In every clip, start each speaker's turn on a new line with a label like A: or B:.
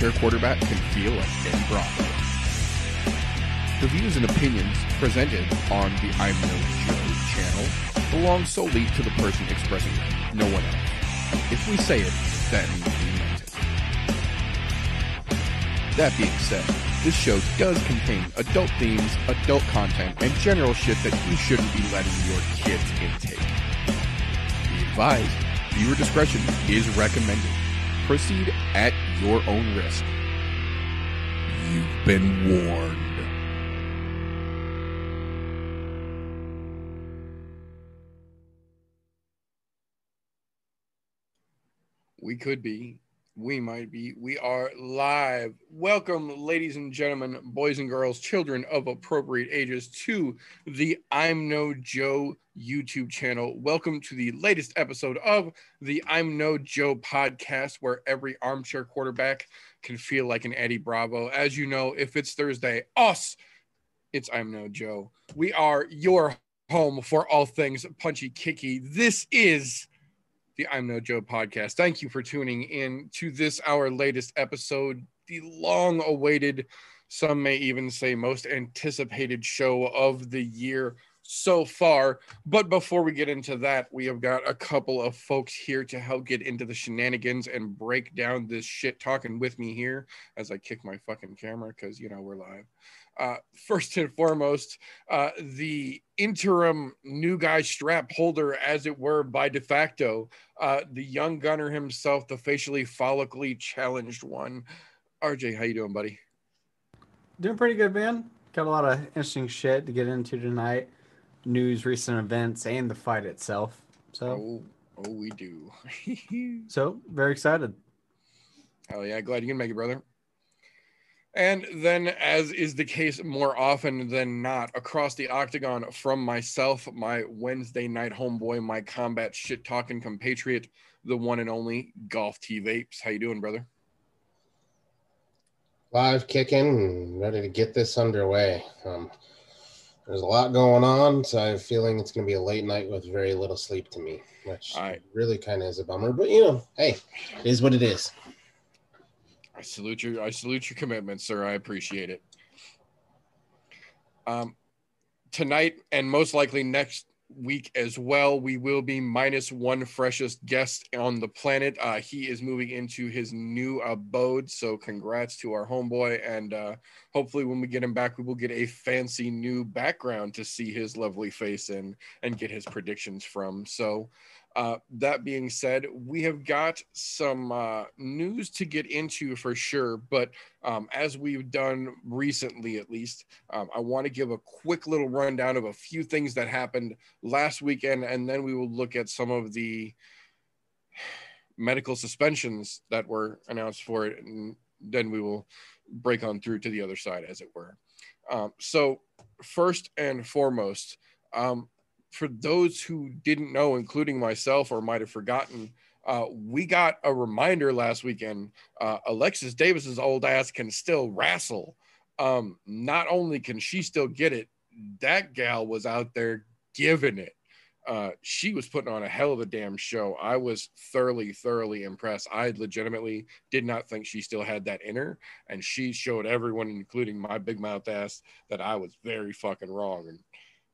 A: armchair quarterback can feel like Dan Bronco. The views and opinions presented on the I'm No Joe channel belong solely to the person expressing them, no one else. If we say it, means we meant it. That being said, this show does contain adult themes, adult content, and general shit that you shouldn't be letting your kids intake. Be advised, viewer discretion is recommended. Proceed at your own risk. You've been warned. We could be. We might be. We are live. Welcome, ladies and gentlemen, boys and girls, children of appropriate ages, to the I'm No Joe YouTube channel. Welcome to the latest episode of the I'm No Joe podcast, where every armchair quarterback can feel like an Eddie Bravo. As you know, if it's Thursday, us, it's I'm No Joe. We are your home for all things punchy kicky. This is the I'm No Joe podcast. Thank you for tuning in to this, our latest episode, the long awaited, some may even say most anticipated show of the year so far. But before we get into that, we have got a couple of folks here to help get into the shenanigans and break down this shit talking with me here as I kick my fucking camera because, you know, we're live. Uh, first and foremost, uh, the interim new guy strap holder, as it were, by de facto, uh, the young gunner himself, the facially follically challenged one. RJ, how you doing, buddy?
B: Doing pretty good, man. Got a lot of interesting shit to get into tonight. News, recent events, and the fight itself. So,
A: Oh, oh, we do.
B: so very excited.
A: Oh yeah, glad you can make it, brother. And then, as is the case more often than not, across the octagon from myself, my Wednesday night homeboy, my combat shit talking compatriot, the one and only Golf T Vapes. How you doing, brother?
C: live kicking ready to get this underway. Um, there's a lot going on, so I have a feeling it's going to be a late night with very little sleep to me, which
A: right.
C: really kind of is a bummer. But you know, hey, it is what it is.
A: I salute your I salute your commitment, sir. I appreciate it. Um, tonight and most likely next week as well, we will be minus one freshest guest on the planet. Uh, he is moving into his new abode, so congrats to our homeboy. And uh, hopefully, when we get him back, we will get a fancy new background to see his lovely face in and get his predictions from. So. Uh, that being said, we have got some uh, news to get into for sure. But um, as we've done recently, at least, um, I want to give a quick little rundown of a few things that happened last weekend, and then we will look at some of the medical suspensions that were announced for it, and then we will break on through to the other side, as it were. Um, so, first and foremost, um, for those who didn't know, including myself or might have forgotten, uh, we got a reminder last weekend. Uh, Alexis Davis's old ass can still wrestle. Um, not only can she still get it, that gal was out there giving it. Uh, she was putting on a hell of a damn show. I was thoroughly, thoroughly impressed. I legitimately did not think she still had that in her, and she showed everyone, including my big mouth ass, that I was very fucking wrong. And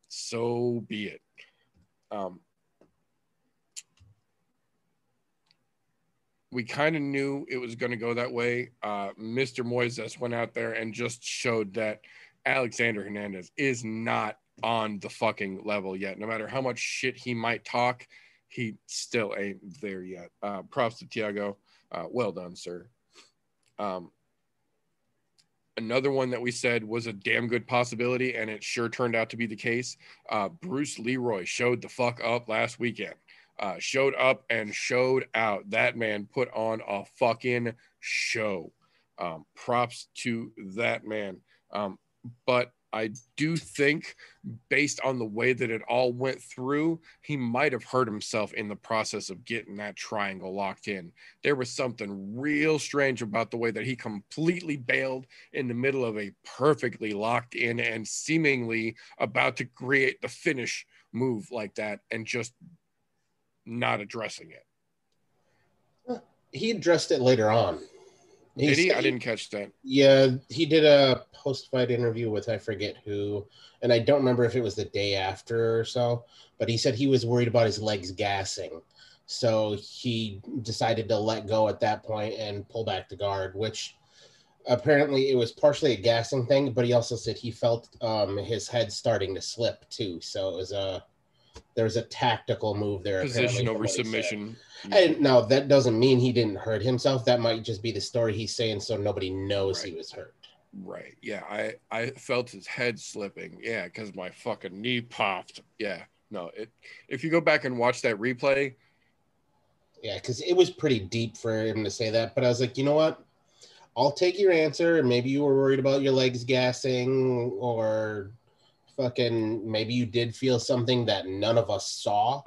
A: so be it. Um, we kind of knew it was going to go that way. Uh, Mr. Moises went out there and just showed that Alexander Hernandez is not on the fucking level yet. No matter how much shit he might talk, he still ain't there yet. Uh, props to Thiago. Uh, well done, sir. Um, another one that we said was a damn good possibility, and it sure turned out to be the case. Uh, Bruce Leroy showed the fuck up last weekend. Uh, showed up and showed out. That man put on a fucking show. Um, props to that man. Um, but I do think, based on the way that it all went through, he might have hurt himself in the process of getting that triangle locked in. There was something real strange about the way that he completely bailed in the middle of a perfectly locked in and seemingly about to create the finish move like that and just not addressing it.
C: He addressed it later on.
A: Did he? I didn't catch that.
C: Yeah, he did a post-fight interview with I forget who, and I don't remember if it was the day after or so. But he said he was worried about his legs gassing, so he decided to let go at that point and pull back the guard. Which apparently it was partially a gassing thing, but he also said he felt um, his head starting to slip too. So it was a there was a tactical move there.
A: Position over submission.
C: And now that doesn't mean he didn't hurt himself. That might just be the story he's saying so nobody knows he was hurt.
A: Right. Yeah. I I felt his head slipping. Yeah, because my fucking knee popped. Yeah. No. It. If you go back and watch that replay,
C: Yeah, because it was pretty deep for him to say that. But I was like, you know what? I'll take your answer. Maybe you were worried about your legs gassing, or fucking maybe you did feel something that none of us saw.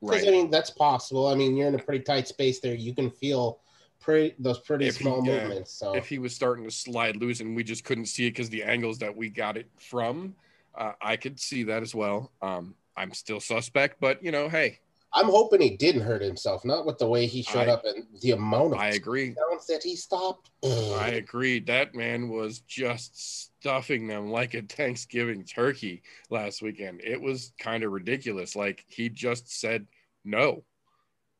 C: Because
A: right.
C: I mean, that's possible. I mean, you're in a pretty tight space there. You can feel pretty those pretty
A: If he-
C: small
A: yeah.
C: movements. So
A: if he was starting to slide loose and we just couldn't see it because the angles that we got it from, uh, I could see that as well. Um, I'm still suspect, but you know, hey,
C: I'm hoping he didn't hurt himself, not with the way he showed
A: I-
C: up and the amount of
A: I agree.
C: that he stopped.
A: I agree. That man was just stuffing them like a Thanksgiving turkey last weekend. It was kind of ridiculous. Like he just said no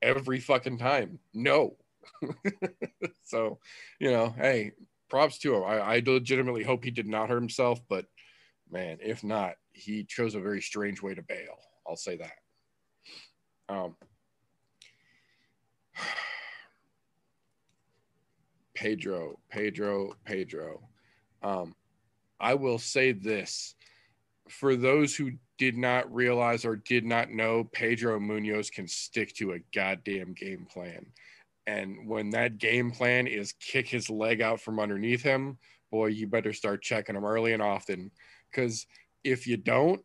A: every fucking time. No. so, you know, hey, props to him. I, I legitimately hope he did not hurt himself, but man, if not, he chose a very strange way to bail. I'll say that. Um, Pedro, Pedro, Pedro. Um, I will say this for those who did not realize or did not know, Pedro Munhoz can stick to a goddamn game plan. And when that game plan is kick his leg out from underneath him, boy, you better start checking him early and often. Because if you don't,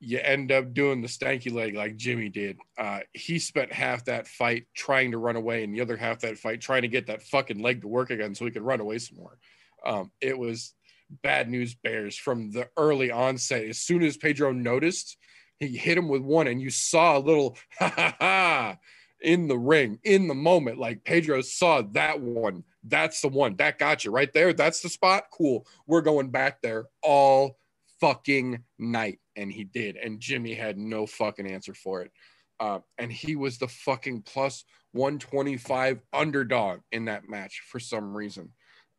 A: you end up doing the stanky leg like Jimmie did. Uh, he spent half that fight trying to run away, and the other half that fight trying to get that fucking leg to work again so he could run away some more. Um, it was bad news bears from the early onset. As soon as Pedro noticed, he hit him with one, and you saw a little ha ha ha in the ring in the moment. Like Pedro saw that one. That's the one that got you right there. That's the spot. Cool. We're going back there all fucking night. And he did. And Jimmie had no fucking answer for it. Uh, and he was the fucking plus 125 underdog in that match for some reason.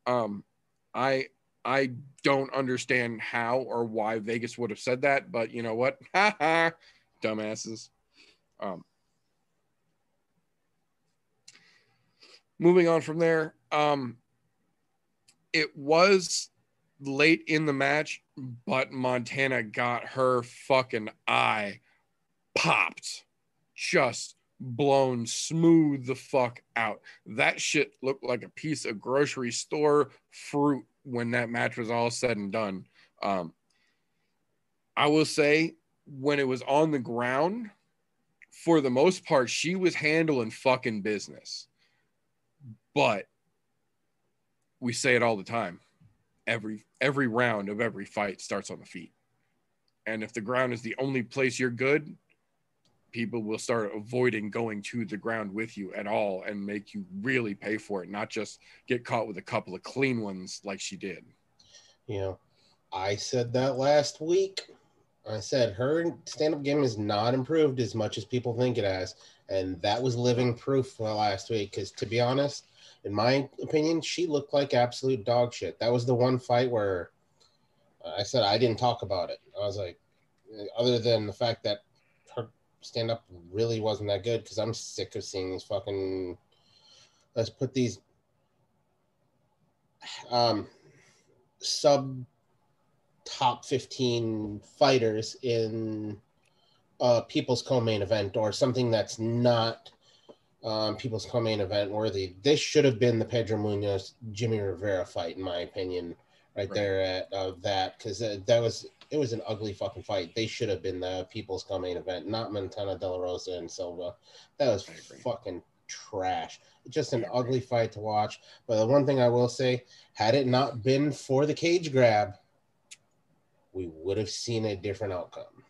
A: Um, I I don't understand how or why Vegas would have said that, but you know what? Ha ha, dumbasses. Um, moving on from there, um, it was late in the match, but Montana got her fucking eye popped, just blown smooth the fuck out. That shit looked like a piece of grocery store fruit when that match was all said and done. Um, I will say, when it was on the ground, for the most part, she was handling fucking business. But we say it all the time. Every every round of every fight starts on the feet. And if the ground is the only place you're good, people will start avoiding going to the ground with you at all and make you really pay for it, not just get caught with a couple of clean ones like she did.
C: You know, I said that last week. I said her stand up game is not improved as much as people think it has. And that was living proof for last week. Because to be honest, in my opinion, she looked like absolute dog shit. That was the one fight where I said I didn't talk about it. I was like, other than the fact that her stand up really wasn't that good, because I'm sick of seeing these fucking. Let's put these um, sub top 15 fighters in a people's co-main event or something that's not um, people's co-main event worthy. This should have been the Pedro Munhoz Jimmie Rivera fight, in my opinion, right,
A: Right.
C: there at uh, that because uh, that was it was an ugly fucking fight. They should have been the people's co-main event, not Montana De La Rosa and Silva. That was fucking trash. Just an ugly fight to watch. But the one thing I will say, had it not been for the cage grab, we would have seen a different outcome.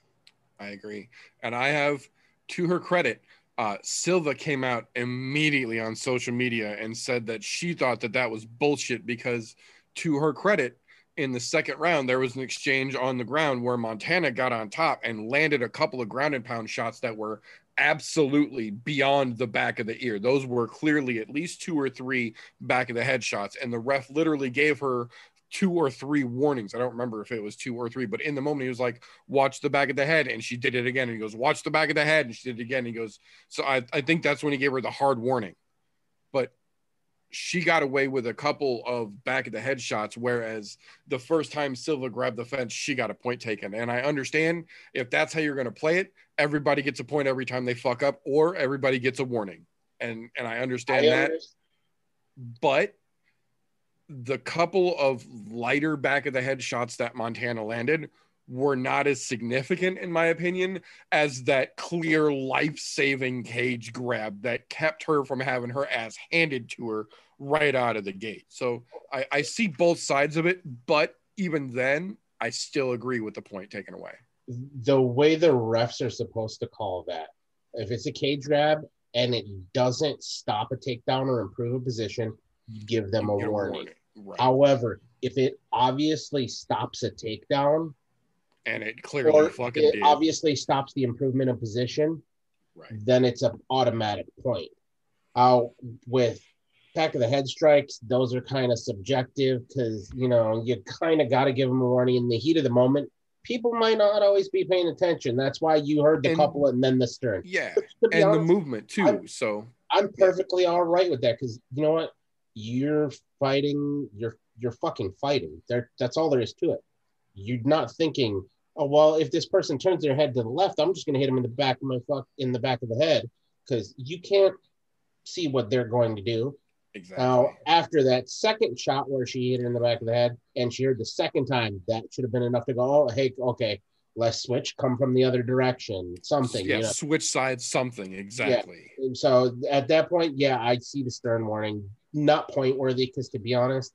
A: I agree. And I have, to her credit, uh, Silva came out immediately on social media and said that she thought that that was bullshit because, to her credit, in the second round, there was an exchange on the ground where Montana got on top and landed a couple of ground and pound shots that were absolutely beyond the back of the ear. Those were clearly at least two or three back of the head shots. And the ref literally gave her two or three warnings. I don't remember if it was two or three, but in the moment he was like, watch the back of the head. And she did it again. And he goes, watch the back of the head. And she did it again. He goes, so I, I think that's when he gave her the hard warning. But she got away with a couple of back of the head shots, whereas the first time Silva grabbed the fence, she got a point taken. And I understand if that's how you're going to play it, everybody gets a point every time they fuck up, or everybody gets a warning. And and I understand
C: I
A: that
C: understand.
A: but the couple of lighter back of the head shots that Montana landed were not as significant, in my opinion, as that clear life saving cage grab that kept her from having her ass handed to her right out of the gate. So I, I see both sides of it, but even then, I still agree with the point taken away.
C: the way the refs are supposed to call that. If it's a cage grab and it doesn't stop a takedown or improve a position, give them a
A: Get
C: warning.
A: Right.
C: However, if it obviously stops a takedown
A: and it clearly fucking
C: it
A: did.
C: obviously stops the improvement of position,
A: right.
C: then it's an automatic point. Uh, with back of the head strikes, those are kind of subjective because you know you kind of got to give them a warning in the heat of the moment. People might not always be paying attention. That's why you heard the
A: And-
C: couple and then the stern.
A: Yeah. And the movement too.
C: I'm-
A: so
C: I'm perfectly all right with that because you know what? You're fighting. You're you're fucking fighting. There. That's all there is to it. You're not thinking, oh well, if this person turns their head to the left, I'm just gonna hit him in the back of my fuck in the back of the head because you can't see what they're going to do.
A: exactly.
C: Now, after that second shot where she hit her in the back of the head and she heard the second time, that should have been enough to go, oh, hey, okay, let's switch, come from the other direction, something.
A: yeah,
C: you know?
A: switch sides, something exactly.
C: And so at that point, yeah, I see the stern warning, not point worthy, because to be honest,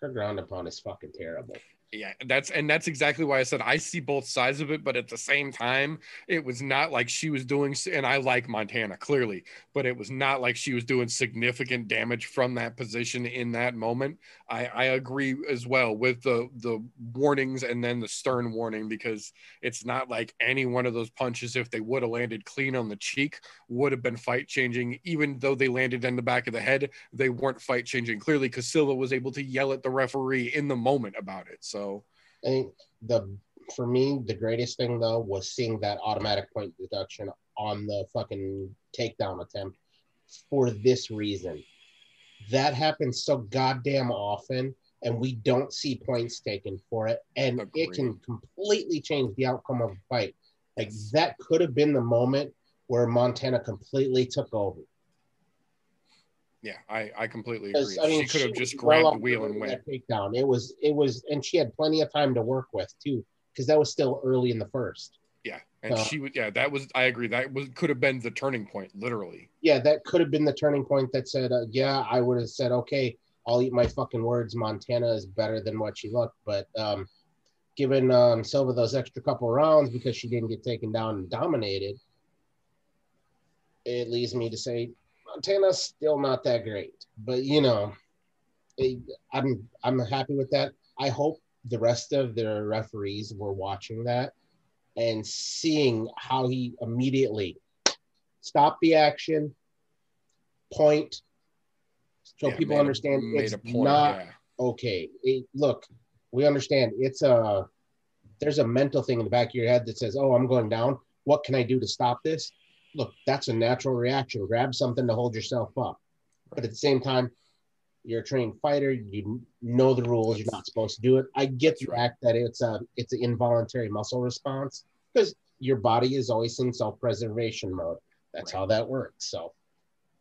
C: her ground pound is fucking terrible.
A: Yeah, that's and that's exactly why I said I see both sides of it, but at the same time, it was not like she was doing. And I like Montana clearly, but it was not like she was doing significant damage from that position in that moment. I, I agree as well with the the warnings and then the stern warning because it's not like any one of those punches, if they would have landed clean on the cheek, would have been fight changing. Even though they landed in the back of the head, they weren't fight changing clearly because Silva was able to yell at the referee in the moment about it. So.
C: I think the for me, the greatest thing though was seeing that automatic point deduction on the fucking takedown attempt for this reason. That happens so goddamn often, and we don't see points taken for it, and it can completely change the outcome of a fight. Like that could have been the moment where Montana completely took over.
A: Yeah, I, I completely agree.
C: I mean,
A: she could have just grabbed
C: off
A: the wheel and went.
C: Takedown. It was it was, and she had plenty of time to work with too, because that was still early in the first.
A: Yeah, and
C: Uh,
A: she was. Yeah, that was. I agree. That was could have been the turning point, literally.
C: Yeah, that could have been the turning point that said, uh, yeah, I would have said, okay, I'll eat my fucking words. Montana is better than what she looked, but um, given um, Silva those extra couple rounds because she didn't get taken down and dominated, it leads me to say Montana's still not that great. But you know, it, I'm I'm happy with that. I hope the rest of the referees were watching that and seeing how he immediately stopped the action, point, so
A: Yeah,
C: people
A: made a-
C: understand it's
A: point,
C: not
A: yeah.
C: okay. It, look, we understand it's a there's a mental thing in the back of your head that says, "Oh, I'm going down. What can I do to stop this?" Look, that's a natural reaction. Grab something to hold yourself up. But at the same time, you're a trained fighter. You know the rules. You're not supposed to do it. I get
A: right.
C: fact that it's a it's an involuntary muscle response because your body is always in self-preservation mode. That's
A: Right.
C: how that works. So,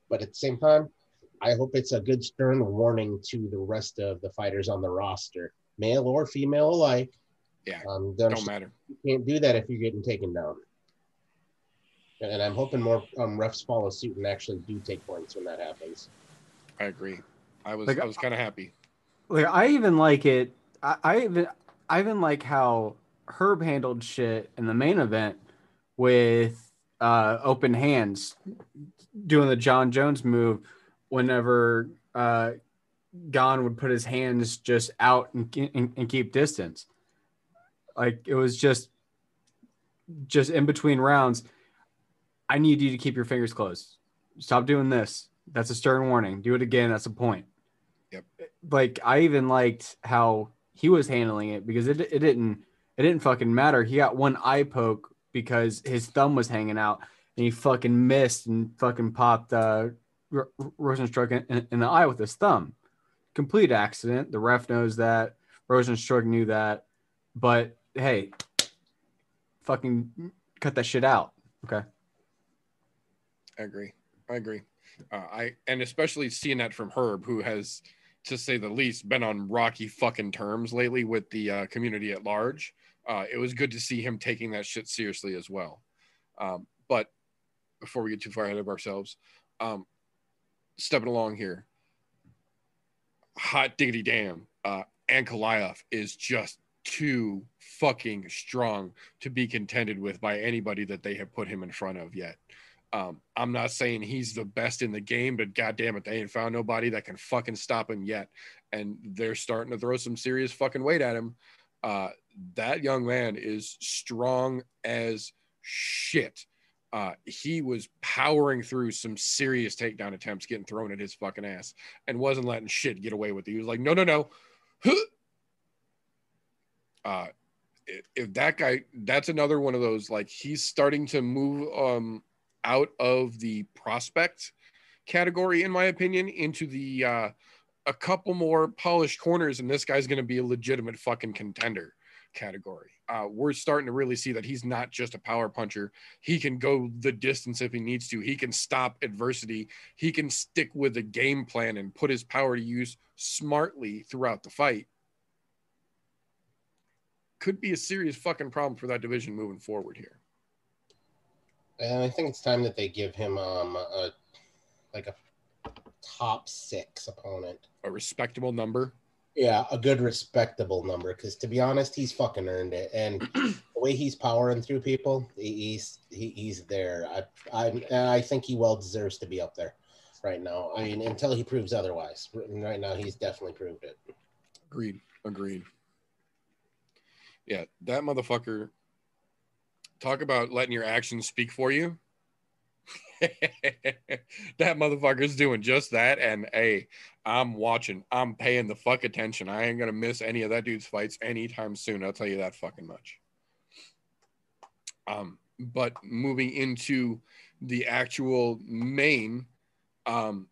C: but at the same time, I hope it's a good stern warning to the rest of the fighters on the roster, male or female alike.
A: Yeah,
C: um,
A: Don't matter.
C: you can't do that if you're getting taken down. And I'm hoping more um, refs follow suit and actually do take points when that happens.
A: I agree. I was.
B: Like,
A: I was kind of happy.
B: Like I even like it. I, I even I even like how Herb handled shit in the main event with uh, open hands, doing the Jon Jones move whenever uh, Gane would put his hands just out and, and, and keep distance. Like it was just just in between rounds. I need you to keep your fingers closed. Stop doing this. That's a stern warning. Do it again. That's a point.
A: Yep.
B: Like I even liked how he was handling it because it, it didn't it didn't fucking matter. He got one eye poke because his thumb was hanging out and he fucking missed and fucking popped uh R- Rozenstruik in, in the eye with his thumb. Complete accident. The ref knows that. Rozenstruik knew that. But hey, fucking cut that shit out. Okay.
A: I agree. I agree. Uh, I and especially seeing that from Herb, who has, to say the least, been on rocky fucking terms lately with the uh, community at large. Uh, it was good to see him taking that shit seriously as well. Um, but before we get too far ahead of ourselves, um, stepping along here, hot diggity damn, uh, Ankalaev is just too fucking strong to be contended with by anybody that they have put him in front of yet. Um, I'm not saying he's the best in the game, but goddamn it, they ain't found nobody that can fucking stop him yet. And they're starting to throw some serious fucking weight at him. Uh, that young man is strong as shit. Uh, he was powering through some serious takedown attempts, getting thrown at his fucking ass, and wasn't letting shit get away with it. He was like, no, no, no. Uh, if that guy, that's another one of those, like, he's starting to move um, out of the prospect category, in my opinion, into the uh, a couple more polished corners, and this guy's going to be a legitimate fucking contender category. Uh, we're starting to really see that he's not just a power puncher. He can go the distance if he needs to. He can stop adversity. He can stick with a game plan and put his power to use smartly throughout the fight. Could be a serious fucking problem for that division moving forward here.
C: And I think it's time that they give him um a like a top six opponent.
A: A respectable number.
C: Yeah, a good respectable number. Because to be honest, he's fucking earned it. And the way he's powering through people, he's he, he's there. I I I think he well deserves to be up there right now. I mean, until he proves otherwise. Right now, he's definitely proved it.
A: Agreed. Agreed. Yeah, that motherfucker. Talk about letting your actions speak for you. that motherfucker's doing just that. And hey, I'm watching. I'm paying the fuck attention. I ain't gonna miss any of that dude's fights anytime soon. I'll tell you that fucking much. Um, but moving into the actual main, um,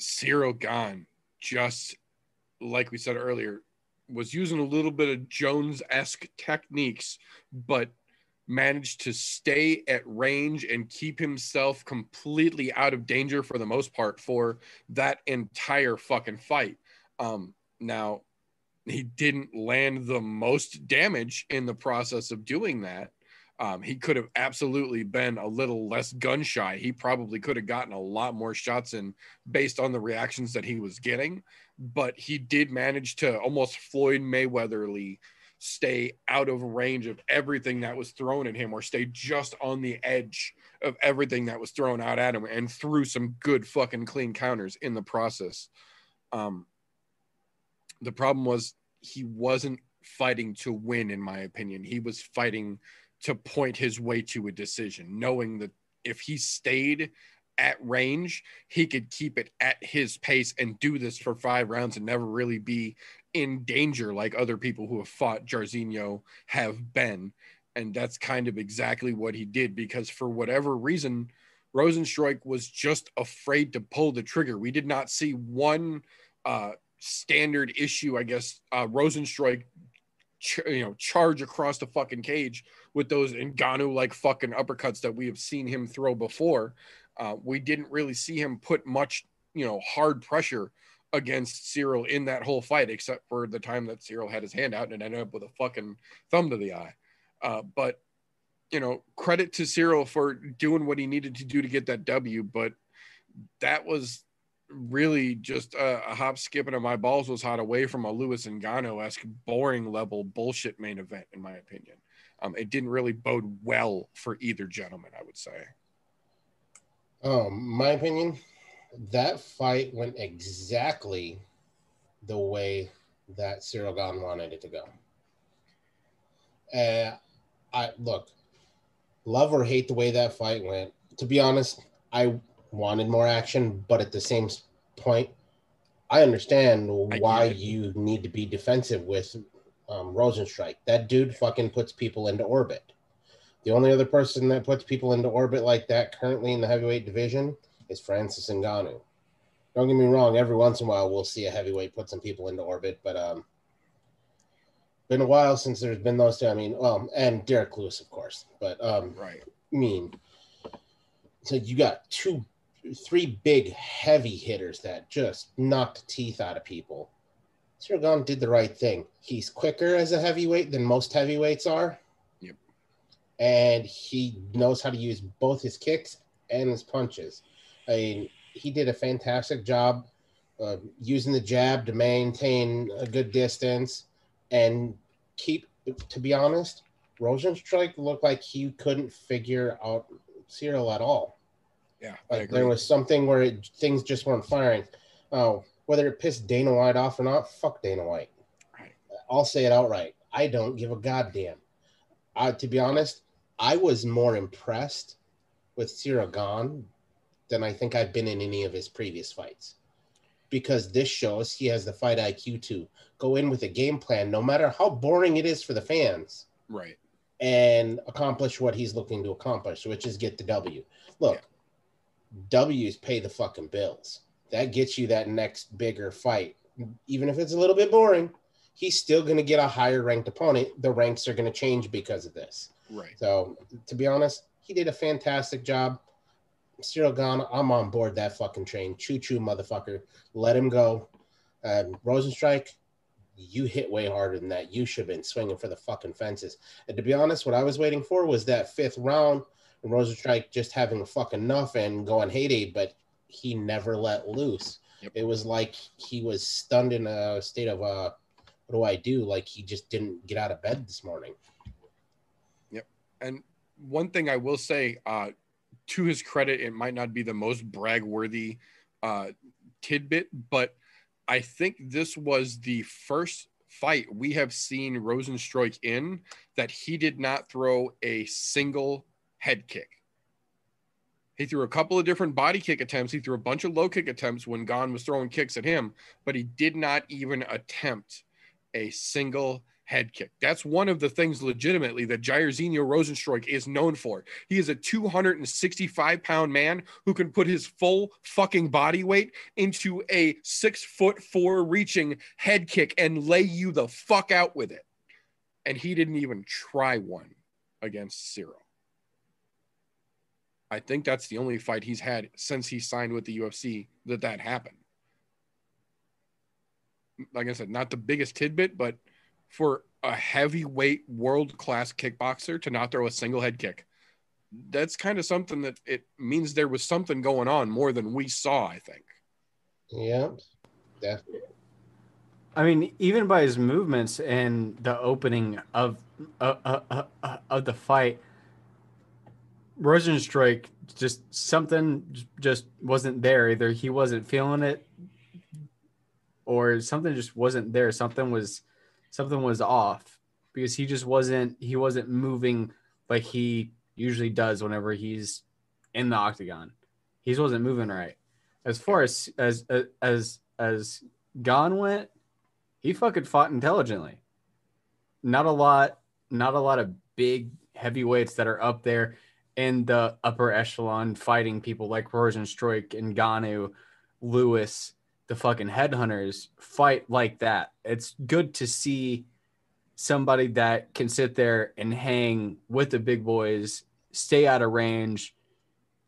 A: Ciryl Gane, just like we said earlier, was using a little bit of Jones esque techniques, but managed to stay at range and keep himself completely out of danger for the most part for that entire fucking fight. Um, now, he didn't land the most damage in the process of doing that. Um, he could have absolutely been a little less gun shy. He probably could have gotten a lot more shots in based on the reactions that he was getting, but he did manage to almost Floyd Mayweatherly stay out of range of everything that was thrown at him or stay just on the edge of everything that was thrown out at him and threw some good fucking clean counters in the process. Um, the problem was he wasn't fighting to win, in my opinion. He was fighting to point his way to a decision, knowing that if he stayed at range, he could keep it at his pace and do this for five rounds and never really be in danger like other people who have fought Jairzinho have been. And that's kind of exactly what he did because for whatever reason, Rozenstruik was just afraid to pull the trigger. We did not see one uh, standard issue, I guess, uh, Rozenstruik, ch- you know, charge across the fucking cage with those Ngannou like fucking uppercuts that we have seen him throw before. Uh, we didn't really see him put much, you know, hard pressure against Ciryl in that whole fight, except for the time that Ciryl had his hand out and ended up with a fucking thumb to the eye. Uh, but you know, credit to Ciryl for doing what he needed to do to get that W. But that was really just a, a hop, skip, and my balls was hot away from a Lewis and Ngannou esque boring level bullshit main event, in my opinion. um, it didn't really bode well for either gentleman. I would say.
C: Um, my opinion, that fight went exactly the way that Ciryl Gane wanted it to go. Uh, I look, love or hate the way that fight went. To be honest, I wanted more action, but at the same point, I understand why
A: it.
C: you need to be defensive with um, Rozenstruik. That dude fucking puts people into orbit. The only other person that puts people into orbit like that currently in the heavyweight division is Francis Ngannou. Don't get me wrong, every once in a while we'll see a heavyweight put some people into orbit, but um been a while since there's been those two. I mean, well, and Derrick Lewis, of course. But um
A: Right.
C: I mean, so you got two, three big heavy hitters that just knocked teeth out of people. Sirgan did the right thing. He's quicker as a heavyweight than most heavyweights are. And he knows how to use both his kicks and his punches. I mean, he did a fantastic job uh, using the jab to maintain a good distance and keep, to be honest, Rozenstruik looked like he couldn't figure out Ciryl at all.
A: Yeah. I
C: Like there was something where it, things just weren't firing. Oh, whether it pissed Dana White off or not, fuck Dana White.
A: Right.
C: I'll say it outright. I don't give a goddamn. Uh, to be honest, I was more impressed with Gane than I think I've been in any of his previous fights. Because this shows he has the fight IQ to go in with a game plan, no matter how boring it is for the fans
A: right.
C: and accomplish what he's looking to accomplish, which is get the W. Look, W's pay the fucking bills. That gets you that next bigger fight. Even if it's a little bit boring, he's still going to get a higher ranked opponent. The ranks are going to change because of this.
A: Right.
C: So, to be honest, he did a fantastic job. Ciryl Gane, I'm on board that fucking train. Choo choo, motherfucker. Let him go. Um, Rozenstruik, you hit way harder than that. You should have been swinging for the fucking fences. And to be honest, what I was waiting for was that fifth round and Rozenstruik just having a fucking enough and going heyday, but he never let loose.
A: Yep.
C: It was like he was stunned in a state of, uh, what do I do? Like he just didn't get out of bed this morning. Yep.
A: And one thing I will say, uh, to his credit, it might not be the most brag worthy uh, tidbit, but I think this was the first fight we have seen Rozenstruik in that he did not throw a single head kick. He threw a couple of different body kick attempts. He threw a bunch of low kick attempts when Gane was throwing kicks at him, but he did not even attempt a single head kick. That's one of the things legitimately that Jairzinho Rozenstruik is known for. He is a 265 pound man who can put his full fucking body weight into a six foot four reaching head kick and lay you the fuck out with it. And he didn't even try one against Ciryl. I think that's the only fight he's had since he signed with the UFC that that happened. Like I said, not the biggest tidbit, but for a heavyweight world class kickboxer to not throw a single head kick, that's kind of something that it means there was something going on more than we saw, I think.
C: Yeah, definitely.
B: I mean, even by his movements and the opening of uh, uh, uh, uh, of the fight, Rozenstruik just something just wasn't there. Either he wasn't feeling it, or something just wasn't there. Something was something was off because he just wasn't he wasn't moving like he usually does whenever he's in the octagon. He just wasn't moving right. As far as as uh, as as Gane went, he fucking fought intelligently. Not a lot, not a lot of big heavyweights that are up there in the upper echelon fighting people like Rozenstruik and Ngannou, Lewis, the fucking headhunters fight like that. It's good to see somebody that can sit there and hang with the big boys, stay out of range,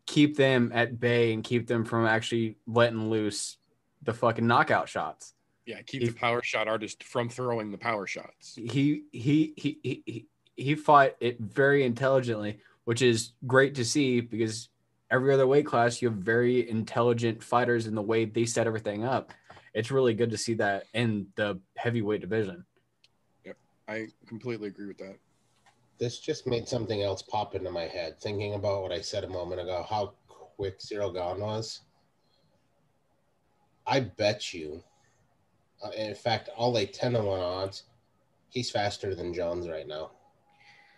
B: keep them at bay and keep them from actually letting loose the fucking knockout shots.
A: Yeah, keep
B: He-
A: the power shot artist from throwing the power shots.
B: He he he he he, he fought it very intelligently, which is great to see because every other weight class you have very intelligent fighters in the way they set everything up. It's really good to see that in the heavyweight division.
A: Yep, I completely agree with that.
C: This just made something else pop into my head. Thinking about what I said a moment ago, how quick Ciryl Gane was. I bet you, uh, in fact, I'll lay 10 to 1 odds. He's faster than Jones right now.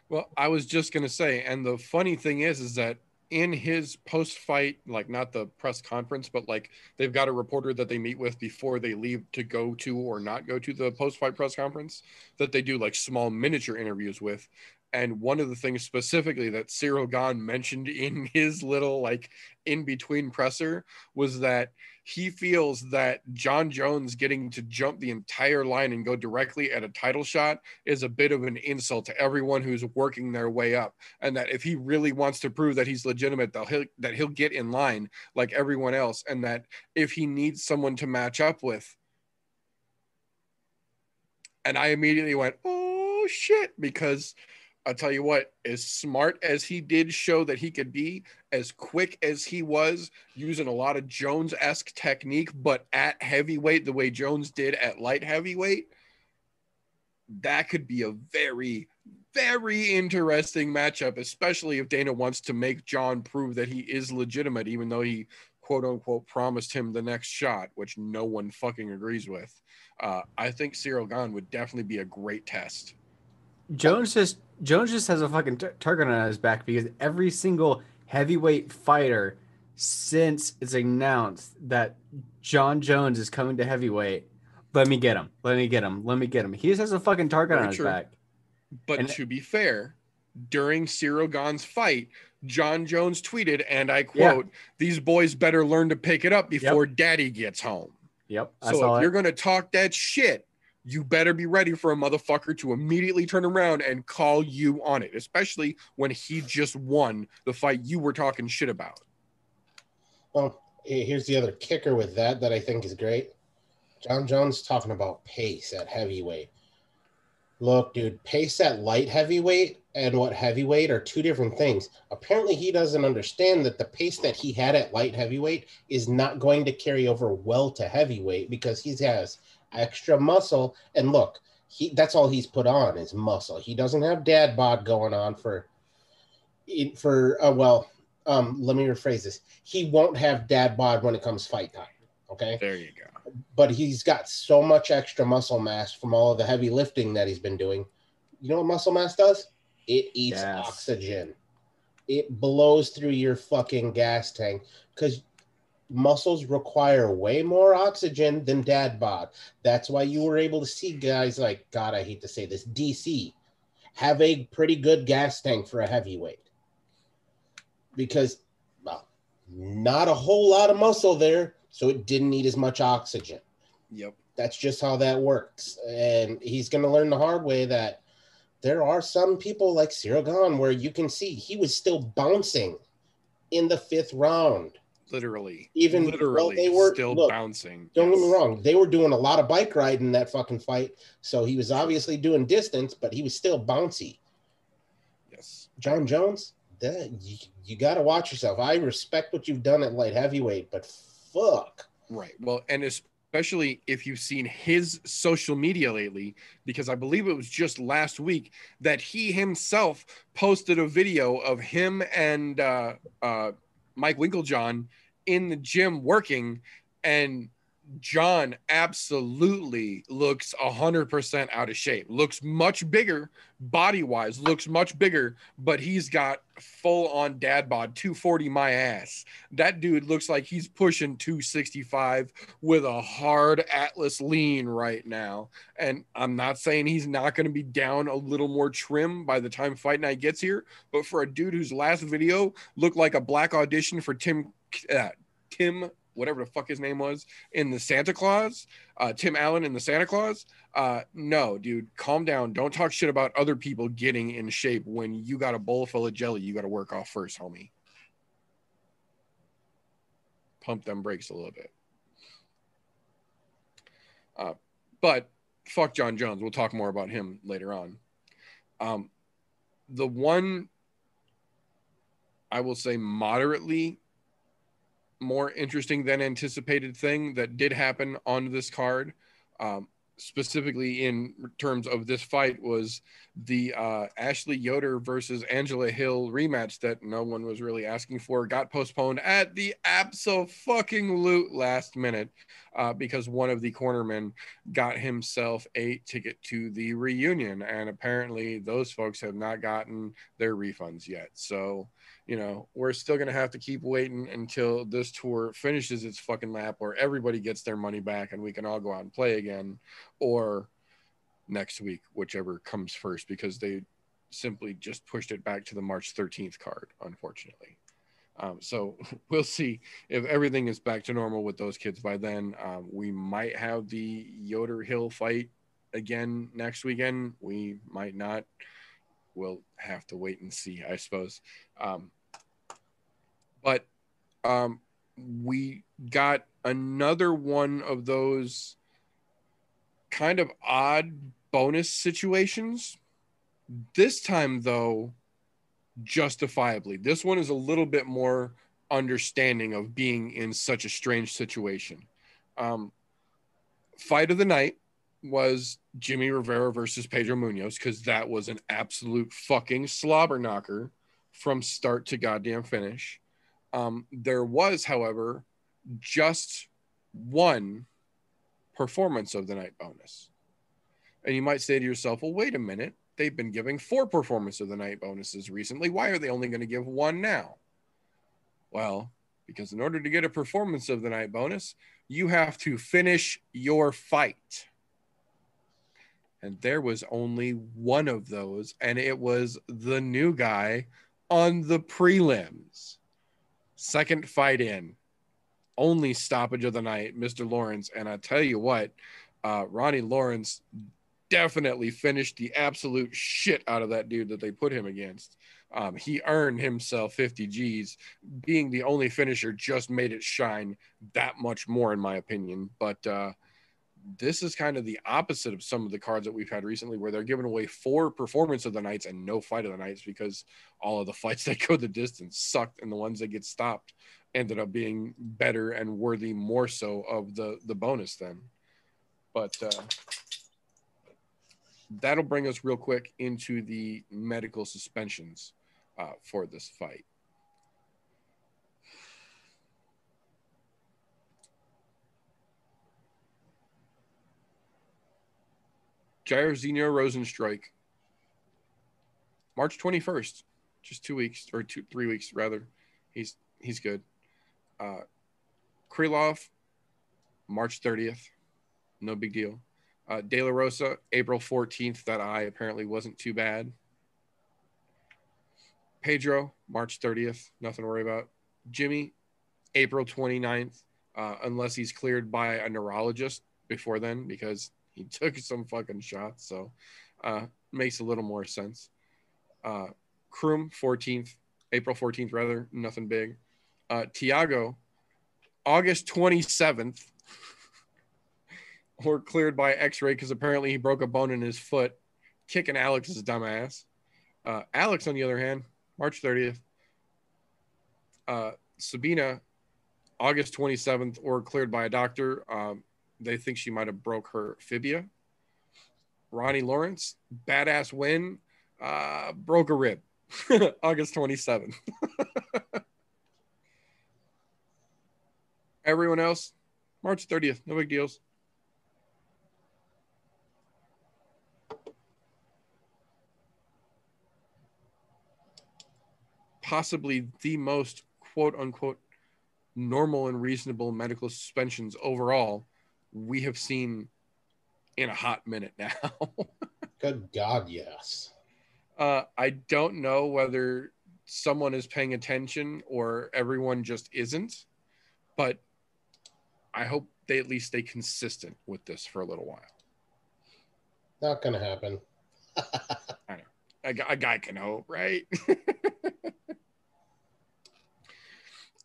A: Well, I was just gonna say, and the funny thing is, is that in his post-fight, like not the press conference, but like they've got a reporter that they meet with before they leave to go to or not go to the post-fight press conference that they do like small miniature interviews with. And one of the things specifically that Ciryl Gane mentioned in his little like in between presser was that he feels that Jon Jones getting to jump the entire line and go directly at a title shot is a bit of an insult to everyone who's working their way up. And that if he really wants to prove that he's legitimate, that he'll, that he'll get in line like everyone else. And that if he needs someone to match up with, and I immediately went, oh shit, because I'll tell you what, as smart as he did show that he could be, as quick as he was, using a lot of Jones esque technique, but at heavyweight, the way Jones did at light heavyweight, that could be a very, very interesting matchup, especially if Dana wants to make Jon prove that he is legitimate, even though he quote unquote promised him the next shot, which no one fucking agrees with. Uh, I think Ciryl Gane would definitely be a great test.
B: Jones just Jones just has a fucking t- target on his back because every single heavyweight fighter since it's announced that Jon Jones is coming to heavyweight, let me get him. Let me get him. Let me get him. He just has a fucking target
A: Very
B: on his
A: true.
B: back.
A: But
B: And-
A: to be fair, during Ciryl Gane's fight, Jon Jones tweeted, and I quote, These boys better learn to pick it up before daddy gets home.
B: Yep. I
A: So if
B: it.
A: you're going to talk that shit, you better be ready for a motherfucker to immediately turn around and call you on it, especially when he just won the fight you were talking shit about.
C: Oh, well, here's the other kicker with that that I think is great. Jon Jones talking about pace at heavyweight. Look, dude, pace at light heavyweight and what heavyweight are two different things. Apparently, he doesn't understand that the pace that he had at light heavyweight is not going to carry over well to heavyweight because he has extra muscle. And look, he that's all he's put on is muscle. He doesn't have dad bod going on for for uh, well, um, let me rephrase this. He won't have dad bod when it comes fight time. Okay.
A: There you go.
C: But he's got so much extra muscle mass from all of the heavy lifting that he's been doing. You know what muscle mass does? It eats
B: Gas.
C: oxygen. It blows through your fucking gas tank because muscles require way more oxygen than dad bod. That's why you were able to see guys like, God, I hate to say this, DC have a pretty good gas tank for a heavyweight because, well, not a whole lot of muscle there, so it didn't need as much oxygen.
A: Yep.
C: That's just how that works. And he's going to learn the hard way that there are some people like Ciryl Gane where you can see he was still bouncing in the fifth round.
A: Literally.
C: Even-
A: literally
C: well, they were-
A: still
C: look,
A: bouncing.
C: Don't get me wrong, they were doing a lot of bike riding in that fucking fight. So he was obviously doing distance, but he was still bouncy.
A: Yes.
C: Jon Jones, that you, you got to watch yourself. I respect what you've done at light heavyweight, but fuck.
A: Right. Well, and especially if you've seen his social media lately, because I believe it was just last week that he himself posted a video of him and uh, uh, Mike Winkeljohn in the gym working, and Jon absolutely looks 100% out of shape. Looks much bigger body wise, looks much bigger, but he's got full on dad bod 240 my ass. That dude looks like he's pushing 265 with a hard Atlas lean right now. And I'm not saying he's not going to be down a little more trim by the time fight night gets here, but for a dude whose last video looked like a black audition for Tim, uh, Tim, whatever the fuck his name was in the Santa Claus, uh, Tim Allen in the Santa Claus. Uh, no, dude, calm down. Don't talk shit about other people getting in shape when you got a bowl full of jelly you got to work off first, homie. Pump them brakes a little bit. Uh, but fuck Jon Jones. We'll talk more about him later on. Um, the one I will say moderately more interesting than anticipated thing that did happen on this card um, specifically in terms of this fight was the uh, Ashley Yoder versus Angela Hill rematch that no one was really asking for got postponed at the absolute fucking loot last minute uh, because one of the cornermen got himself a ticket to the reunion. And apparently those folks have not gotten their refunds yet. So you know, we're still going to have to keep waiting until this tour finishes its fucking lap or everybody gets their money back and we can all go out and play again or next week, whichever comes first, because they simply just pushed it back to the March 13th card, unfortunately. Um, so we'll see if everything is back to normal with those kids by then. Um, we might have the Yoder Hill fight again next weekend. We might not. We'll have to wait and see, I suppose. Um, but um, we got another one of those kind of odd bonus situations. This time, though, justifiably. This one is a little bit more understanding of being in such a strange situation. Um, fight of the night was Jimmie Rivera versus Pedro Munhoz because that was an absolute fucking slobber knocker from start to goddamn finish. Um, there was, however, just one performance of the night bonus. And you might say to yourself, well, wait a minute. They've been giving four performance of the night bonuses recently. Why are they only going to give one now? Well, because in order to get a performance of the night bonus, you have to finish your fight. And there was only one of those, and it was the new guy on the prelims. Second fight in, only stoppage of the night, Mr. Lawrence. And I tell you what, uh, Ronnie Lawrence definitely finished the absolute shit out of that dude that they put him against. Um, he earned himself 50 G's. Being the only finisher just made it shine that much more, in my opinion. But uh, this is kind of the opposite of some of the cards that we've had recently, where they're giving away four performance of the nights and no fight of the nights because all of the fights that go the distance sucked, and the ones that get stopped ended up being better and worthy more so of the the bonus then. But uh, that'll bring us real quick into the medical suspensions uh, for this fight. Jairzinho Rozenstruik, March 21st, just two weeks or two, three weeks rather. He's he's good. Uh, Krylov, March 30th, no big deal. Uh, De La Rosa, April 14th. That eye apparently wasn't too bad. Pedro, March 30th, nothing to worry about. Jimmie, April 29th, uh, unless he's cleared by a neurologist before then, because he took some fucking shots. So uh, makes a little more sense. Uh, Kroom, 14th, April 14th, rather, nothing big. Uh, Thiago, August 27th, were cleared by x ray because apparently he broke a bone in his foot, kicking Alex's dumbass. Uh, Alex, on the other hand, March 30th. Uh, Sabina, August 27th, or cleared by a doctor. Um, they think she might have broke her fibia. Ronnie Lawrence, badass win, uh, broke a rib, August 27th. Everyone else, March 30th, no big deals. Possibly the most quote unquote normal and reasonable medical suspensions overall we have seen in a hot minute now.
C: Good God, yes.
A: uh, I don't know whether someone is paying attention or everyone just isn't, but I hope they at least stay consistent with this for a little while.
C: Not gonna happen.
A: A, gu- a guy can hope, right?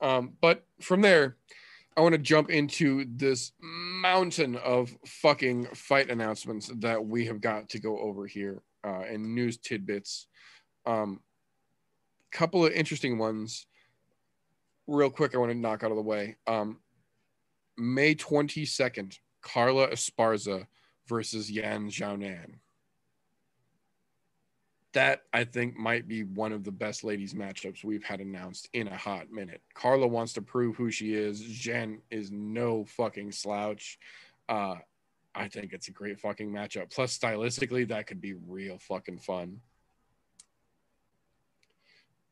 A: um, but from there, I want to jump into this mountain of fucking fight announcements that we have got to go over here uh, and news tidbits. Um, couple of interesting ones, real quick. I want to knock out of the way. Um, May twenty second, Carla Esparza versus Yan Xiaonan. That I think might be one of the best ladies matchups we've had announced in a hot minute. Carla wants to prove who she is. Jen is no fucking slouch. Uh, I think it's a great fucking matchup. Plus, stylistically, that could be real fucking fun.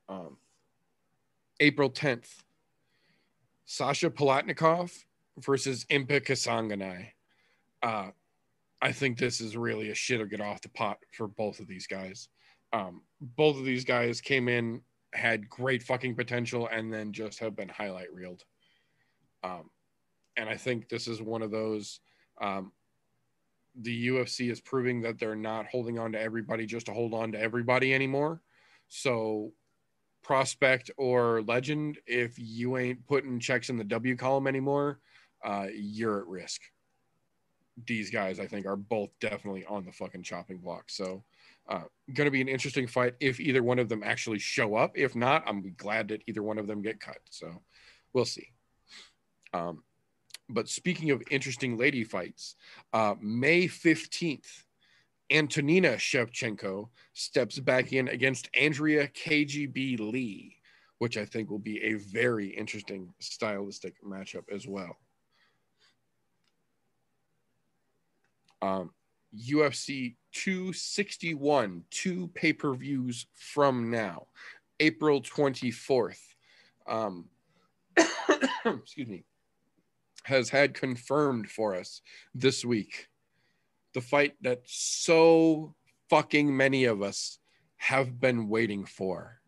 A: Um, April 10th, Sasha Palatnikov versus Impa Kasanganay. Uh, I think this is really a shit or get off the pot for both of these guys. Um, both of these guys came in, had great fucking potential, and then just have been highlight reeled. Um, and I think this is one of those. Um, the UFC is proving that they're not holding on to everybody just to hold on to everybody anymore. So, prospect or legend, if you ain't putting checks in the W column anymore, uh, you're at risk. These guys, I think, are both definitely on the fucking chopping block. So, uh, going to be an interesting fight if either one of them actually show up. If not, I'm glad that either one of them get cut. So, we'll see. Um, but speaking of interesting lady fights, uh, May 15th, Antonina Shevchenko steps back in against Andrea KGB Lee, which I think will be a very interesting stylistic matchup as well. Um, UFC 261, two pay per views from now, April 24th. Um, excuse me has had confirmed for us this week the fight that so fucking many of us have been waiting for.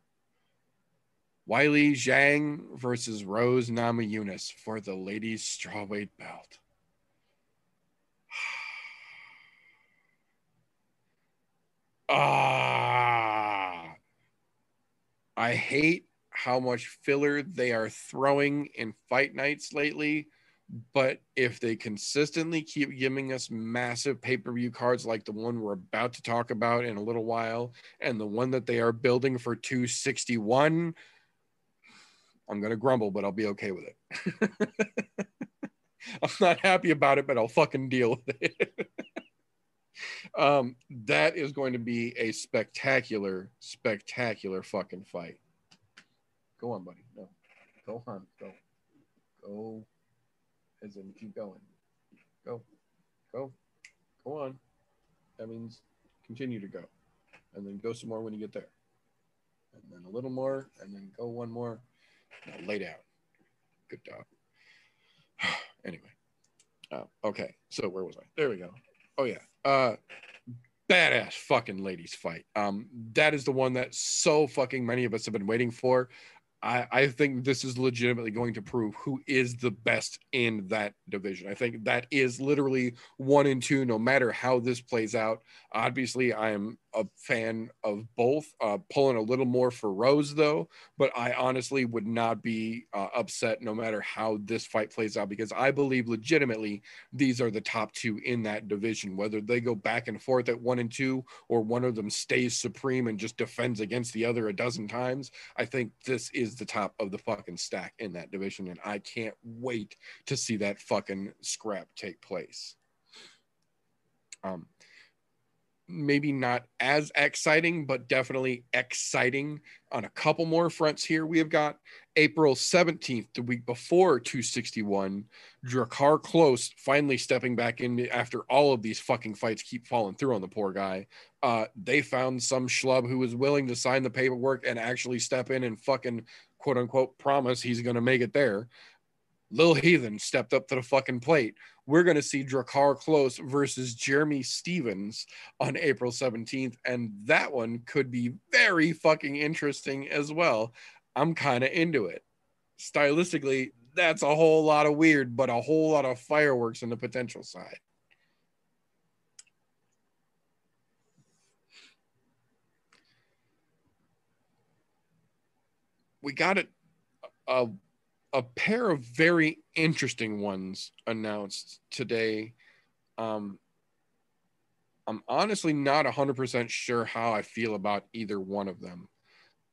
A: Weili Zhang versus Rose Namajunas for the ladies strawweight belt. Ah, I hate how much filler they are throwing in fight nights lately but if they consistently keep giving us massive pay per view cards like the one we're about to talk about in a little while and the one that they are building for 261, I'm going to grumble, but I'll be okay with it. I'm not happy about it, but I'll fucking deal with it. um, that is going to be a spectacular, spectacular fucking fight. Go on, buddy. No, go on. Go. Go as in keep going. Go, go, go on. That means continue to go, and then go some more when you get there, and then a little more, and then go one more. Now lay down. Good dog. anyway, uh, okay. So where was I? There we go. Oh yeah. Uh, badass fucking ladies fight. Um, that is the one that so fucking many of us have been waiting for. I, I think this is legitimately going to prove who is the best in that division. I think that is literally one and two, no matter how this plays out. Obviously, I am a fan of both. Uh, pulling a little more for Rose though, but I honestly would not be uh, upset no matter how this fight plays out because I believe legitimately these are the top two in that division. Whether they go back and forth at one and two, or one of them stays supreme and just defends against the other a dozen times, I think this is the top of the fucking stack in that division, and I can't wait to see that fucking scrap take place. Um, maybe not as exciting, but definitely exciting on a couple more fronts here. We have got April 17th, the week before 261, Drakkar Klose finally stepping back in after all of these fucking fights keep falling through on the poor guy. Uh, they found some schlub who was willing to sign the paperwork and actually step in and fucking quote unquote promise he's going to make it there. Lil Heathen stepped up to the fucking plate. We're going to see Drakkar Klose versus Jeremy Stephens on April 17th. And that one could be very fucking interesting as well. I'm kind of into it. Stylistically, that's a whole lot of weird, but a whole lot of fireworks on the potential side. We got it. A a pair of very interesting ones announced today. Um, I'm honestly not 100% sure how I feel about either one of them.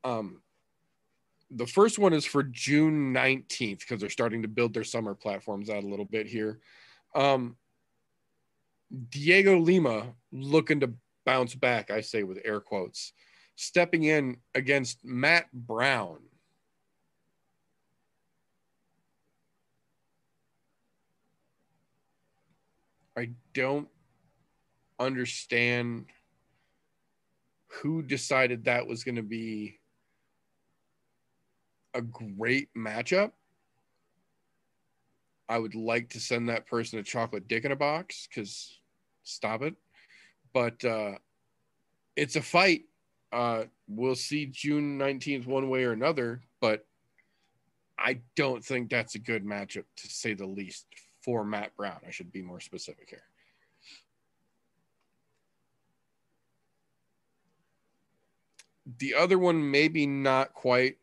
A: Um, the first one is for June 19th because they're starting to build their summer platforms out a little bit here. Um, Dhiego Lima looking to bounce back, I say with air quotes, stepping in against Matt Brown. I don't understand who decided that was going to be a great matchup. I would like to send that person a chocolate dick in a box because stop it. But uh, it's a fight. Uh, we'll see June 19th one way or another, but I don't think that's a good matchup to say the least for Matt Brown. I should be more specific here. The other one, maybe not quite.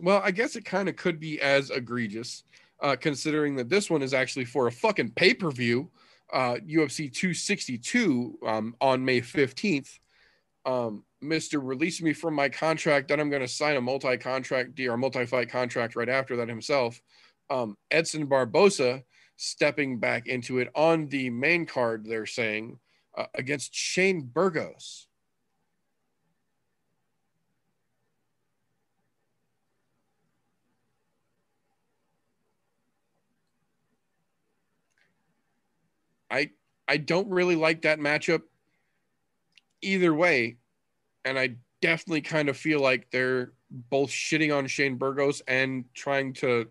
A: Well, I guess it kind of could be as egregious, uh, considering that this one is actually for a fucking pay per view, uh, UFC 262 um, on May 15th. Um, Mr. Release me from my contract, then I'm going to sign a multi contract deal or multi fight contract right after that himself. Um, Edson Barboza stepping back into it on the main card, they're saying, uh, against Shane Burgos. I I don't really like that matchup either way, and I definitely kind of feel like they're both shitting on Shane Burgos and trying to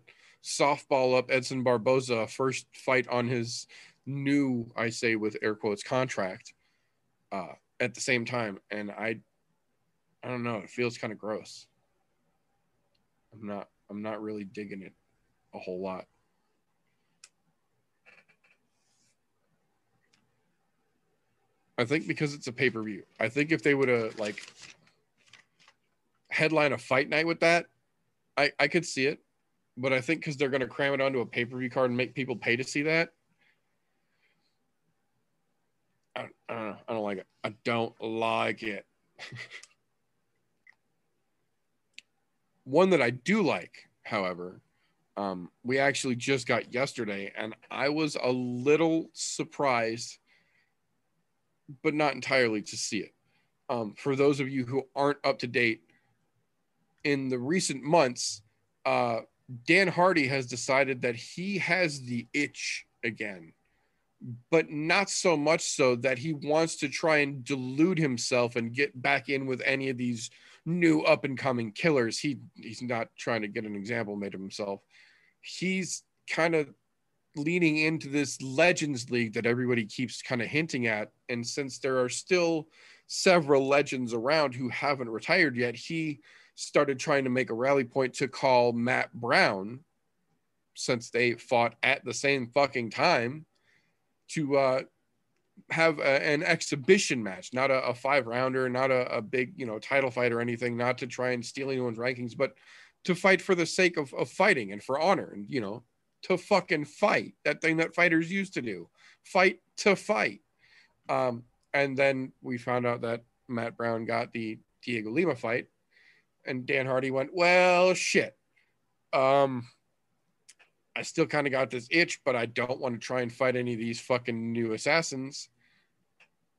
A: softball up Edson Barboza first fight on his new, I say with air quotes, contract uh, at the same time, and I I don't know, it feels kind of gross. I'm not I'm not really digging it a whole lot. I think because it's a pay per view. I think if they would have like headline a fight night with that, I I could see it. But I think because they're going to cram it onto a pay per view card and make people pay to see that, I, I don't know. I don't like it. I don't like it. One that I do like, however, um, we actually just got yesterday, and I was a little surprised but not entirely to see it. Um, for those of you who aren't up to date, in the recent months, uh, Dan Hardy has decided that he has the itch again, but not so much so that he wants to try and delude himself and get back in with any of these new up and coming killers. He he's not trying to get an example made of himself. He's kind of leaning into this legends league that everybody keeps kind of hinting at and since there are still several legends around who haven't retired yet he started trying to make a rally point to call matt brown since they fought at the same fucking time to uh have a, an exhibition match not a, a five rounder not a, a big you know title fight or anything not to try and steal anyone's rankings but to fight for the sake of, of fighting and for honor and you know to fucking fight. That thing that fighters used to do. Fight to fight. Um, and then we found out that Matt Brown got the Dhiego Lima fight. And Dan Hardy went, well, shit. Um, I still kind of got this itch, but I don't want to try and fight any of these fucking new assassins.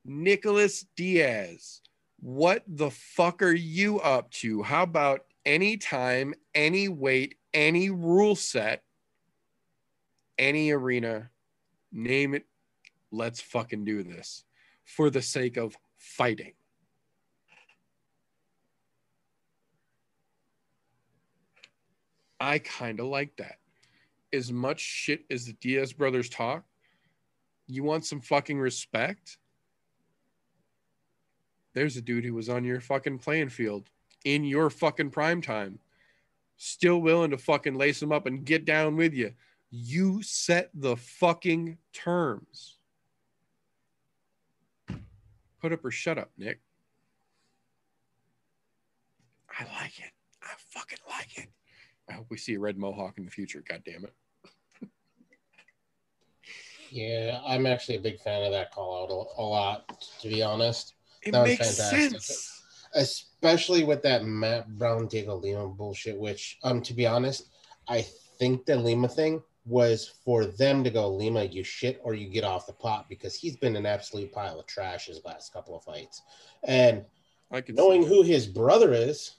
A: Nicholas Diaz, what the fuck are you up to? How about any time, any weight, any rule set any arena, name it, let's fucking do this for the sake of fighting. I kind of like that. As much shit as the Diaz brothers talk, you want some fucking respect? There's a dude who was on your fucking playing field in your fucking prime time, still willing to fucking lace him up and get down with you you set the fucking terms. Put up or shut up, Nick. I like it. I fucking like it. I hope we see a red mohawk in the future. God damn it.
C: Yeah, I'm actually a big fan of that call out a, a lot, to be honest.
A: It
C: That was
A: makes
C: fantastic.
A: sense.
C: Especially with that Matt Brown Dhiego Lima bullshit, which um to be honest, I think the Lima thing was for them to go, Lima, you shit or you get off the pot because he's been an absolute pile of trash his last couple of fights. And
A: I
C: knowing who his brother is,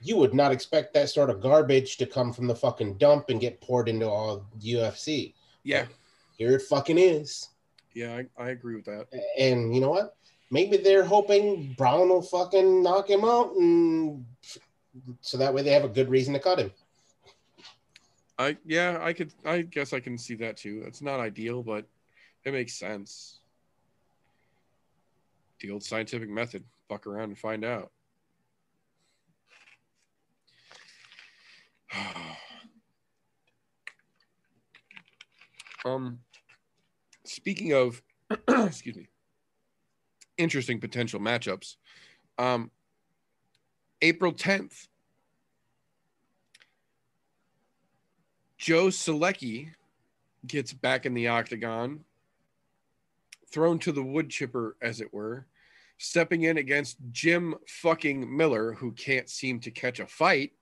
C: you would not expect that sort of garbage to come from the fucking dump and get poured into all UFC.
A: Yeah,
C: Here it fucking is.
A: yeah, I, I agree with that.
C: And you know what? Maybe they're hoping Brown will fucking knock him out, and so that way they have a good reason to cut him.
A: I yeah, I could I guess I can see that too. It's not ideal, but it makes sense. The old scientific method. Fuck around and find out. um speaking of excuse me interesting potential matchups. Um April 10th Joe Solecki gets back in the octagon, thrown to the wood chipper, as it were, stepping in against Jim fucking Miller, who can't seem to catch a fight,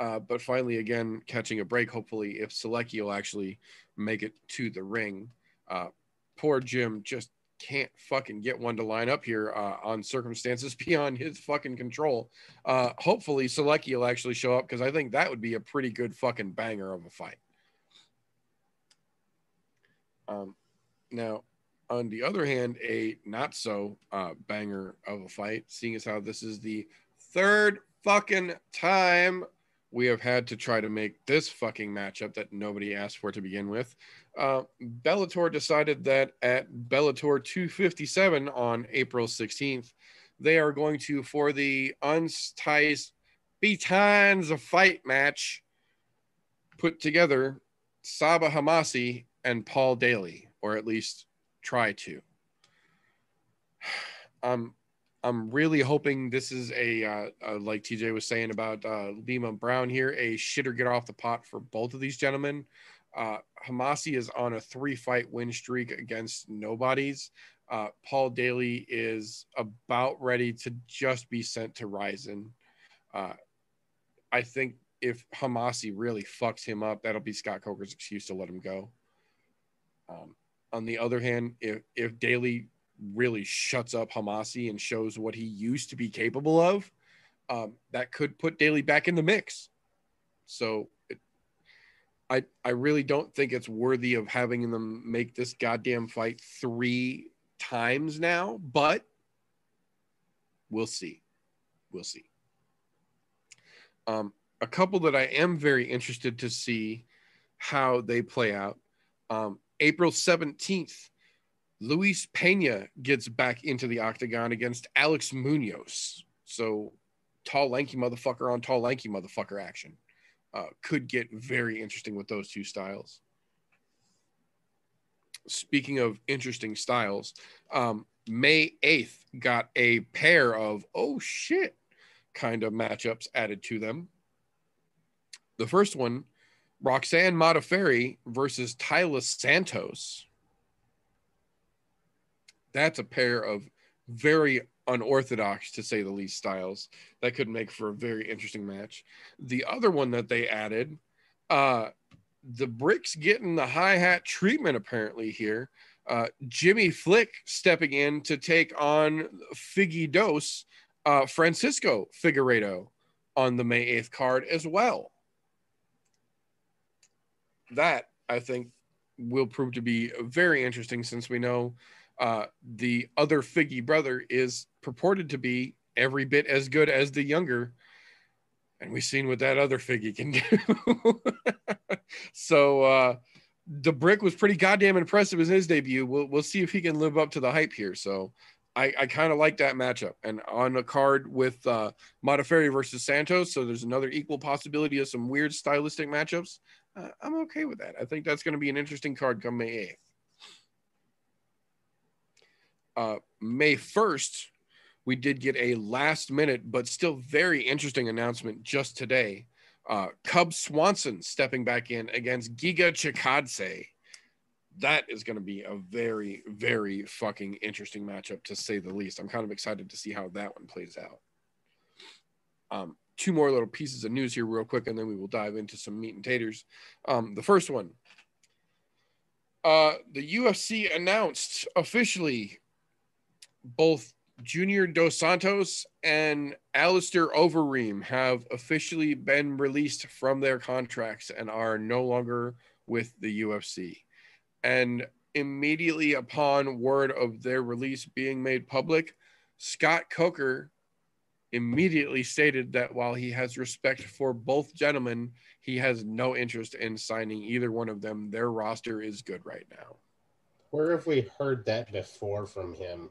A: uh, but finally, again, catching a break, hopefully, if Solecki will actually make it to the ring. Uh, poor Jim just can't fucking get one to line up here uh, on circumstances beyond his fucking control. Uh, hopefully, Solecki will actually show up because I think that would be a pretty good fucking banger of a fight. Um, now, on the other hand, a not so uh, banger of a fight, seeing as how this is the third fucking time we have had to try to make this fucking matchup that nobody asked for to begin with. Uh, Bellator decided that at Bellator 257 on April 16th, they are going to, for the Unties Betines a fight match, put together Sabah Homasi and Paul Daley, or at least try to. Um, I'm really hoping this is a, uh, uh, like TJ was saying about uh, Lima Brown here, a shitter get off the pot for both of these gentlemen. Uh, Homasi is on a three fight win streak against nobodies. Uh, Paul Daley is about ready to just be sent to Rizin. Uh, I think if Homasi really fucks him up, that'll be Scott Coker's excuse to let him go. Um, on the other hand, if if Daley really shuts up Homasi and shows what he used to be capable of, um, that could put Daley back in the mix. So it, I I really don't think it's worthy of having them make this goddamn fight three times now, but we'll see. We'll see. Um, a couple that I am very interested to see how they play out. Um, April 17th, Luis Pena gets back into the octagon against Alex Munoz. So tall, lanky motherfucker on tall, lanky motherfucker action. Uh, could get very interesting with those two styles. Speaking of interesting styles, um, May 8th got a pair of oh shit kind of matchups added to them. The first one, Roxanne Modafferi versus Taila Santos that's a pair of very unorthodox to say the least styles that could make for a very interesting match. The other one that they added uh the bricks getting the hi-hat treatment apparently here. Uh jimmy flick stepping in to take on figgy dose uh francisco figueiredo on the may 8th card as well. That i think will prove to be very interesting since we know uh, the other Figgy brother is purported to be every bit as good as the younger. And we've seen what that other Figgy can do. so uh, the brick was pretty goddamn impressive in his debut. We'll, we'll see if he can live up to the hype here. So I, I kind of like that matchup. And on a card with uh, Modafferi versus Santos, so there's another equal possibility of some weird stylistic matchups. Uh, I'm okay with that. I think that's going to be an interesting card come May 8th uh, May 1st, we did get a last minute, but still very interesting announcement just today. Uh, Cub Swanson stepping back in against Giga Chikadze. That is going to be a very, very fucking interesting matchup to say the least. I'm kind of excited to see how that one plays out. Um, two more little pieces of news here, real quick, and then we will dive into some meat and taters. Um, the first one Uh, the UFC announced officially both Junior Dos Santos and Alistair Overeem have officially been released from their contracts and are no longer with the UFC. And immediately upon word of their release being made public, Scott Coker immediately stated that while he has respect for both gentlemen, he has no interest in signing either one of them. Their roster is good right now.
C: Where have we heard that before from him?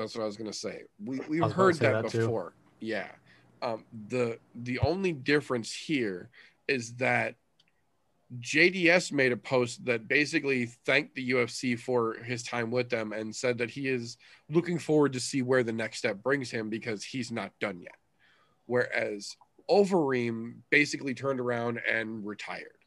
A: That's what I was gonna say. We we've
B: I was about to
A: heard that,
B: that
A: before. Yeah. Um, the the only difference here is that JDS made a post that basically thanked the UFC for his time with them and said that he is looking forward to see where the next step brings him because he's not done yet. Whereas Overeem basically turned around and retired.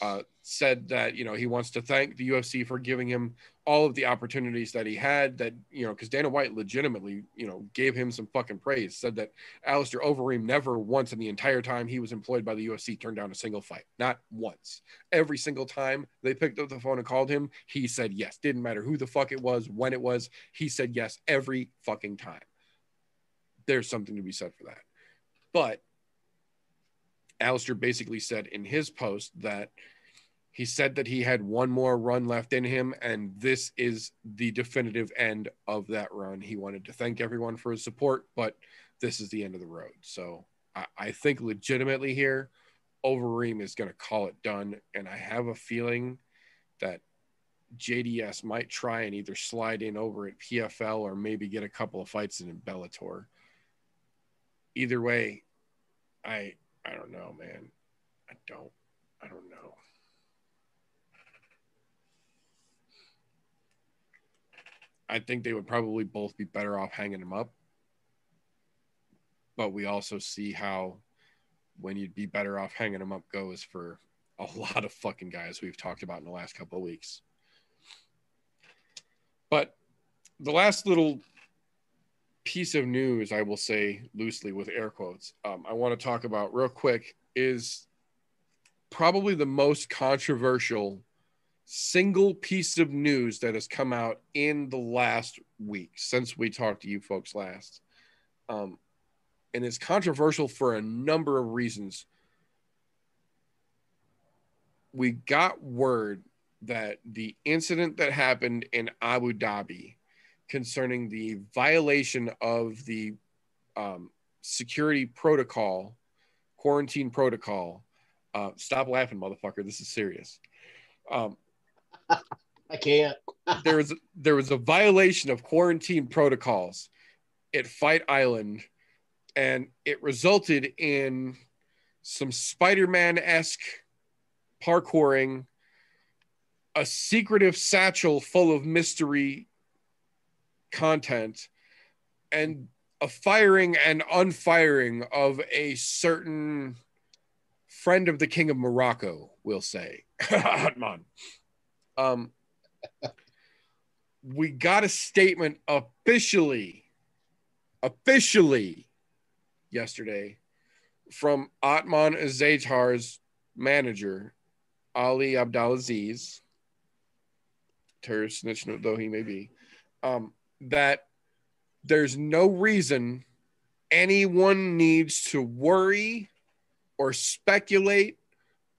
A: Uh, said that you know he wants to thank the UFC for giving him all of the opportunities that he had. That you know because Dana White legitimately you know gave him some fucking praise. Said that Alistair Overeem never once in the entire time he was employed by the UFC turned down a single fight. Not once. Every single time they picked up the phone and called him, he said yes. Didn't matter who the fuck it was, when it was. He said yes every fucking time. There's something to be said for that. But Alistair basically said in his post that he said that he had one more run left in him, and this is the definitive end of that run. He wanted to thank everyone for his support, but this is the end of the road. So I, I think legitimately here, Overeem is going to call it done. And I have a feeling that JDS might try and either slide in over at PFL or maybe get a couple of fights in Bellator. Either way, I I don't know, man. I don't I don't know. I think they would probably both be better off hanging him up. But we also see how when you'd be better off hanging him up goes for a lot of fucking guys we've talked about in the last couple of weeks. But the last little piece of news, I will say loosely with air quotes, um, I want to talk about real quick is probably the most controversial single piece of news that has come out in the last week since we talked to you folks last. Um, and it's controversial for a number of reasons. We got word that the incident that happened in Abu Dhabi concerning the violation of the um, security protocol, quarantine protocol. Uh, stop laughing, motherfucker. This is serious. Um,
C: I can't.
A: there was there was a violation of quarantine protocols at Fight Island, and it resulted in some Spider-Man esque parkouring, a secretive satchel full of mystery content, and a firing and unfiring of a certain friend of the King of Morocco, we'll say. Atman. Um, we got a statement officially, officially yesterday from Ottman Azaitar's manager, Ali Abdelaziz, terrorist snitch though he may be, um, that there's no reason anyone needs to worry or speculate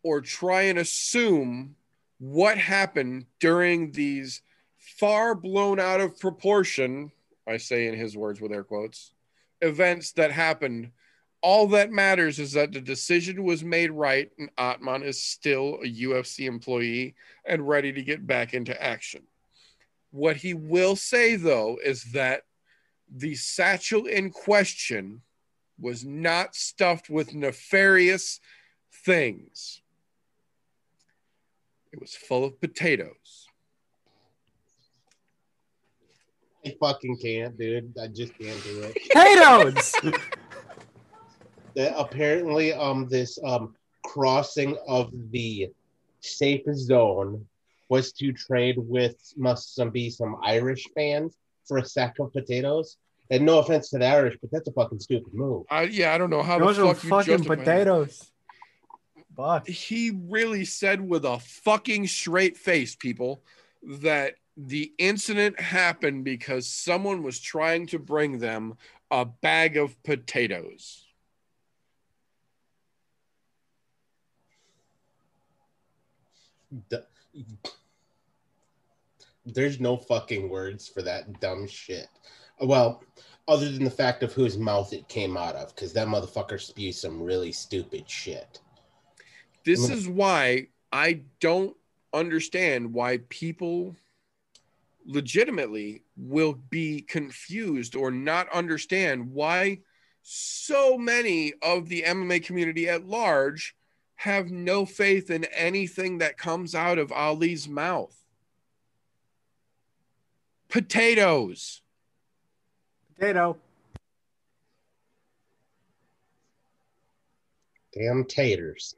A: or try and assume what happened during these far blown out of proportion, I say in his words with air quotes, events that happened. All that matters is that the decision was made right, and Ottman is still a UFC employee and ready to get back into action. What he will say, though, is that the satchel in question was not stuffed with nefarious things. It was full of potatoes.
C: I fucking can't, dude. I just can't do it.
B: Potatoes.
C: That apparently, um, this um crossing of the safe zone was to trade with must some be some Irish fans for a sack of potatoes. And no offense to the Irish, but that's a fucking stupid move.
A: I, yeah, I don't know how
B: Those
A: the
B: are
A: fuck you
B: fucking
A: justify that.
B: potatoes. Fuck.
A: he really said with a fucking straight face, people, that the incident happened because someone was trying to bring them a bag of potatoes.
C: D- There's no fucking words for that dumb shit. Well, other than the fact of whose mouth it came out of, because that motherfucker spews some really stupid shit.
A: This is why I don't understand why people legitimately will be confused or not understand why so many of the MMA community at large have no faith in anything that comes out of Ali's mouth. Potatoes.
B: Potato.
C: Damn taters.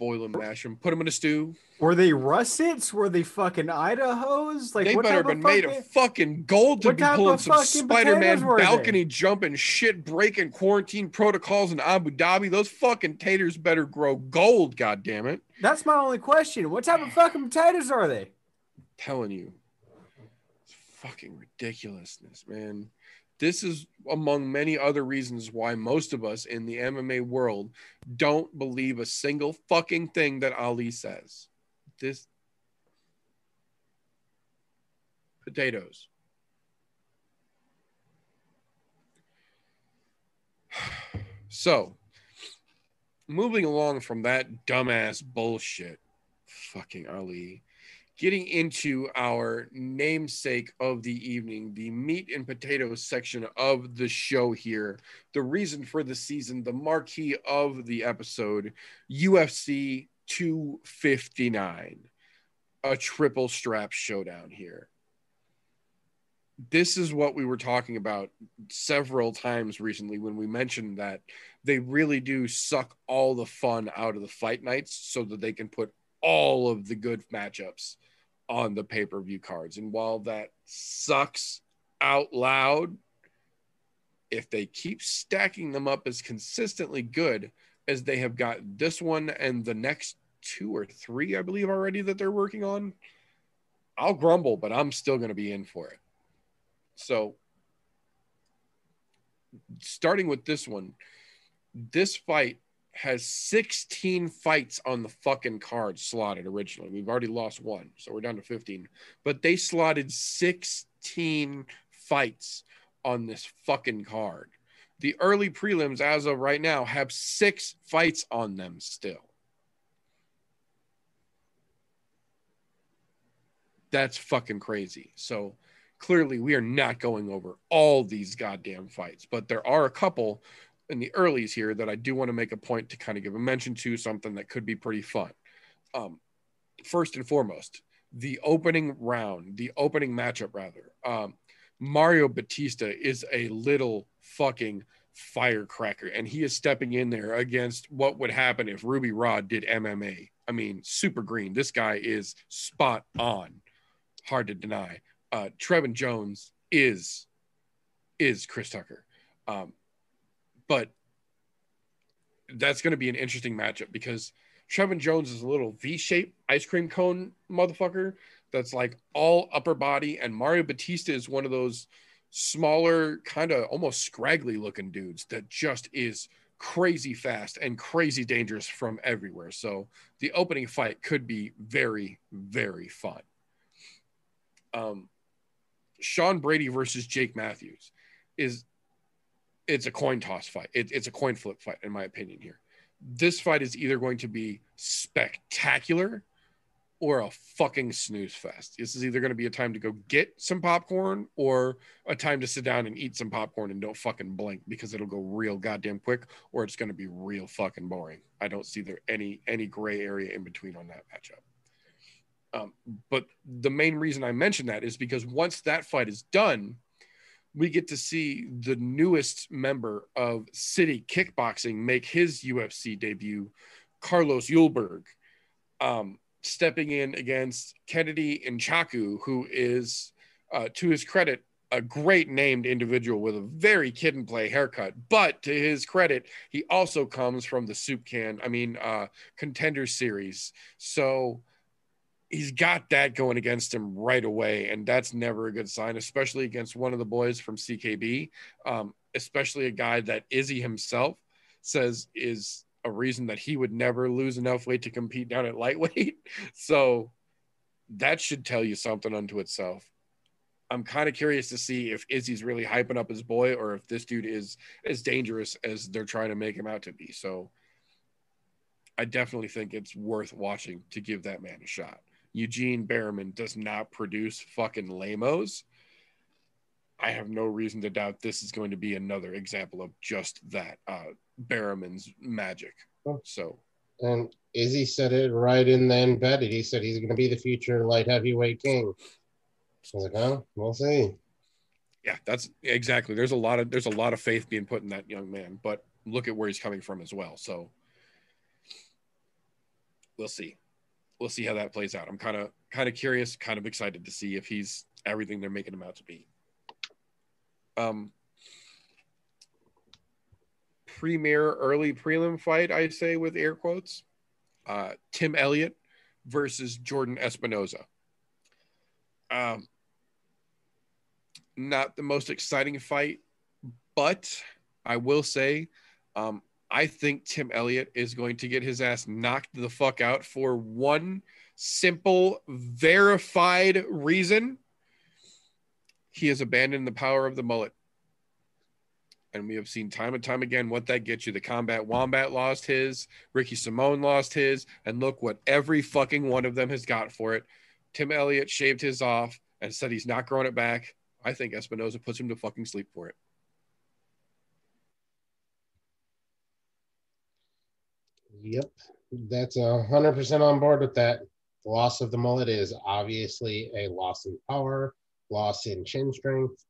A: Boil them, mash them, put them in a stew.
B: Were they russets? Were they fucking Idahos? Like
A: they better have been made of
B: fucking-
A: gold to be pulling some Spider-Man
B: they?
A: balcony jumping shit, breaking quarantine protocols in Abu Dhabi. Those fucking taters better grow gold, god damn it.
B: That's my only question. What type of fucking potatoes are they?
A: telling you. It's fucking ridiculousness, man. This is among many other reasons why most of us in the MMA world don't believe a single fucking thing that Ali says. This potatoes. So, moving along from that dumbass bullshit, fucking Ali, getting into our namesake of the evening, the meat and potatoes section of the show here. The reason for the season, the marquee of the episode, UFC 259, a triple strap showdown here. This is what we were talking about several times recently when we mentioned that they really do suck all the fun out of the fight nights so that they can put all of the good matchups on the pay per view cards. And while that sucks out loud, if they keep stacking them up as consistently good as they have got this one and the next two or three, I believe, already that they're working on, I'll grumble, but I'm still going to be in for it. So, starting with this one, this fight has 16 fights on the fucking card slotted originally. We've already lost one, so we're down to 15. But they slotted 16 fights on this fucking card. The early prelims, as of right now, have six fights on them still. That's fucking crazy. So clearly, we are not going over all these goddamn fights, but there are a couple in the earlies here that I do want to make a point to kind of give a mention to something that could be pretty fun. Um, first and foremost, the opening round, the opening matchup, rather. Um, Mario Bautista is a little fucking firecracker, and he is stepping in there against what would happen if Ruby Rhod did MMA. I mean, super green. This guy is spot on. Hard to deny. Uh, Trevin Jones is is Chris Tucker. Um, but that's going to be an interesting matchup because Trevin Jones is a little V-shaped ice cream cone motherfucker that's like all upper body, and Mario Bautista is one of those smaller, kind of almost scraggly looking dudes that just is crazy fast and crazy dangerous from everywhere. So the opening fight could be very, very fun. Um, Sean Brady versus Jake Matthews is it's a coin toss fight. It, it's a coin flip fight, in my opinion. Here, this fight is either going to be spectacular or a fucking snooze fest. This is either going to be a time to go get some popcorn or a time to sit down and eat some popcorn and don't fucking blink because it'll go real goddamn quick, or it's going to be real fucking boring. I don't see there any any gray area in between on that matchup. Um, but the main reason I mention that is because once that fight is done, we get to see the newest member of City Kickboxing make his UFC debut, Carlos Ulberg, um, stepping in against Kennedy Nzechukwu, who is, uh, to his credit, a great named individual with a very kid and play haircut. But to his credit, he also comes from the soup can, I mean, uh, contender series. So he's got that going against him right away. And that's never a good sign, especially against one of the boys from CKB, um, especially a guy that Izzy himself says is a reason that he would never lose enough weight to compete down at lightweight. So that should tell you something unto itself. I'm kind of curious to see if Izzy's really hyping up his boy or if this dude is as dangerous as they're trying to make him out to be. So I definitely think it's worth watching to give that man a shot. Eugene Bareman does not produce fucking lamos. I have no reason to doubt this is going to be another example of just that uh, Bareman's magic. So
C: And Izzy said it right in the embedded. He said he's going to be the future light heavyweight king. I was like, oh, we'll see.
A: yeah, that's exactly. There's a lot of there's a lot of faith being put in that young man, but look at where he's coming from as well. So we'll see. We'll see how that plays out. I'm kind of kind of curious, kind of excited to see if he's everything they're making him out to be. Um premier early prelim fight, I say with air quotes. Uh Tim Elliott versus Jordan Espinoza. Um not the most exciting fight, but I will say, um, I think Tim Elliott is going to get his ass knocked the fuck out for one simple, verified reason. He has abandoned the power of the mullet. And we have seen time and time again what that gets you. The combat wombat lost his, Ricky Simon lost his, and look what every fucking one of them has got for it. Tim Elliott shaved his off and said he's not growing it back. I think Espinoza puts him to fucking sleep for it.
C: Yep, that's a hundred percent on board with that. The loss of the mullet is obviously a loss in power, loss in chin strength.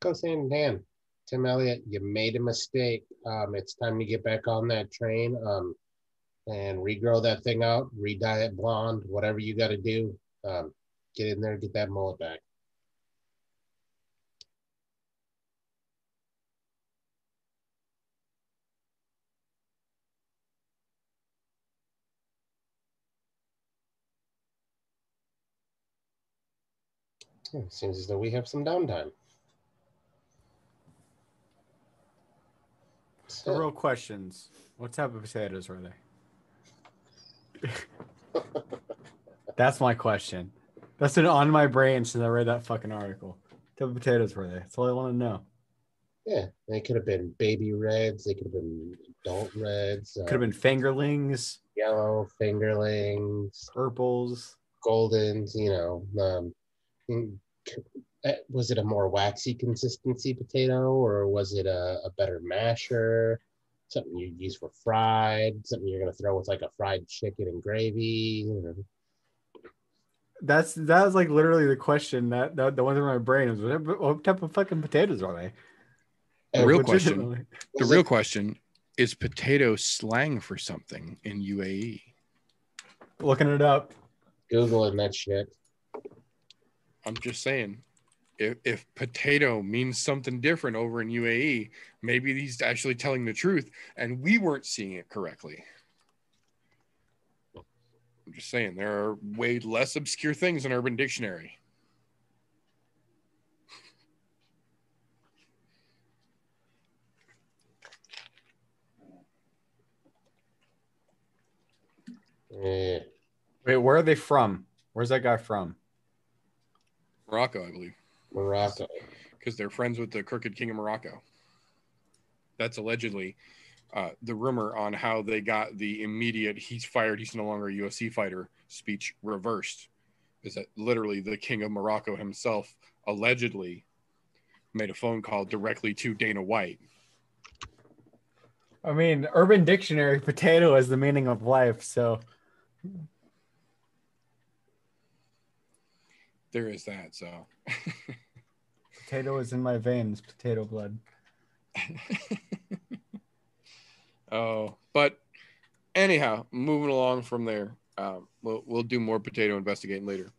C: Goes hand in hand. Tim Elliott, you made a mistake. Um, it's time to get back on that train um, and regrow that thing out, re-dye it blonde, whatever you got to do. Um, get in there, get that mullet back. Hmm, Seems as though we have some downtime.
B: The real questions. What type of potatoes were they? That's my question. That's been on my brain since I read that fucking article. What type of potatoes were they? That's all I want to know.
C: Yeah, they could have been baby reds. They could have been adult reds. Uh,
B: Could have been fingerlings,
C: yellow fingerlings,
B: purples.
C: goldens. You know, um, mm, eh, was it a more waxy consistency potato, or was it a, a better masher? Something you use for fried. Something you're gonna throw with like a fried chicken and gravy. You know.
B: That's that was like literally the question that, that the ones in my brain was what, what type of fucking potatoes are they?
A: The real question, the real
C: it-
A: question is potato slang for something in? UAE.
B: Looking it up.
C: Googling that shit.
A: I'm just saying, if, if potato means something different over in UAE, maybe he's actually telling the truth and we weren't seeing it correctly. I'm just saying, there are way less obscure things in Urban Dictionary.
C: Eh,
B: Wait, where are they from? Where's that guy from?
A: Morocco, I believe,
C: Morocco.
A: because they're friends with the Crooked King of Morocco. That's allegedly uh, the rumor on how they got the immediate "he's fired, he's no longer a UFC fighter" speech reversed. Is that literally the King of Morocco himself allegedly made a phone call directly to Dana White.
B: I mean, Urban Dictionary, potato is the meaning of life. So
A: There is that. So
B: potato is in my veins. Potato blood.
A: Oh, but anyhow, moving along from there, um, we'll we'll do more potato investigating later.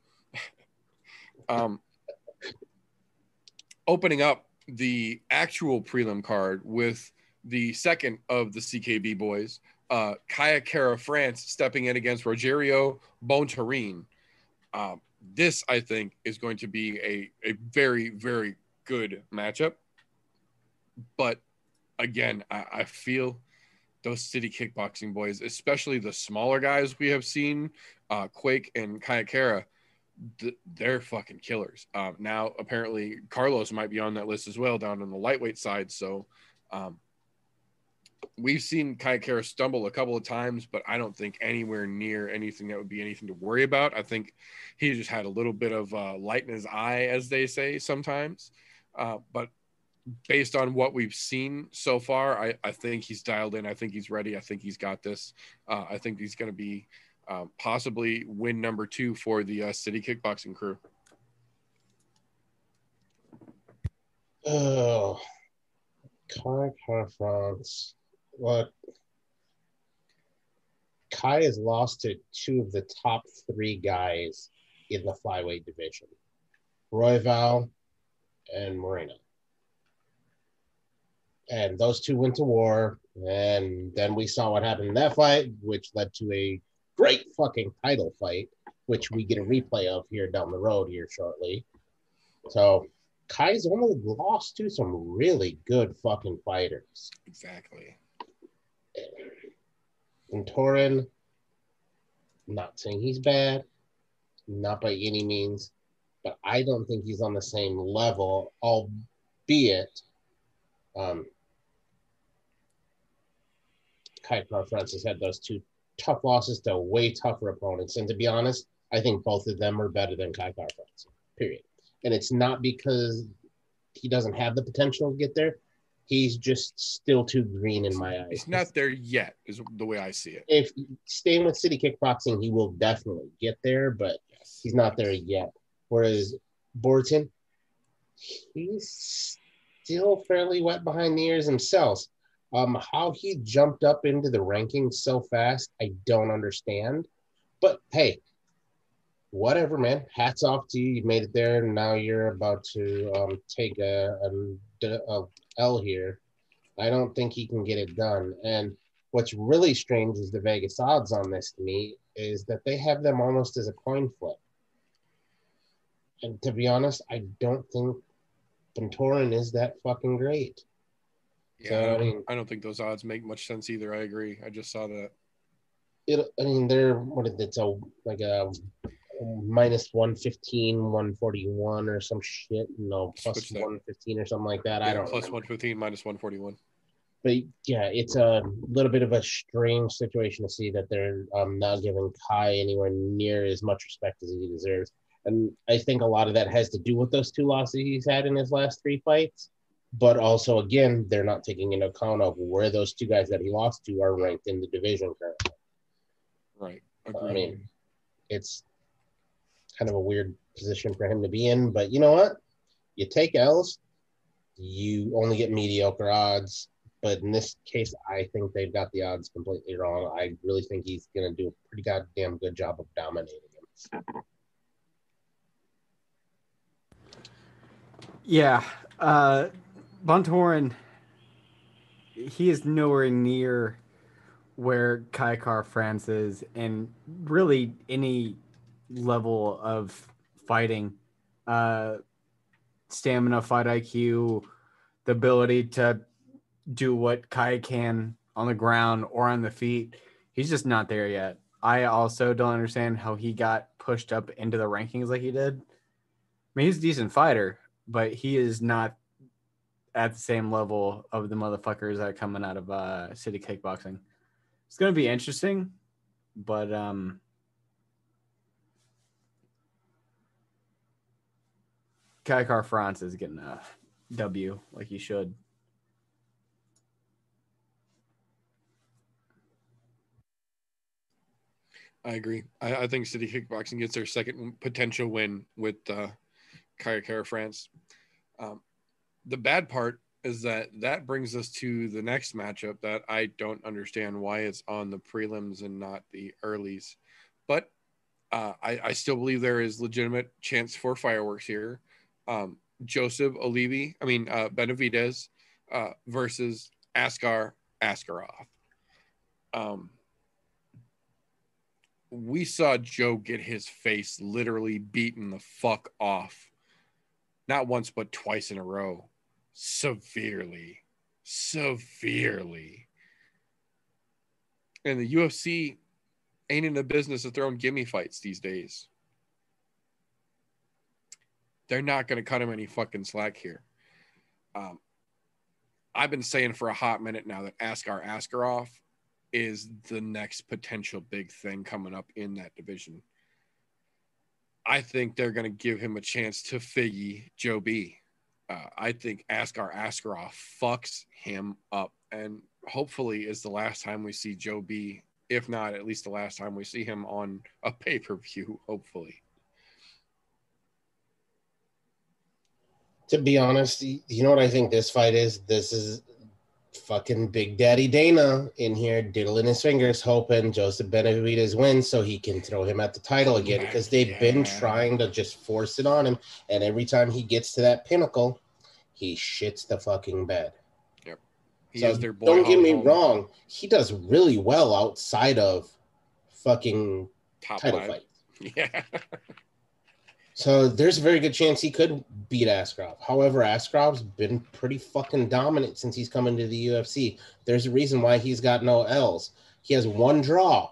A: um, opening up the actual prelim card with the second of the CKB boys, uh, Kai Kara-France stepping in against Rogerio Bontorin. Um, this, I think, is going to be a, a very, very good matchup. But again, I, I feel those city kickboxing boys, especially the smaller guys we have seen, uh, Quake and Kai Kara, th- they're fucking killers. Um, now, apparently, Carlos might be on that list as well, down on the lightweight side. So, um, we've seen Kai Kara stumble a couple of times, but I don't think anywhere near anything that would be anything to worry about. I think he just had a little bit of uh, light in his eye, as they say sometimes. Uh, but based on what we've seen so far, I, I think he's dialed in. I think he's ready. I think he's got this. Uh, I think he's going to be um, possibly win number two for the uh, city kickboxing crew.
C: Oh, Kai Kai France. Look, Kai has lost to two of the top three guys in the flyweight division Royval and Moreno. And those two went to war. And then we saw what happened in that fight, which led to a great fucking title fight, which we get a replay of here down the road here shortly. So Kai's only lost to some really good fucking fighters.
A: Exactly.
C: And Torin, not saying he's bad, not by any means, but I don't think he's on the same level, albeit um, Kai Car Francis had those two tough losses to way tougher opponents. And to be honest, I think both of them are better than Kai Car Francis, period. And it's not because he doesn't have the potential to get there. He's just still too green in my eyes.
A: He's not there yet, is the way I see it.
C: If staying with City Kickboxing, he will definitely get there, but
A: Yes.
C: he's not there yet. Whereas Borton, he's still fairly wet behind the ears himself. Um, how he jumped up into the rankings so fast, I don't understand. But hey, whatever, man. Hats off to you. You made it there, now you're about to um, take a, a, a L here. I don't think he can get it done. And what's really strange is the Vegas odds on this to me is that they have them almost as a coin flip. And to be honest, I don't think Bontorin is that fucking great.
A: Yeah,
C: So,
A: I,
C: I
A: don't,
C: mean-
A: I don't think those odds make much sense either. I agree. I just saw that.
C: It, I mean, they're what it? It's a like a minus 115, 141 or some shit. No, plus
A: Switch that.
C: 115 or something like that. I don't
A: plus
C: remember.
A: 115 minus 141.
C: but yeah, it's a little bit of a strange situation to see that they're um, not giving Kai anywhere near as much respect as he deserves. And I think a lot of that has to do with those two losses he's had in his last three fights. But also, again, they're not taking into account of where those two guys that he lost to are ranked in the division currently.
A: Right. Agreed.
C: I mean, it's kind of a weird position for him to be in. But you know what? You take L's, you only get mediocre odds. But in this case, I think they've got the odds completely wrong. I really think he's going to do a pretty goddamn good job of dominating him.
B: Yeah. Uh Bontorin he is nowhere near where Kai Kara-France is and really any level of fighting. Uh stamina, fight IQ, the ability to do what Kai can on the ground or on the feet. He's just not there yet. I also don't understand how he got pushed up into the rankings like he did. I mean, he's a decent fighter, but he is not at the same level of the motherfuckers that are coming out of uh, city kickboxing. It's gonna be interesting, but um, Kai Kara-France is getting a W like he should.
A: I agree. I, I think City Kickboxing gets their second potential win with uh, Kai Kara-France. Um, the bad part is that that brings us to the next matchup that I don't understand why it's on the prelims and not the earlies. But uh, I, I still believe there is legitimate chance for fireworks here. Um, Joseph Olivi, I mean uh, Benavidez uh, versus Askar Askarov. Um, we saw Joe get his face literally beaten the fuck off, not once but twice in a row, severely, severely. And the UFC ain't in the business of throwing gimme fights these days. They're not going to cut him any fucking slack here. Um, I've been saying for a hot minute now that Askar Askarov is the next potential big thing coming up in that division. I think they're going to give him a chance to figgy Joe B. Uh, I think Askar Askarov fucks him up and hopefully is the last time we see Joe B. If not, at least the last time we see him on a pay per view, hopefully.
C: To be honest, you know what I think this fight is? This is fucking Big Daddy Dana in here diddling his fingers, hoping Joseph Benavidez wins so he can throw him at the title again because they've been trying to just force it on him. And every time he gets to that pinnacle, he shits the fucking bed.
A: He
C: So
A: is their boy.
C: don't get me
A: Holm,
C: wrong, he does really well outside of fucking
A: Top
C: title
A: five.
C: fight.
A: Yeah.
C: So there's a very good chance he could beat Askarov. However, Askarov's been pretty fucking dominant since he's come into the UFC. There's a reason why he's got no L's. He has one draw,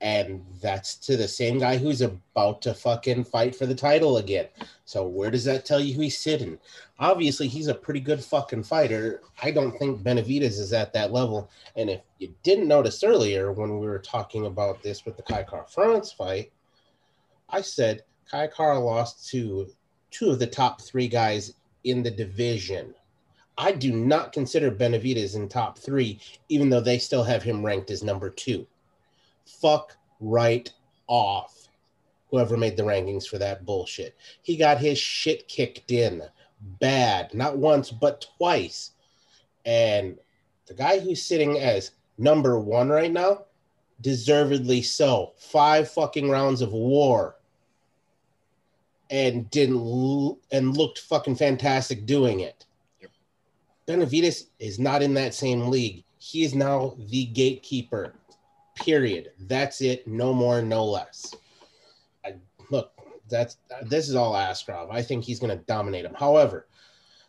C: and that's to the same guy who's about to fucking fight for the title again. So where does that tell you who he's sitting? Obviously, he's a pretty good fucking fighter. I don't think Benavidez is at that level. And if you didn't notice earlier when we were talking about this with the Kai Kara-France fight, I said Kai Kara lost to two of the top three guys in the division. I do not consider Benavidez in top three, even though they still have him ranked as number two. Fuck right off. Whoever made the rankings for that bullshit. He got his shit kicked in bad, not once, but twice. And the guy who's sitting as number one right now, deservedly so. Five fucking rounds of war and didn't l- and looked fucking fantastic doing it.
A: Yep.
C: Benavidez is not in that same league. He is now the gatekeeper. Period. That's it. No more, no less. I, look, that's this is all Askarov. I think he's going to dominate him. However,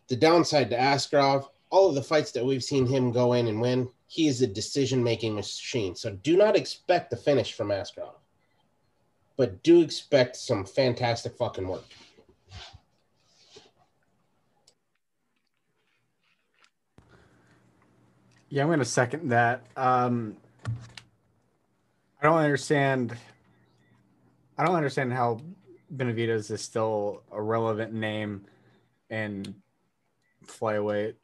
C: the downside to Askarov, all of the fights that we've seen him go in and win, he is a decision-making machine. So do not expect the finish from Askarov but do expect some fantastic fucking work.
B: Yeah, I'm gonna second that. Um, I don't understand. I don't understand how Benavidez is still a relevant name in flyweight.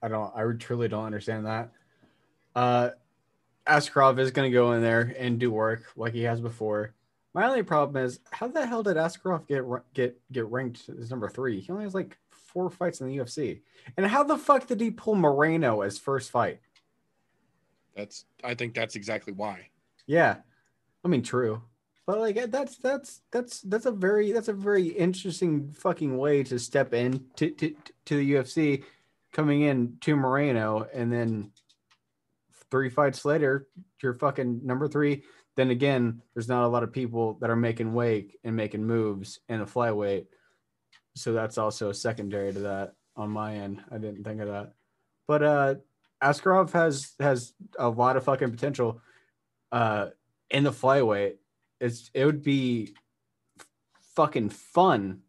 B: I don't. I truly don't understand that. Uh, Askarov is gonna go in there and do work like he has before. My only problem is how the hell did Askarov get get get ranked as number three? He only has like four fights in the UFC. And how the fuck did he pull Moreno as first fight?
A: That's I think that's exactly why.
B: Yeah, I mean, true, but like that's that's that's that's a very that's a very interesting fucking way to step in to to, to the UFC, coming in to Moreno, and then three fights later, you're fucking number three. Then again, there's not a lot of people that are making weight and making moves in a flyweight, so that's also secondary to that on my end. I didn't think of that, but uh, Askarov has has a lot of fucking potential uh in the flyweight it's it would be fucking fun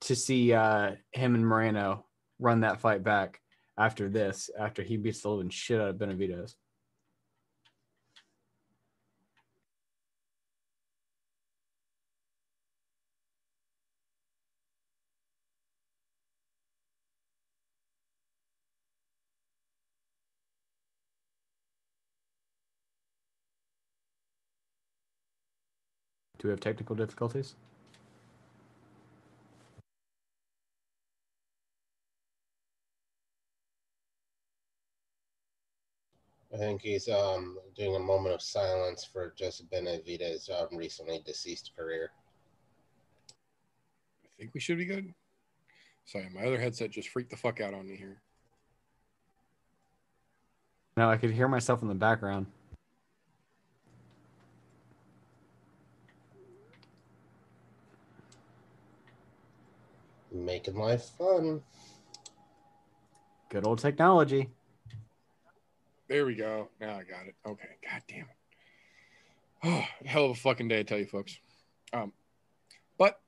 B: to see uh him and Moreno run that fight back after this after he beats the living shit out of Benavidez. Do we have technical difficulties?
C: I think he's um, doing a moment of silence for Joseph Benavidez' um, recently deceased career.
A: I think we should be good. Sorry, my other headset just freaked the fuck out on me here.
B: No, I could hear myself in the background.
C: Making life fun.
B: Good old technology.
A: There we go. Now I got it. Okay. God damn it. Oh, hell of a fucking day, I tell you, folks. Um, but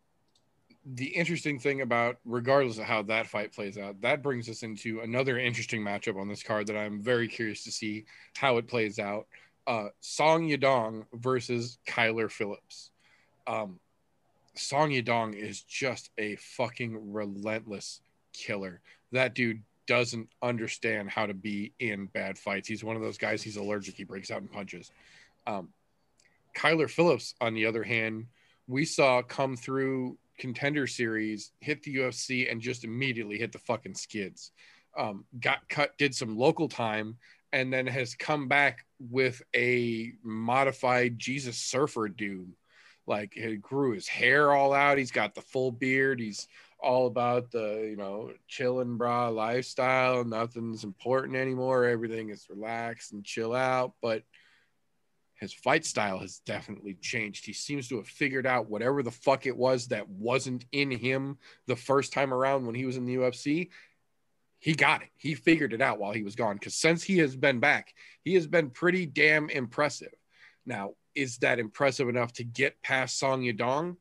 A: the interesting thing about, regardless of how that fight plays out, that brings us into another interesting matchup on this card that I'm very curious to see how it plays out. Uh, Song Yadong versus Kyler Phillips. Um, Song Yadong is just a fucking relentless killer. That dude doesn't understand how to be in bad fights. He's one of those guys. He's allergic. He breaks out in punches. Um, Kyler Phillips, on the other hand, we saw come through contender series, hit the UFC, and just immediately hit the fucking skids. Um, got cut, did some local time, and then has come back with a modified Jesus Surfer dude. Like he grew his hair all out. He's got the full beard. He's all about the you know chilling bra lifestyle. Nothing's important anymore. Everything is relaxed and chill out. But his fight style has definitely changed. He seems to have figured out whatever the fuck it was that wasn't in him the first time around when he was in the UFC. He got it. He figured it out while he was gone. Because since he has been back, he has been pretty damn impressive. Now, is that impressive enough to get past Song Yadong?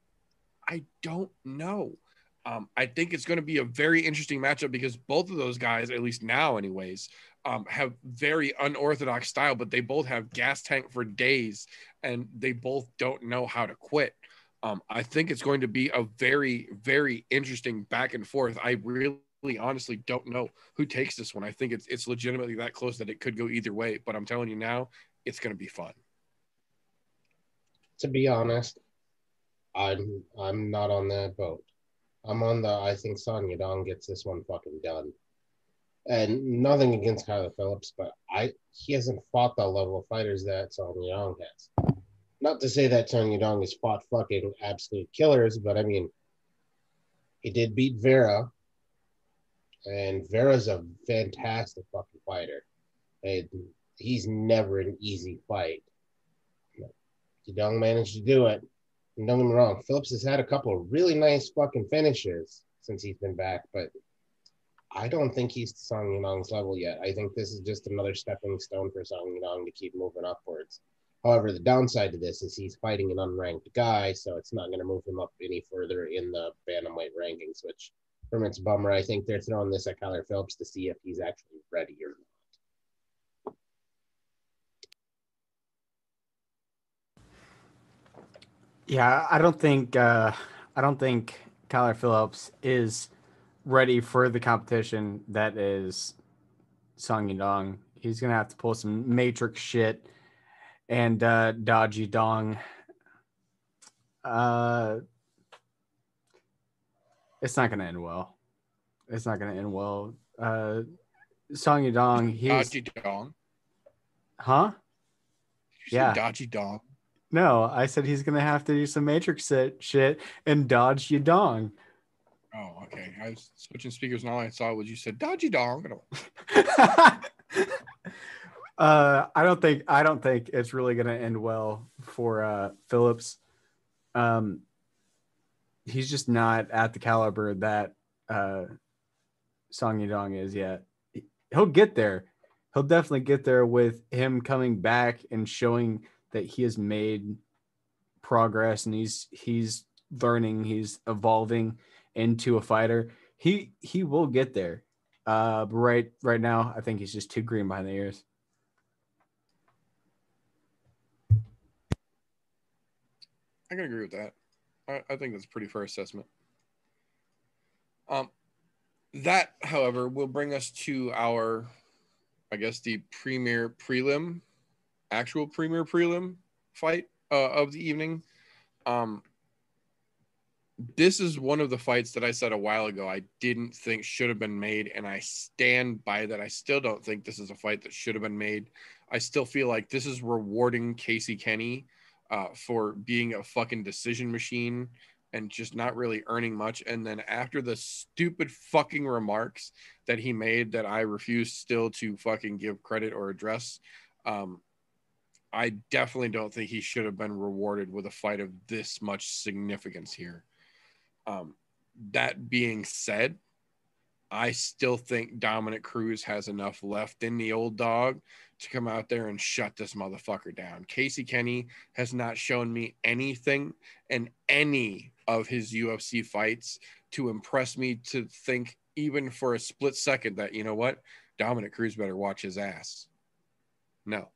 A: I don't know. Um, I think it's going to be a very interesting matchup because both of those guys, at least now, anyways, um, have very unorthodox style, but they both have gas tank for days and they both don't know how to quit. Um, I think it's going to be a very, very interesting back and forth. I really honestly don't know who takes this one. I think it's it's legitimately that close that it could go either way. But I'm telling you now, it's going to be fun.
C: To be honest, I'm I'm not on that boat. I'm on the I think Song Yadong gets this one fucking done. And nothing against Kyler Phillips, but I he hasn't fought the level of fighters that Song Yadong has. Not to say that Song Yadong has fought fucking absolute killers, but I mean, he did beat Vera, and Vera's a fantastic fucking fighter. And he's never an easy fight. Yadong managed to do it. And don't get me wrong, Phillips has had a couple of really nice fucking finishes since he's been back, but I don't think he's to Song Yadong's level yet. I think this is just another stepping stone for Song Yadong to keep moving upwards. However, the downside to this is he's fighting an unranked guy, so it's not going to move him up any further in the bantamweight rankings, which from its bummer. I think they're throwing this at Kyler Phillips to see if he's actually ready or not.
B: Yeah, I don't think uh, I don't think Kyler Phillips is ready for the competition that is Song Yadong. He's gonna have to pull some matrix shit and uh, dodgy dong. Uh, it's not gonna end well. It's not gonna end well. Uh, Song Yadong, he's
A: Dodgy dong.
B: huh?
A: Did you say
B: Yeah.
A: Dodgy dong.
B: No, I said he's gonna have to do some matrix shit, shit and dodge your dong.
A: Oh, okay. I was switching speakers and all I saw was you said dodgy dong.
B: uh, I don't think I don't think it's really going to end well for uh, Phillips. Um, he's just not at the caliber that uh, Song Yadong is yet. He'll get there. He'll definitely get there with him coming back and showing that he has made progress and he's he's learning, he's evolving into a fighter. He he will get there. Uh, but right right now, I think he's just too green behind the ears.
A: I can agree with that. I, I think that's a pretty fair assessment. Um, that, however, will bring us to our, I guess, the premier prelim, actual premier prelim fight uh, of the evening. Um, this is one of the fights that I said a while ago I didn't think should have been made, and I stand by that. I still don't think this is a fight that should have been made. I still feel like this is rewarding Casey Kenny uh, for being a fucking decision machine and just not really earning much. And then after the stupid fucking remarks that he made that I refuse still to fucking give credit or address, um, I definitely don't think he should have been rewarded with a fight of this much significance here. Um, that being said, I still think Dominick Cruz has enough left in the old dog to come out there and shut this motherfucker down. Casey Kenny has not shown me anything in any of his UFC fights to impress me to think, even for a split second, that, you know what, Dominick Cruz better watch his ass. No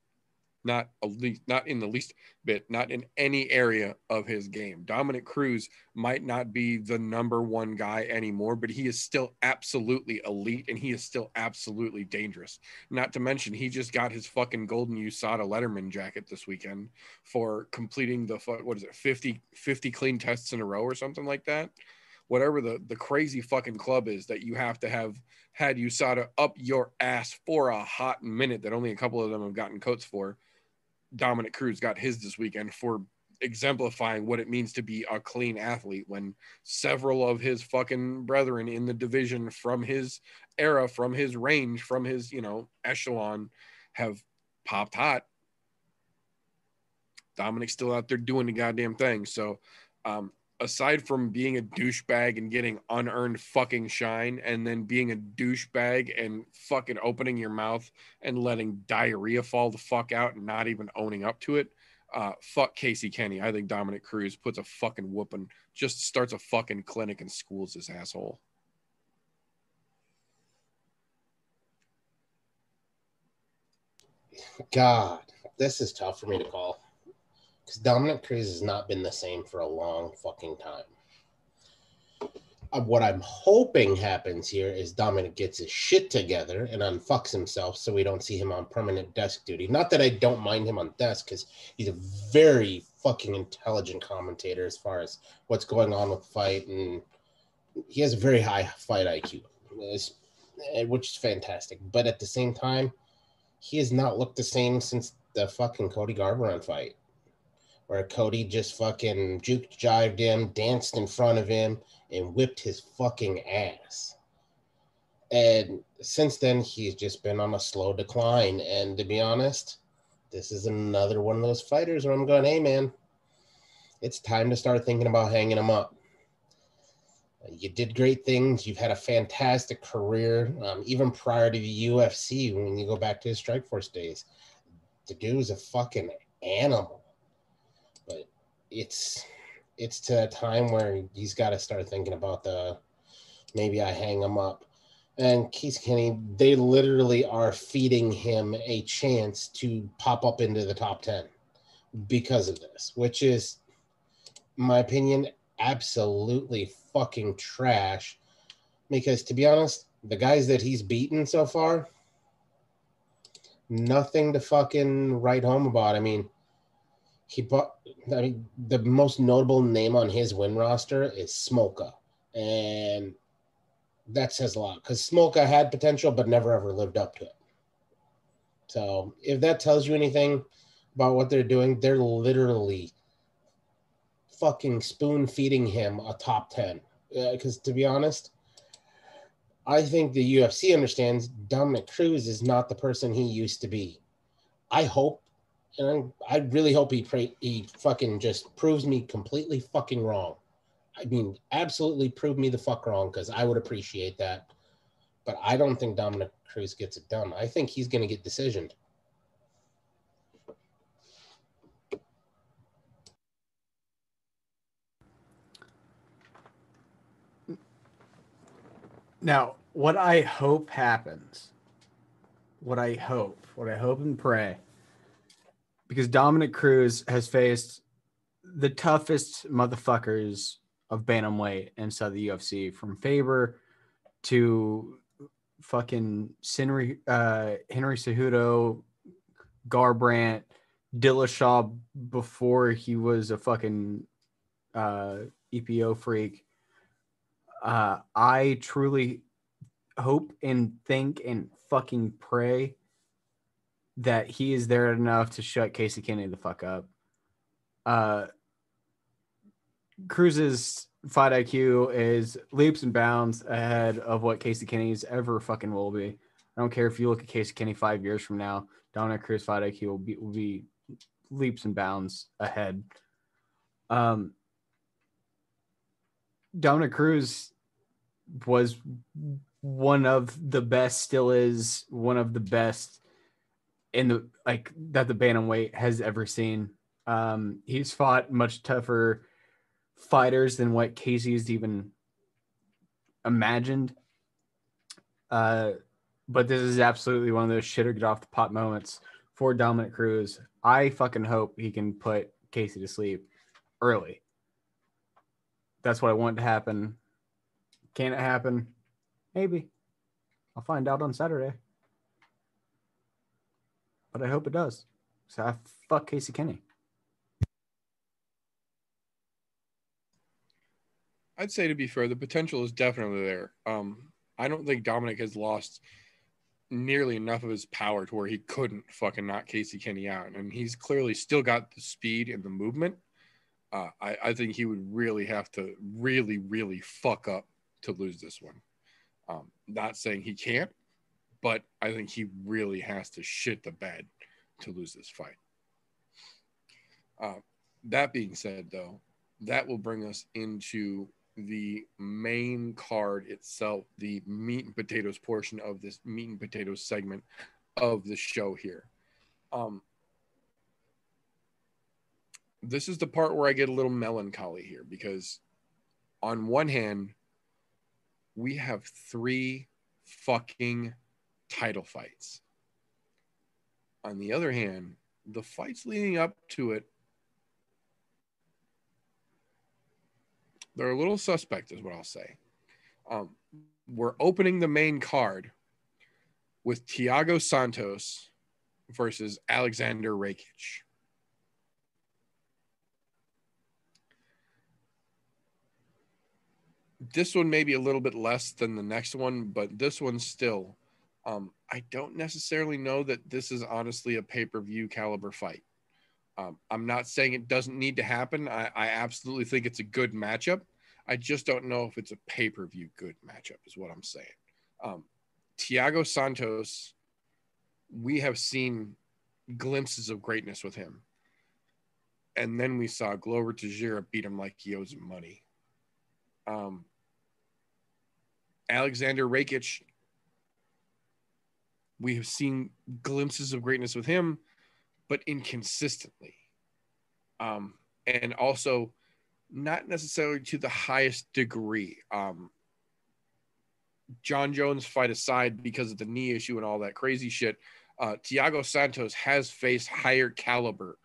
A: not a least, not in the least bit, not in any area of his game. Dominick Cruz might not be the number one guy anymore, but he is still absolutely elite and he is still absolutely dangerous. Not to mention, he just got his fucking golden USADA Letterman jacket this weekend for completing the what is it 50 50 clean tests in a row or something like that whatever the the crazy fucking club is that you have to have had USADA up your ass for a hot minute that only a couple of them have gotten coats for Dominick Cruz got his this weekend for exemplifying what it means to be a clean athlete when several of his fucking brethren in the division from his era, from his range, from his, you know, echelon have popped hot. Dominick's still out there doing the goddamn thing. So, um, aside from being a douchebag and getting unearned fucking shine and then being a douchebag and fucking opening your mouth and letting diarrhea fall the fuck out and not even owning up to it uh fuck casey kenny i think dominick cruz puts a fucking whooping just starts a fucking clinic and schools this asshole
C: God, this is tough for me to call. Because Dominick Cruz has not been the same for a long fucking time. Uh, what I'm hoping happens here is Dominick gets his shit together and unfucks himself so we don't see him on permanent desk duty. Not that I don't mind him on desk because he's a very fucking intelligent commentator as far as what's going on with fight and he has a very high fight IQ, eh, which is fantastic. But at the same time, he has not looked the same since the fucking Cody Garbrandt fight, where Cody just fucking juke jived him, danced in front of him, and whipped his fucking ass. And since then, he's just been on a slow decline. And to be honest, this is another one of those fighters where I'm going, hey man, it's time to start thinking about hanging him up. You did great things. You've had a fantastic career, um, even prior to the UFC. When you go back to his Strikeforce days, the dude's a fucking animal. It's it's to a time where he's got to start thinking about the maybe I hang him up. And Keith Kenny, they literally are feeding him a chance to pop up into the top 10 because of this, which is, my opinion, absolutely fucking trash. Because to be honest, the guys that he's beaten so far, nothing to fucking write home about. I mean, he bought, I mean, the most notable name on his win roster is Smolka. And that says a lot because Smolka had potential but never ever lived up to it. So if that tells you anything about what they're doing, they're literally fucking spoon feeding him a top 10. Uh, because to be honest, I think the UFC understands Dominick Cruz is not the person he used to be. I hope, and I really hope he pray, he fucking just proves me completely fucking wrong. I mean, absolutely prove me the fuck wrong because I would appreciate that. But I don't think Dominick Cruz gets it done. I think he's going to get decisioned.
B: Now, what I hope happens, what I hope, what I hope and pray, because Dominick Cruz has faced the toughest motherfuckers of bantamweight inside the UFC, from Faber to fucking Henry, uh, Henry Cejudo, Garbrandt, Dillashaw before he was a fucking uh, EPO freak. Uh, I truly hope and think and fucking pray that he is there enough to shut Casey Kenney the fuck up. Uh, Cruz is fight IQ is leaps and bounds ahead of what Casey Kenney's ever fucking will be. I don't care if you look at Casey Kenney five years from now, Dominick Cruz fight IQ will be will be leaps and bounds ahead. Um, Dominick Cruz was one of the best, still is one of the best in the like that the bantamweight has ever seen. Um, he's fought much tougher fighters than what Casey's even imagined. Uh, but this is absolutely one of those shit or get off the pot moments for Dominick Cruz. I fucking hope he can put Casey to sleep early. That's what I want to happen. Can it happen? Maybe. I'll find out on Saturday. But I hope it does. So I fuck Casey Kenney.
A: I'd say to be fair, the potential is definitely there. Um, I don't think Dominick has lost nearly enough of his power to where he couldn't fucking knock Casey Kenney out, and he's clearly still got the speed and the movement. Uh, I, I think he would really have to really, really fuck up to lose this one. Um, not saying he can't, but I think he really has to shit the bed to lose this fight. Uh, that being said, though, that will bring us into the main card itself, the meat and potatoes portion of this meat and potatoes segment of the show here. Um, this is the part where I get a little melancholy here because, on one hand, we have three fucking title fights. On the other hand, the fights leading up to it, they're a little suspect, is what I'll say. Um, we're opening the main card with Thiago Santos versus Alexander Rakic. This one may be a little bit less than the next one, but this one still um, I don't necessarily know that this is honestly a pay per view caliber fight. Um, I'm not saying it doesn't need to happen. I, I, absolutely think it's a good matchup. I just don't know if it's a pay per view good matchup, is what I'm saying. Um, Thiago Santos, we have seen glimpses of greatness with him. And then we saw Glover Teixeira beat him like he owes him money. Um, Alexander Rakic we have seen glimpses of greatness with him, but inconsistently. Um, and also not necessarily to the highest degree. Um, Jon Jones fight aside because of the knee issue and all that crazy shit. Uh, Thiago Santos has faced higher caliber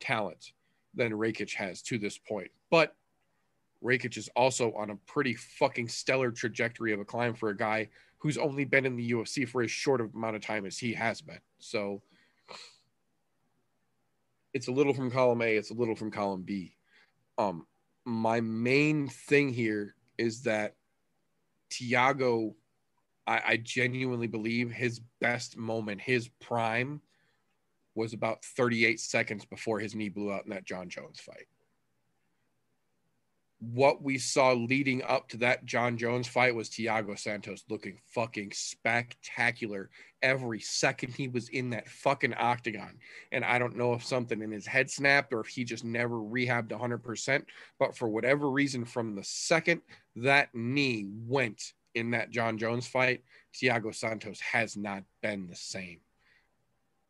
A: talent than Rakic has to this point, but Rakic is also on a pretty fucking stellar trajectory of a climb for a guy who's only been in the UFC for as short amount of time as he has been. So it's a little from column A, it's a little from column B. Um, my main thing here is that Thiago, I, I genuinely believe his best moment, his prime, was about 38 seconds before his knee blew out in that Jon Jones fight what we saw leading up to that Jon Jones fight was Thiago Santos looking fucking spectacular every second he was in that fucking octagon. And I don't know if something in his head snapped or if he just never rehabbed 100%. But for whatever reason, from the second that knee went in that Jon Jones fight, Thiago Santos has not been the same.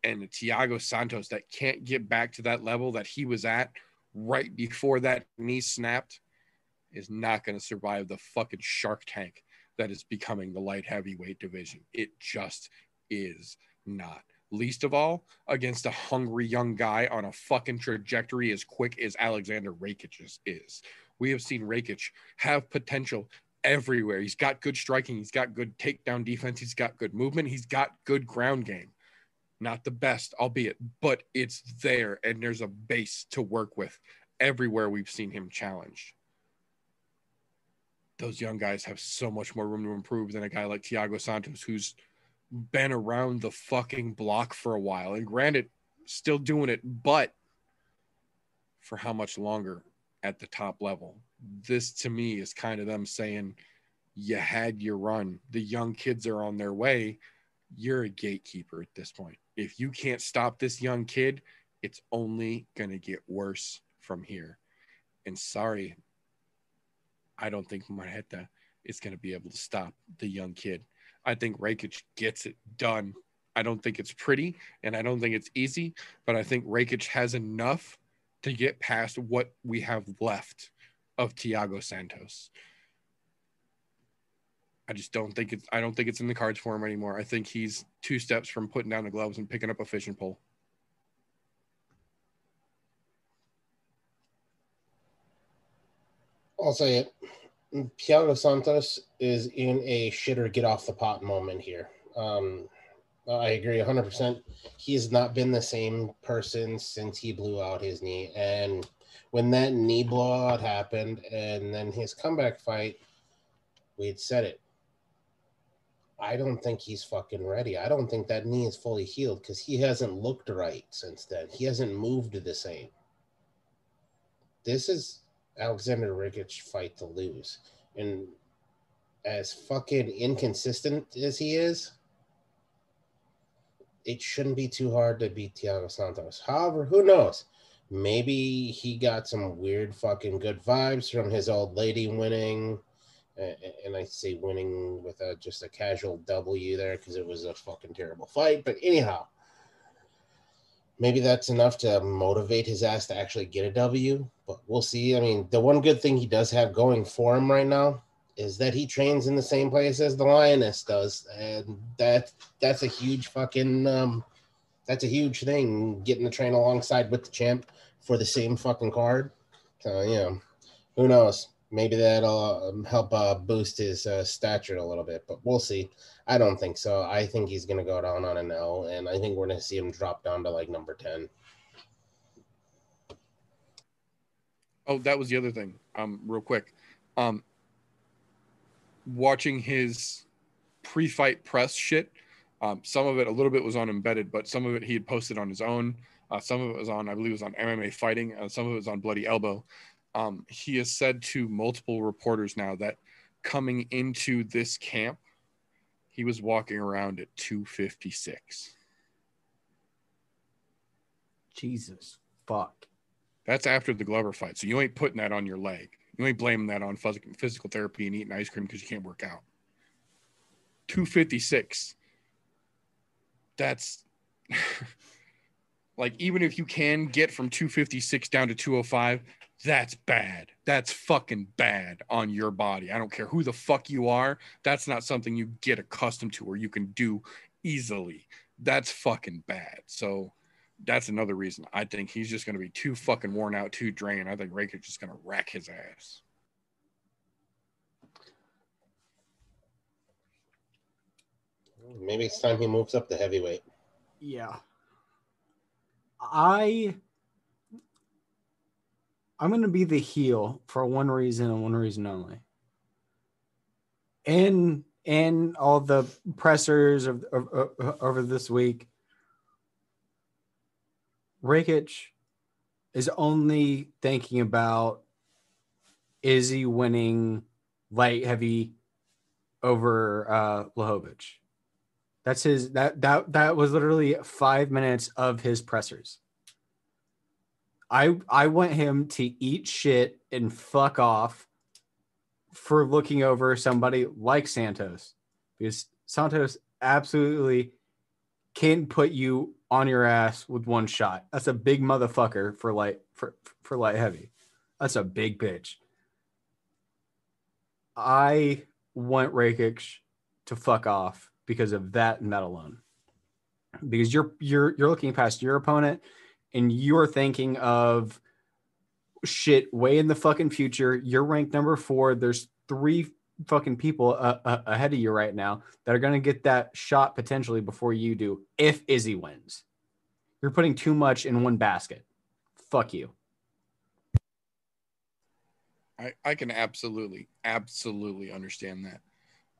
A: And the Thiago Santos that can't get back to that level that he was at right before that knee snapped is not going to survive the fucking shark tank that is becoming the light heavyweight division. It just is not. Least of all against a hungry young guy on a fucking trajectory as quick as Alexander Rakic is. We have seen Rakic have potential everywhere. He's got good striking, he's got good takedown defense, he's got good movement, he's got good ground game. Not the best, albeit, but it's there and there's a base to work with everywhere we've seen him challenged those young guys have so much more room to improve than a guy like Thiago Santos, who's been around the fucking block for a while. And granted, still doing it, but for how much longer at the top level? this to me is kind of them saying, you had your run. The young kids are on their way. You're a gatekeeper at this point. If you can't stop this young kid, it's only going to get worse from here. And sorry, I don't think Marreta is going to be able to stop the young kid. I think Rakic gets it done. I don't think it's pretty and I don't think it's easy, but I think Rakic has enough to get past what we have left of Thiago Santos. I just don't think it's I don't think it's in the cards for him anymore. I think he's two steps from putting down the gloves and picking up a fishing pole.
C: I'll say it. Thiago Santos is in a shitter get off the pot moment here. Um, I agree 100%. He has not been the same person since he blew out his knee. And when that knee blowout happened and then his comeback fight, we had said it. I don't think he's fucking ready. I don't think that knee is fully healed because he hasn't looked right since then. He hasn't moved the same. This is Alexander Rakic fight to lose. And as fucking inconsistent as he is, it shouldn't be too hard to beat Thiago Santos. However, who knows? Maybe he got some weird fucking good vibes from his old lady winning. And I say winning with a, just a casual W there because it was a fucking terrible fight. But anyhow, maybe that's enough to motivate his ass to actually get a W. But we'll see. I mean, the one good thing he does have going for him right now is that he trains in the same place as the lioness does, and that that's a huge fucking um, that's a huge thing. Getting to train alongside with the champ for the same fucking card. So yeah, who knows? Maybe that'll um, help uh, boost his uh, stature a little bit, but we'll see. I don't think so. I think he's going to go down on an L, and I think we're going to see him drop down to like number 10.
A: Oh, that was the other thing. Um, real quick. Um, watching his pre-fight press shit. Um, some of it, a little bit, was on embedded, but some of it he had posted on his own. Uh, some of it was on, I believe, it was on MMA Fighting. Uh, some of it was on Bloody Elbow. Um, he has said to multiple reporters now that coming into this camp, he was walking around at 256.
B: Jesus fuck.
A: That's after the Glover fight. So you ain't putting that on your leg. You ain't blaming that on physical therapy and eating ice cream because you can't work out. 256. That's like, even if you can get from 256 down to 205, that's bad. That's fucking bad on your body. I don't care who the fuck you are. That's not something you get accustomed to or you can do easily. That's fucking bad. So that's another reason. I think he's just going to be too fucking worn out, too drained. I think Rakic just going to rack his ass.
C: Maybe it's time he moves up to heavyweight.
B: Yeah. I I'm going to be the heel for one reason and one reason only. And and all the pressers of, of, of over this week, Rakic is only thinking about is he winning light heavy over uh Blachowicz. That's his that that that was literally five minutes of his pressers. I I want him to eat shit and fuck off for looking over somebody like Santos because Santos absolutely can put you on your ass with one shot. That's a big motherfucker for light for for light heavy. That's a big bitch. I want Rakic to fuck off because of that and that alone. Because you're you're you're looking past your opponent and you're thinking of shit way in the fucking future. You're ranked number four. There's three fucking people uh, uh, ahead of you right now that are going to get that shot potentially before you do if Izzy wins. You're putting too much in one basket. Fuck you.
A: I, I can absolutely, absolutely understand that.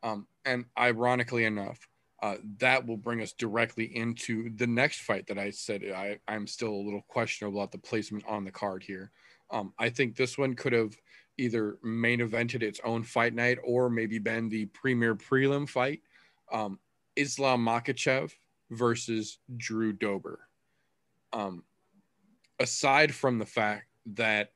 A: Um, and ironically enough, uh, that will bring us directly into the next fight that I said I, I'm still a little questionable about the placement on the card here. Um, I think this one could have either main evented its own fight night or maybe been the premier prelim fight. Um, Islam Makhachev versus Drew Dober. Um, aside from the fact that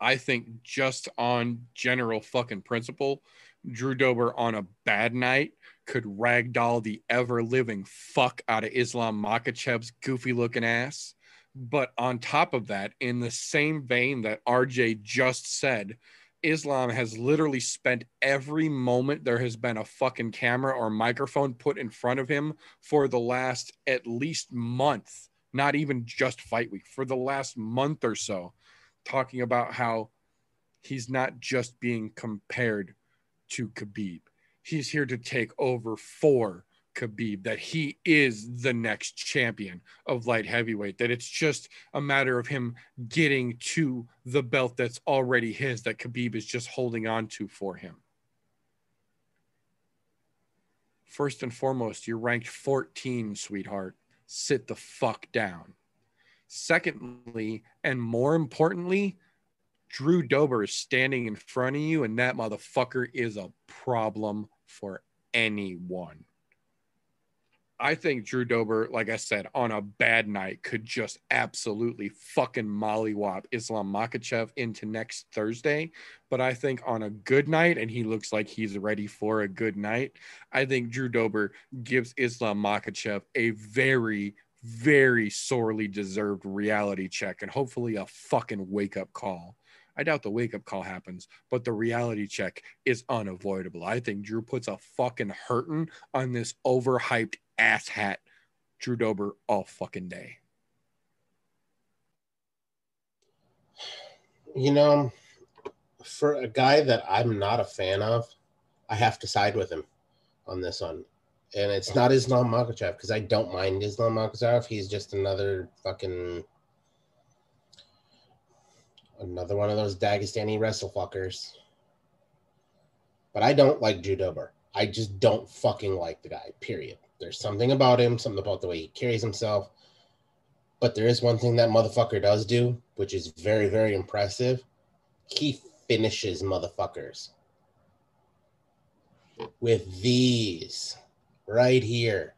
A: I think just on general fucking principle, Drew Dober on a bad night could ragdoll the ever living fuck out of Islam Makhachev's goofy looking ass. But on top of that, in the same vein that RJ just said, Islam has literally spent every moment there has been a fucking camera or microphone put in front of him for the last at least month, not even just fight week, for the last month or so, talking about how he's not just being compared to Khabib. He's here to take over for Khabib, that he is the next champion of light heavyweight, that it's just a matter of him getting to the belt that's already his, that Khabib is just holding on to for him. First and foremost, you're ranked 14, sweetheart. Sit the fuck down. Secondly, and more importantly, Drew Dober is standing in front of you, and that motherfucker is a problem for anyone. I think Drew Dober, like I said, on a bad night could just absolutely fucking mollywop Islam Makhachev into next Thursday. But I think on a good night, and he looks like he's ready for a good night, I think Drew Dober gives Islam Makhachev a very, very sorely deserved reality check and hopefully a fucking wake up call. I doubt the wake up call happens, but the reality check is unavoidable. I think Drew puts a fucking hurting on this overhyped asshat Drew Dober all fucking day.
C: You know, for a guy that I'm not a fan of, I have to side with him on this one. And it's not Islam Makhachev because I don't mind Islam Makhachev. He's just another fucking another one of those Dagestani wrestle fuckers. But I don't like Drew Dober. I just don't fucking like the guy. Period. There's something about him, something about the way he carries himself. But there is one thing that motherfucker does do, which is very, very impressive. He finishes motherfuckers with these right here.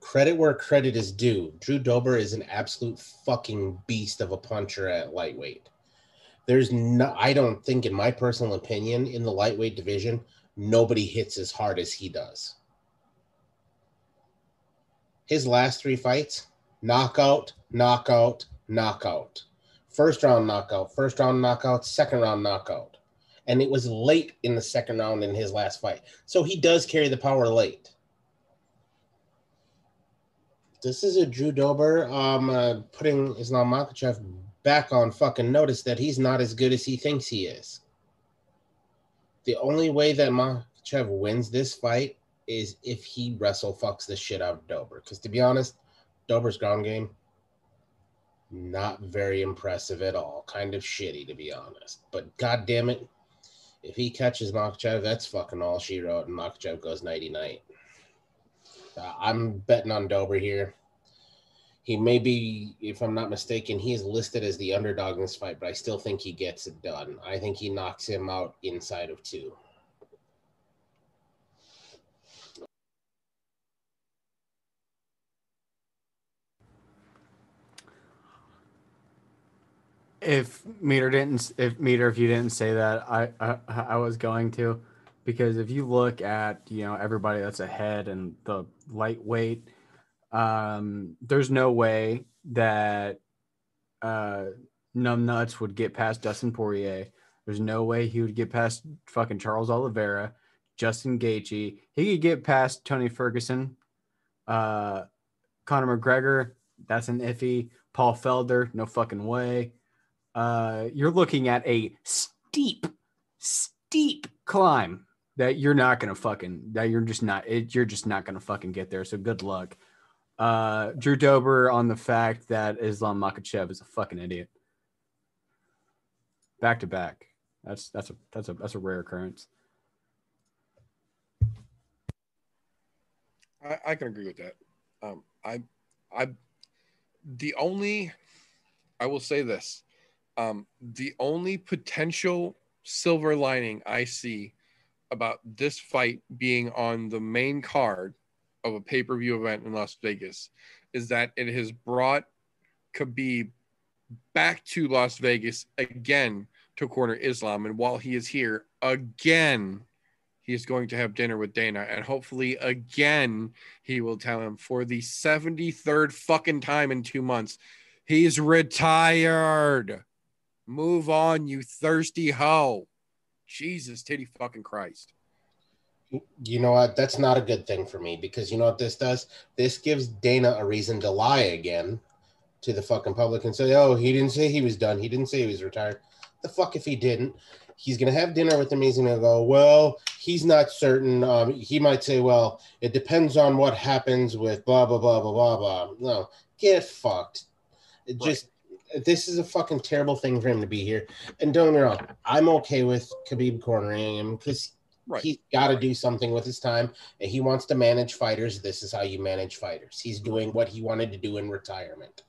C: Credit where credit is due. Drew Dober is an absolute fucking beast of a puncher at lightweight. There's no, I don't think, in my personal opinion, in the lightweight division, nobody hits as hard as he does. His last three fights knockout, knockout, knockout. First round knockout, first round knockout, second round knockout. And it was late in the second round in his last fight. So he does carry the power late. This is a Drew Dober um, uh, putting Islam Makhachev back on fucking notice that he's not as good as he thinks he is. The only way that Makhachev wins this fight is if he wrestle fucks the shit out of Dober. Because to be honest, Dober's ground game, not very impressive at all. Kind of shitty, to be honest. But god damn it, if he catches Makhachev, that's fucking all she wrote, and Makhachev goes nighty night. Uh, I'm betting on Dober here. He may be, if I'm not mistaken, he is listed as the underdog in this fight, but I still think he gets it done. I think he knocks him out inside of two.
B: If meter didn't, if meter, if you didn't say that, I, I I was going to, because if you look at you know everybody that's ahead and the lightweight, um, there's no way that uh, numbnuts would get past Dustin Poirier. There's no way he would get past fucking Charles Oliveira, Justin Gaethje. He could get past Tony Ferguson, uh, Conor McGregor. That's an iffy. Paul Felder, no fucking way. Uh, you're looking at a steep, steep climb that you're not gonna fucking that you're just not it, you're just not gonna fucking get there. So good luck. Uh, Drew Dober on the fact that Islam Makhachev is a fucking idiot. Back to back. That's that's a that's a that's a rare occurrence.
A: I, I can agree with that. Um, I, I, the only, I will say this, um, the only potential silver lining I see about this fight being on the main card of a pay per view event in Las Vegas is that it has brought Khabib back to Las Vegas again to corner Islam. And while he is here again, he is going to have dinner with Dana. And hopefully, again, he will tell him for the 73rd fucking time in two months, he's retired. Move on, you thirsty hoe. Jesus, titty fucking Christ.
C: You know what? That's not a good thing for me because you know what this does? This gives Dana a reason to lie again to the fucking public and say, oh, he didn't say he was done. He didn't say he was retired. The fuck if he didn't? He's going to have dinner with him. He's going to go, well, he's not certain. Um, he might say, well, it depends on what happens with blah, blah, blah, blah, blah, blah. No, get fucked. It just, this is a fucking terrible thing for him to be here. And don't get me wrong, I'm okay with Khabib cornering him because
A: Right.
C: he's got to do something with his time and he wants to manage fighters. This is how you manage fighters. He's mm-hmm. doing what he wanted to do in retirement.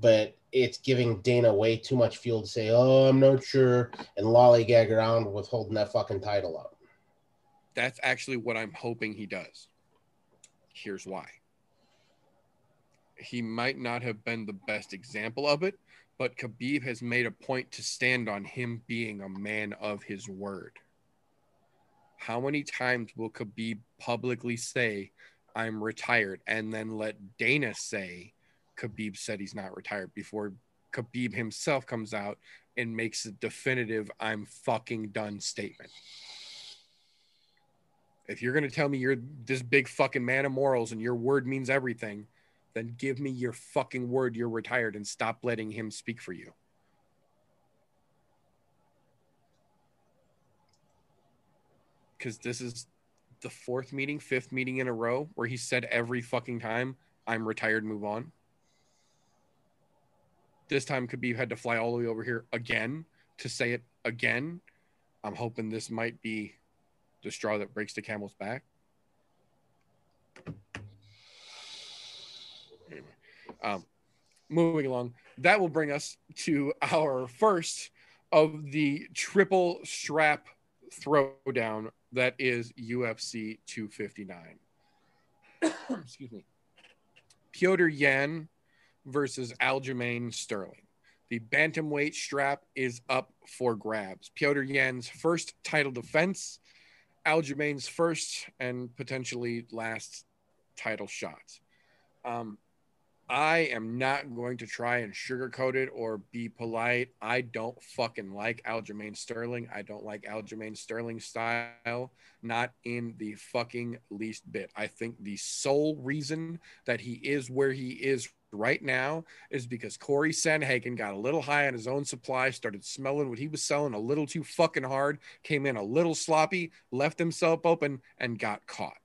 C: But it's giving Dana way too much fuel to say, oh, I'm not sure, and lollygag around with holding that fucking title up.
A: That's actually what I'm hoping he does. Here's why. He might not have been the best example of it, but Khabib has made a point to stand on him being a man of his word. How many times will Khabib publicly say, I'm retired, and then let Dana say, Khabib said he's not retired before Khabib himself comes out and makes a definitive, I'm fucking done statement? If you're going to tell me you're this big fucking man of morals and your word means everything, then give me your fucking word you're retired and stop letting him speak for you. Because this is the fourth meeting, fifth meeting in a row where he said every fucking time, I'm retired, move on. This time Khabib had to fly all the way over here again to say it again. I'm hoping this might be the straw that breaks the camel's back. Anyway, um, moving along, that will bring us to our first of the triple strap throwdown that is UFC 259. Excuse me. Petr Yan versus Aljamain Sterling. The bantamweight strap is up for grabs. Petr Yan's first title defense, Aljamain's first and potentially last title shot. Um, I am not going to try and sugarcoat it or be polite. I don't fucking like Aljamain Sterling. I don't like Aljamain Sterling's style, not in the fucking least bit. I think the sole reason that he is where he is right now is because Corey Sandhagen got a little high on his own supply, started smelling what he was selling a little too fucking hard, came in a little sloppy, left himself open, and got caught.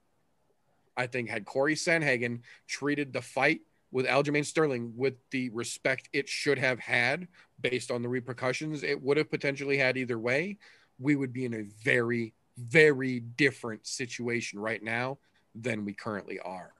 A: I think had Corey Sandhagen treated the fight with Aljamain Sterling with the respect it should have had based on the repercussions it would have potentially had either way, we would be in a very, very different situation right now than we currently are.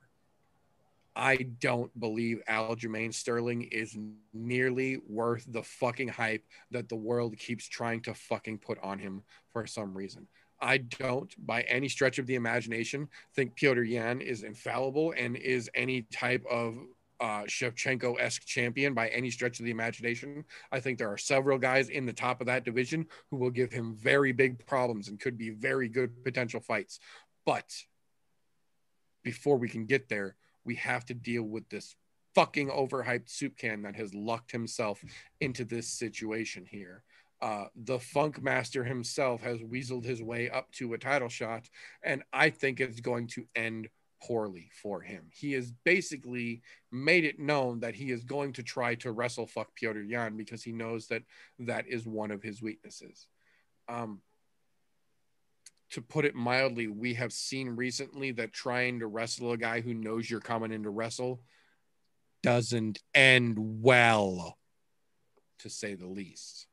A: I don't believe Aljamain Sterling is nearly worth the fucking hype that the world keeps trying to fucking put on him for some reason. I don't, by any stretch of the imagination, think Petr Yan is infallible and is any type of uh, Shevchenko esque champion by any stretch of the imagination. I think there are several guys in the top of that division who will give him very big problems and could be very good potential fights. But before we can get there, we have to deal with this fucking overhyped soup can that has lucked himself into this situation here. Uh, the Funk Master himself has weaseled his way up to a title shot, and I think it's going to end poorly for him. He has basically made it known that he is going to try to wrestle fuck Petr Yan because he knows that that is one of his weaknesses. Um, to put it mildly, we have seen recently that trying to wrestle a guy who knows you're coming in to wrestle doesn't end well, to say the least.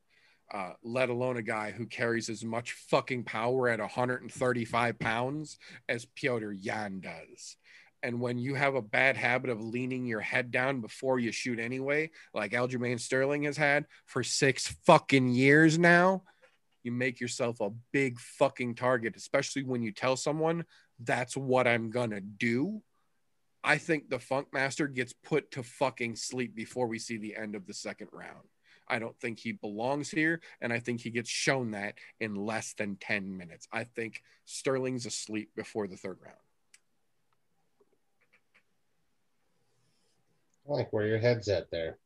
A: Uh, let alone a guy who carries as much fucking power at 135 pounds as Petr Yan does. And when you have a bad habit of leaning your head down before you shoot anyway, like Aljamain Sterling has had for six fucking years now, you make yourself a big fucking target, especially when you tell someone that's what I'm gonna do. I think the Funk Master gets put to fucking sleep before we see the end of the second round. I don't think he belongs here, and I think he gets shown that in less than 10 minutes. I think Sterling's asleep before the third round.
C: I like where your head's at there.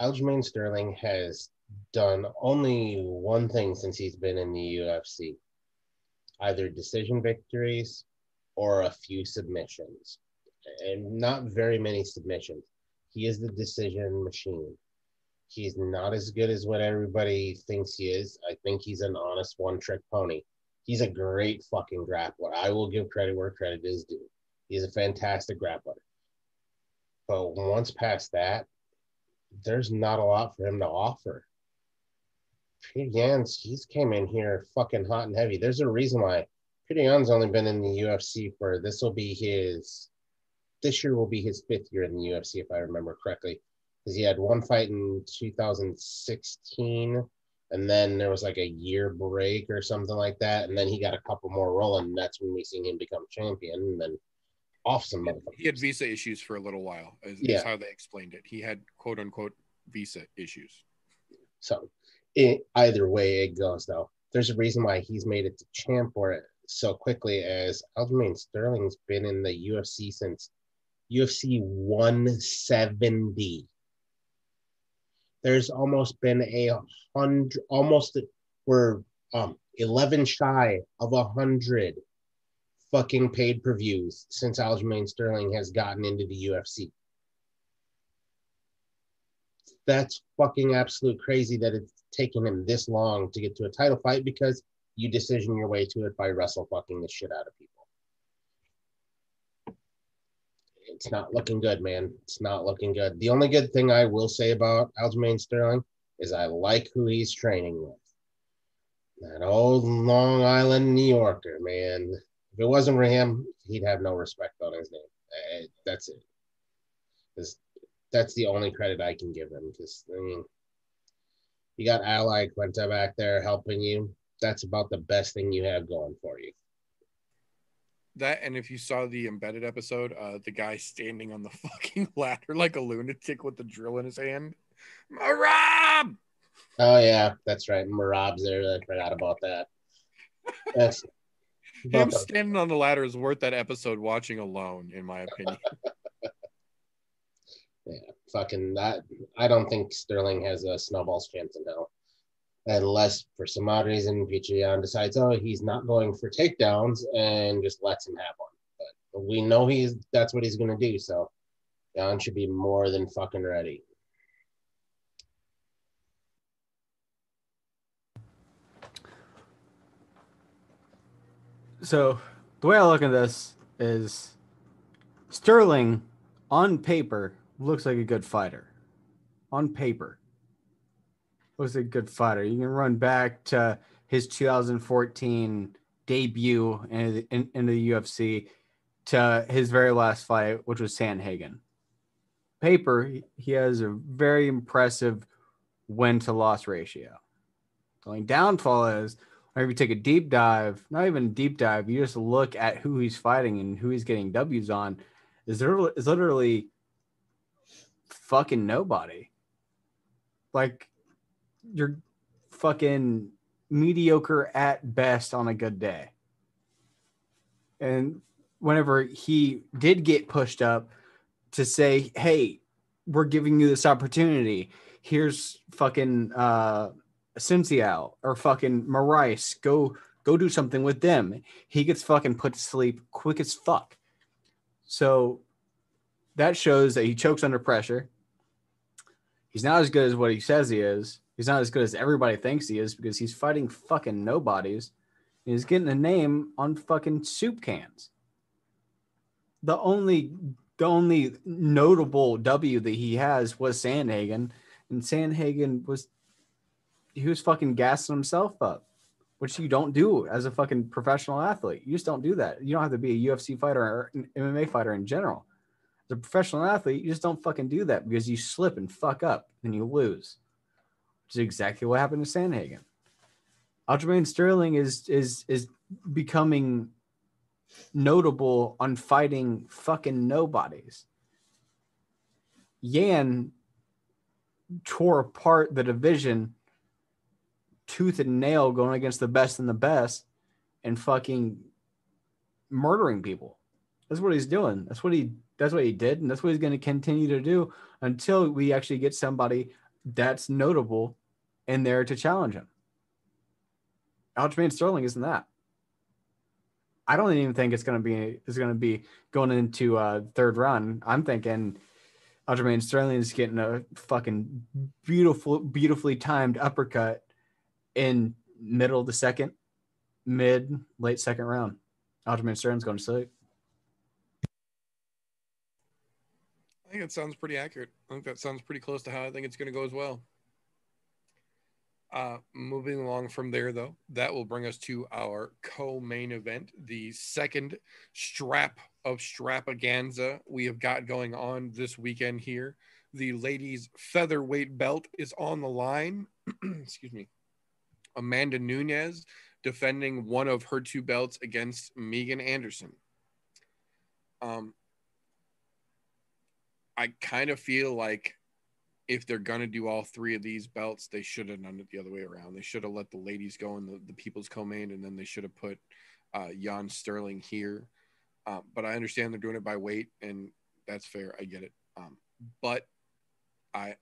C: Aljamain Sterling has done only one thing since he's been in the UFC either decision victories or a few submissions, and not very many submissions. He is the decision machine. He's not as good as what everybody thinks he is. I think he's an honest one trick pony. He's a great fucking grappler. I will give credit where credit is due. He's a fantastic grappler. But once past that, there's not a lot for him to offer. Peter he's came in here fucking hot and heavy. There's a reason why Peter only been in the UFC for this will be his this year will be his fifth year in the UFC if I remember correctly. Because he had one fight in 2016, and then there was like a year break or something like that, and then he got a couple more rolling. And that's when we seen him become champion, and then off some.
A: He had visa issues for a little while, is, is how they explained it. He had quote unquote visa issues.
C: So it, either way it goes, though, there's a reason why he's made it to champ for it so quickly. As Aljamain Sterling's been in the UFC since UFC 170. There's almost been a hundred, almost we're um 11 shy of a hundred fucking paid per views since Aljamain Sterling has gotten into the UFC. That's fucking absolute crazy that it's taken him this long to get to a title fight because you decision your way to it by wrestle fucking the shit out of people. It's not looking good, man. It's not looking good. The only good thing I will say about Aljamain Sterling is I like who he's training with. That old Long Island New Yorker, man. If it wasn't for him, he'd have no respect on his name. That's it. 'Cause that's the only credit I can give him. Because I mean, you got Ally Quinta back there helping you. That's about the best thing you have going for you.
A: That and if you saw the embedded episode, uh, the guy standing on the fucking ladder like a lunatic with the drill in his hand. Merab!
C: Oh yeah, that's right. Merab's there. I forgot about that. That's
A: Him standing on the ladder is worth that episode watching alone, in my opinion.
C: yeah, fucking that. I don't think Sterling has a snowball's chance in hell, unless for some odd reason Pichian decides, oh, he's not going for takedowns and just lets him have one. But we know he's that's what he's gonna do. So Yan should be more than fucking ready.
B: So the way I look at this is Sterling on paper looks like a good fighter. On paper. Like a good fighter. You can run back to his 2014 debut in the, in, in the UFC to his very last fight, which was Sandhagen. Paper, he- he has a very impressive win to loss ratio. The only downfall is whenever you take a deep dive, not even a deep dive, you just look at who he's fighting and who he's getting W's on, is there is literally fucking nobody. Like you're fucking mediocre at best on a good day. And whenever he did get pushed up to say, "Hey, we're giving you this opportunity. Here's fucking uh Cincial or fucking Moraes, go go do something with them. He gets fucking put to sleep quick as fuck. So that shows that he chokes under pressure. He's not as good as what he says he is. He's not as good as everybody thinks he is because he's fighting fucking nobodies. And he's getting a name on fucking soup cans. The only the only notable W that he has was Sandhagen, and Sandhagen was he was fucking gassing himself up, which you don't do as a fucking professional athlete. You just don't do that. You don't have to be a UFC fighter or an MMA fighter in general. As a professional athlete, you just don't fucking do that because you slip and fuck up and you lose, exactly what happened to Sandhagen. Aljamain Sterling is is is becoming notable on fighting fucking nobodies. Yan tore apart the division tooth and nail going against the best and the best and fucking murdering people. That's what he's doing. That's what he that's what he did and that's what he's going to continue to do until we actually get somebody that's notable in there to challenge him. Aljamain Sterling isn't that. I don't even think it's going to be is going to be going into uh third round. I'm thinking Aljamain Sterling is getting a fucking beautiful, beautifully timed uppercut in middle of the second, mid, late second round. Aljamain Sterling's going to sleep.
A: I think it sounds pretty accurate. I think that sounds pretty close to how I think it's going to go as well. Uh, moving along from there, though, that will bring us to our co-main event, the second strap of Strapaganza we have got going on this weekend here. The ladies' featherweight belt is on the line. Excuse me. Amanda Nunes defending one of her two belts against Megan Anderson. Um, I kind of feel like if they're gonna do all three of these belts, they should have done it the other way around. They should have let the ladies go in the, the people's co-main, and then they should have put uh, Yan Sterling here. Um, but I understand they're doing it by weight, and that's fair. I get it. Um, but I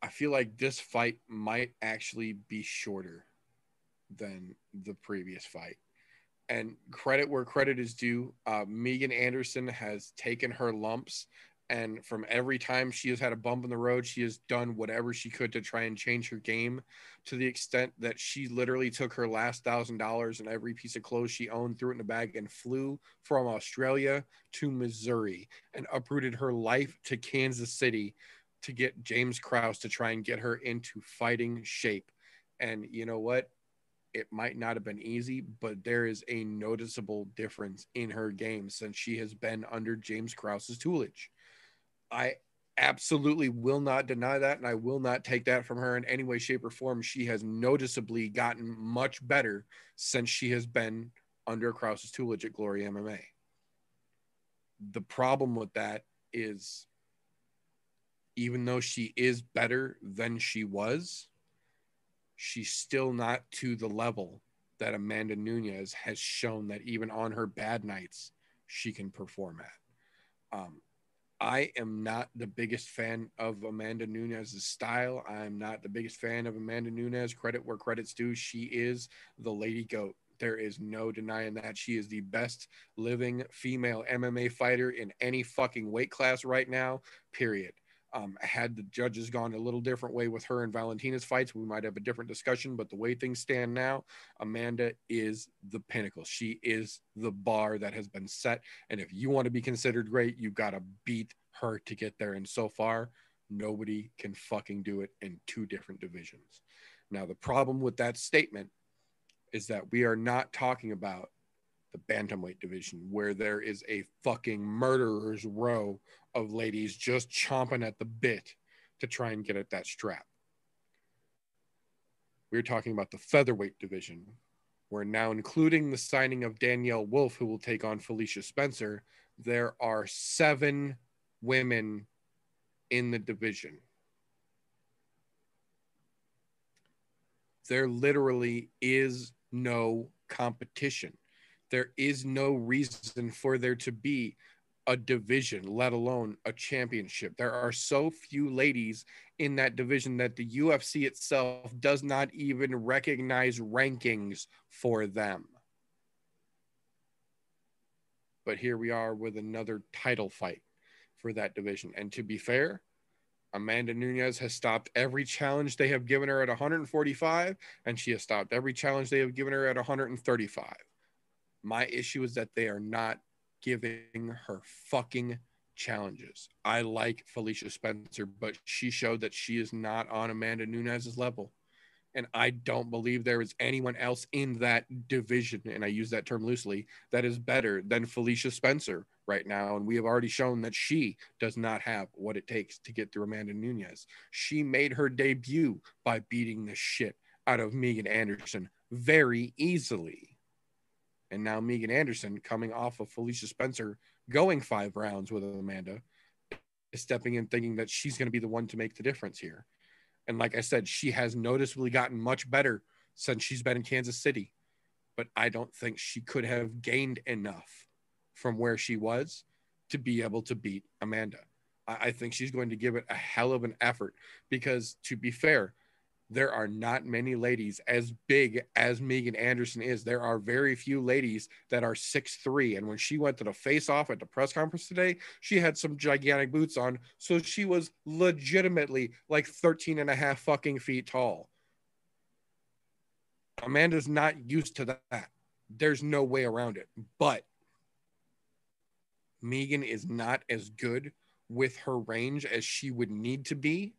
A: I feel like this fight might actually be shorter than the previous fight. And credit where credit is due. Uh, Megan Anderson has taken her lumps and from every time she has had a bump in the road, she has done whatever she could to try and change her game to the extent that she literally took her last thousand dollars and every piece of clothes she owned, threw it in a bag, and flew from Australia to Missouri and uprooted her life to Kansas City to get James Krause to try and get her into fighting shape. And you know what? It might not have been easy, but there is a noticeable difference in her game since she has been under James Krause's toolage. I absolutely will not deny that, and I will not take that from her in any way, shape, or form. She has noticeably gotten much better since she has been under Krause's toolage at Glory MMA. The problem with that is, even though she is better than she was, she's still not to the level that Amanda Nunes has shown that even on her bad nights, she can perform at. Um, I am not the biggest fan of Amanda Nunes's style. I'm not the biggest fan of Amanda Nunes. Credit where credit's due. She is the lady goat. There is no denying that. She is the best living female MMA fighter in any fucking weight class right now, period. Um, had the judges gone a little different way with her and Valentina's fights, we might have a different discussion. But the way things stand now, Amanda is the pinnacle. She is the bar that has been set. And if you want to be considered great, you've got to beat her to get there. And so far, nobody can fucking do it in two different divisions. Now, the problem with that statement is that we are not talking about the bantamweight division where there is a fucking murderer's row of ladies just chomping at the bit to try and get at that strap. We're talking about the featherweight division, where now, including the signing of Danyelle Wolf, who will take on Felicia Spencer, there are seven women in the division. There literally is no competition. There is no reason for there to be a division, let alone a championship. There are so few ladies in that division that the UFC itself does not even recognize rankings for them. But here we are with another title fight for that division. And to be fair, Amanda Nunes has stopped every challenge they have given her at 145, and she has stopped every challenge they have given her at 135. My issue is that they are not giving her fucking challenges. I like Felicia Spencer, but she showed that she is not on Amanda Nunes's level. And I don't believe there is anyone else in that division, and I use that term loosely, that is better than Felicia Spencer right now. And we have already shown that she does not have what it takes to get through Amanda Nunes. She made her debut by beating the shit out of Megan Anderson very easily. And now Megan Anderson, coming off of Felicia Spencer going five rounds with Amanda, is stepping in thinking that she's going to be the one to make the difference here. And like I said, she has noticeably gotten much better since she's been in Kansas City. But I don't think she could have gained enough from where she was to be able to beat Amanda. I, I think she's going to give it a hell of an effort because, to be fair, there are not many ladies as big as Megan Anderson is. There are very few ladies that are six three. And when she went to the face off at the press conference today, she had some gigantic boots on. So she was legitimately like 13 and a half fucking feet tall. Amanda's not used to that. There's no way around it. But Megan is not as good with her range as she would need to be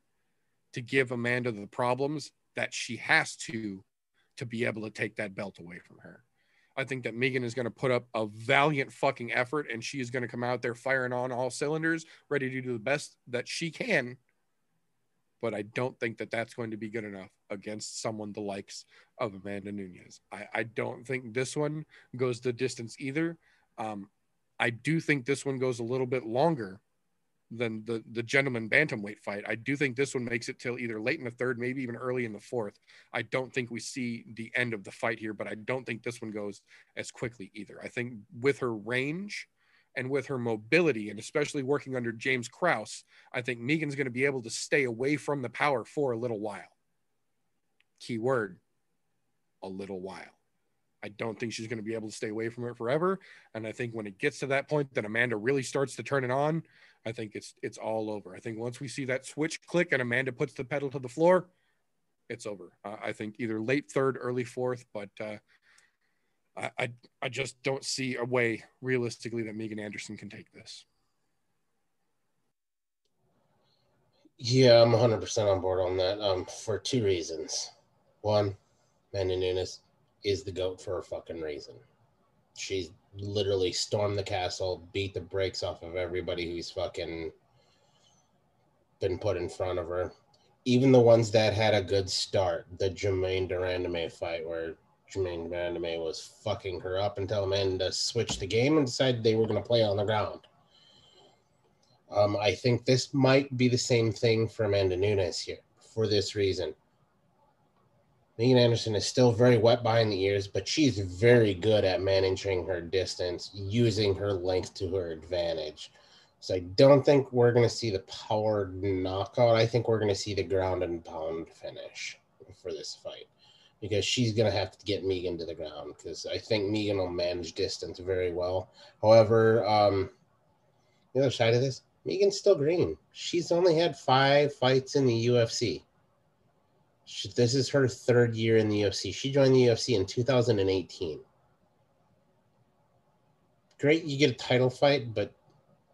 A: to give Amanda the problems that she has to to be able to take that belt away from her. I think that Megan is going to put up a valiant fucking effort and she is going to come out there firing on all cylinders, ready to do the best that she can. But I don't think that that's going to be good enough against someone the likes of Amanda Nunes. I, I don't think this one goes the distance either. Um, I do think this one goes a little bit longer than the the gentleman bantamweight fight. I do think this one makes it till either late in the third, maybe even early in the fourth. I don't think we see the end of the fight here, but I don't think this one goes as quickly either. I think with her range and with her mobility, and especially working under James Krause, I think Megan's going to be able to stay away from the power for a little while. Key word, a little while. I don't think she's going to be able to stay away from it forever. And I think when it gets to that point, that Amanda really starts to turn it on. I think it's it's all over. I think once we see that switch click and Amanda puts the pedal to the floor, it's over. Uh, I think either late third, early fourth, but uh, I, I I just don't see a way realistically that Megan Anderson can take this.
C: Yeah, I'm 100% on board on that um, for two reasons. One, Amanda Nunes is the GOAT for a fucking reason. She's literally stormed the castle, beat the brakes off of everybody who's fucking been put in front of her. Even the ones that had a good start, the Germaine de Randamie fight where Germaine de Randamie was fucking her up until Amanda switched the game and decided they were going to play on the ground. Um, I think this might be the same thing for Amanda Nunes here for this reason. Megan Anderson is still very wet behind the ears, but she's very good at managing her distance, using her length to her advantage. So I don't think we're going to see the power knockout. I think we're going to see the ground and pound finish for this fight because she's going to have to get Megan to the ground because I think Megan will manage distance very well. However, um, the other side of this, Megan's still green. She's only had five fights in the UFC. She, this is her third year in the UFC. She joined the UFC in 2018. Great, you get a title fight, but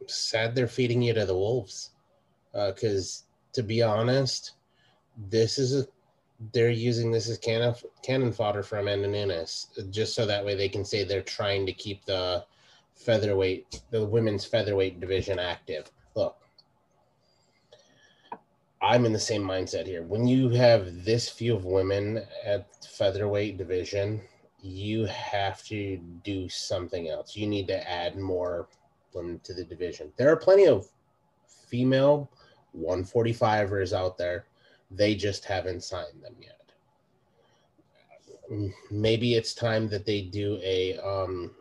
C: sad they're feeding you to the wolves. Because uh, to be honest, this is a they're using this as cannon cannon fodder Amanda Nunes, just so that way they can say they're trying to keep the featherweight, the women's featherweight division active. Look, I'm in the same mindset here. When you have this few of women at featherweight division, you have to do something else. You need to add more women to the division. There are plenty of female 145ers out there. They just haven't signed them yet. Maybe it's time that they do a um,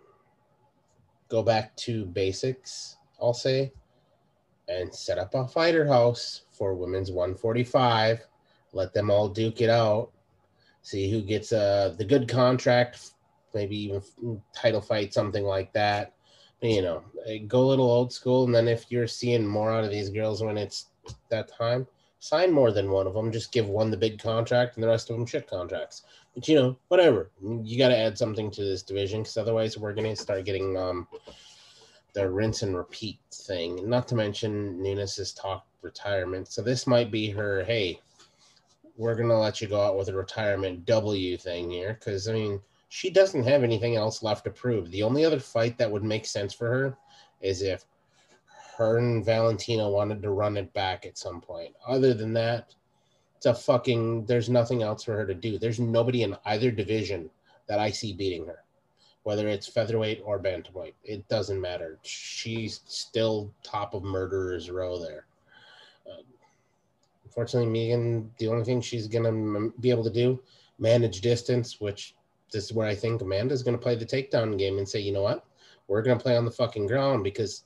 C: go back to basics, I'll say, and set up a fighter house for women's 145. Let them all duke it out. See who gets uh, the good contract, maybe even title fight, something like that. You know, go a little old school. And then if you're seeing more out of these girls when it's that time, sign more than one of them. Just give one the big contract and the rest of them shit contracts. But you know, whatever. You got to add something to this division because otherwise we're going to start getting um, the rinse and repeat thing. Not to mention Nunes has talked retirement. So this might be her, hey, we're to let you go out with a retirement W thing here. Because, I mean, she doesn't have anything else left to prove. The only other fight that would make sense for her is if her and Valentina wanted to run it back at some point. Other than that, It's a fucking. There's nothing else for her to do. There's nobody in either division that I see beating her, whether it's featherweight or bantamweight. It doesn't matter. She's still top of murderers row there. Uh, unfortunately, Megan, the only thing she's gonna m- be able to do manage distance, which this is where I think Amanda's gonna play the takedown game and say, you know what, we're gonna play on the fucking ground because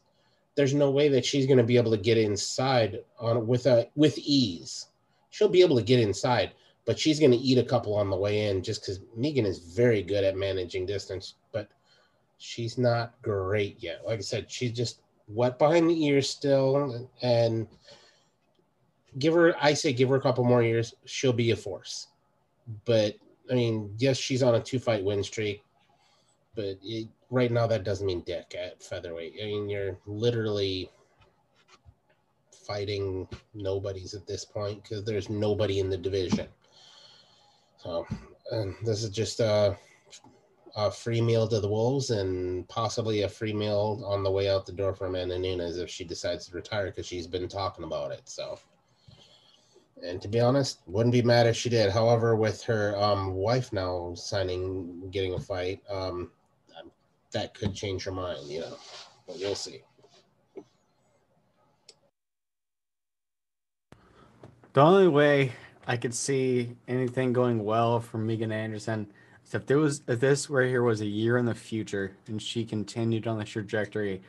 C: there's no way that she's gonna be able to get inside on with a with ease. She'll be able to get inside, but she's gonna eat a couple on the way in just because Megan is very good at managing distance, but she's not great yet. Like I said, she's just wet behind the ears still, and give her. I say give her a couple more years, she'll be a force. But I mean, yes, she's on a two fight win streak, but it, right now that doesn't mean dick at featherweight. I mean, you're literally fighting nobodies at this point because there's nobody in the division. So, and this is just a, a free meal to the Wolves and possibly a free meal on the way out the door for Amanda Nunes if she decides to retire because she's been talking about it. So, and to be honest, wouldn't be mad if she did. However, with her um, wife now signing, getting a fight, um, that could change her mind, you know. But we'll see.
B: The only way I could see anything going well for Megan Anderson is if there was if this right here was a year in the future and she continued on the trajectory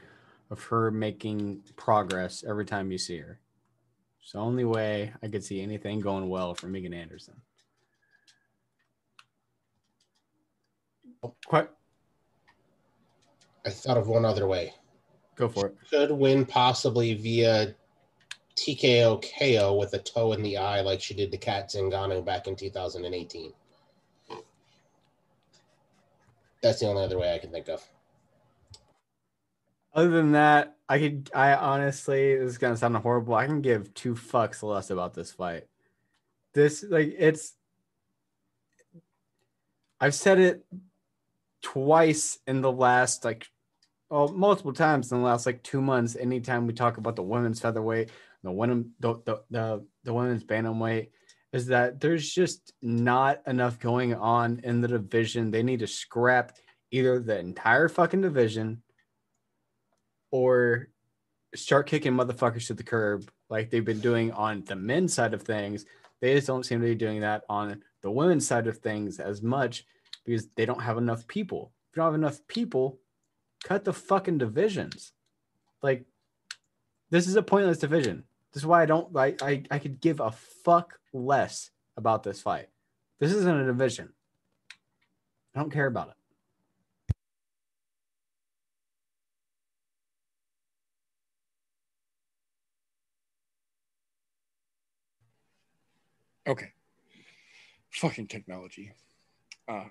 B: of her making progress every time you see her. It's the only way I could see anything going well for Megan Anderson. Oh, quite
C: I thought of one other way.
B: go for it.
C: Could win possibly via TKO KO with a toe in the eye, like she did to Cat Zingano back in 2018. That's the only other way I can think of.
B: Other than that, I could I honestly this is gonna sound horrible. I can give two fucks less about this fight. This like it's I've said it twice in the last like well multiple times in the last like two months. Anytime we talk about the women's featherweight, the women the the the, women's bantamweight, is that there's just not enough going on in the division. They need to scrap either the entire fucking division or start kicking motherfuckers to the curb like they've been doing on the men's side of things. They just don't seem to be doing that on the women's side of things as much because they don't have enough people. If you don't have enough people, cut the fucking divisions. Like, this is a pointless division. This is why I don't like I, I could give a fuck less about this fight. This isn't a division. I don't care about it.
A: Okay. Fucking technology. Uh,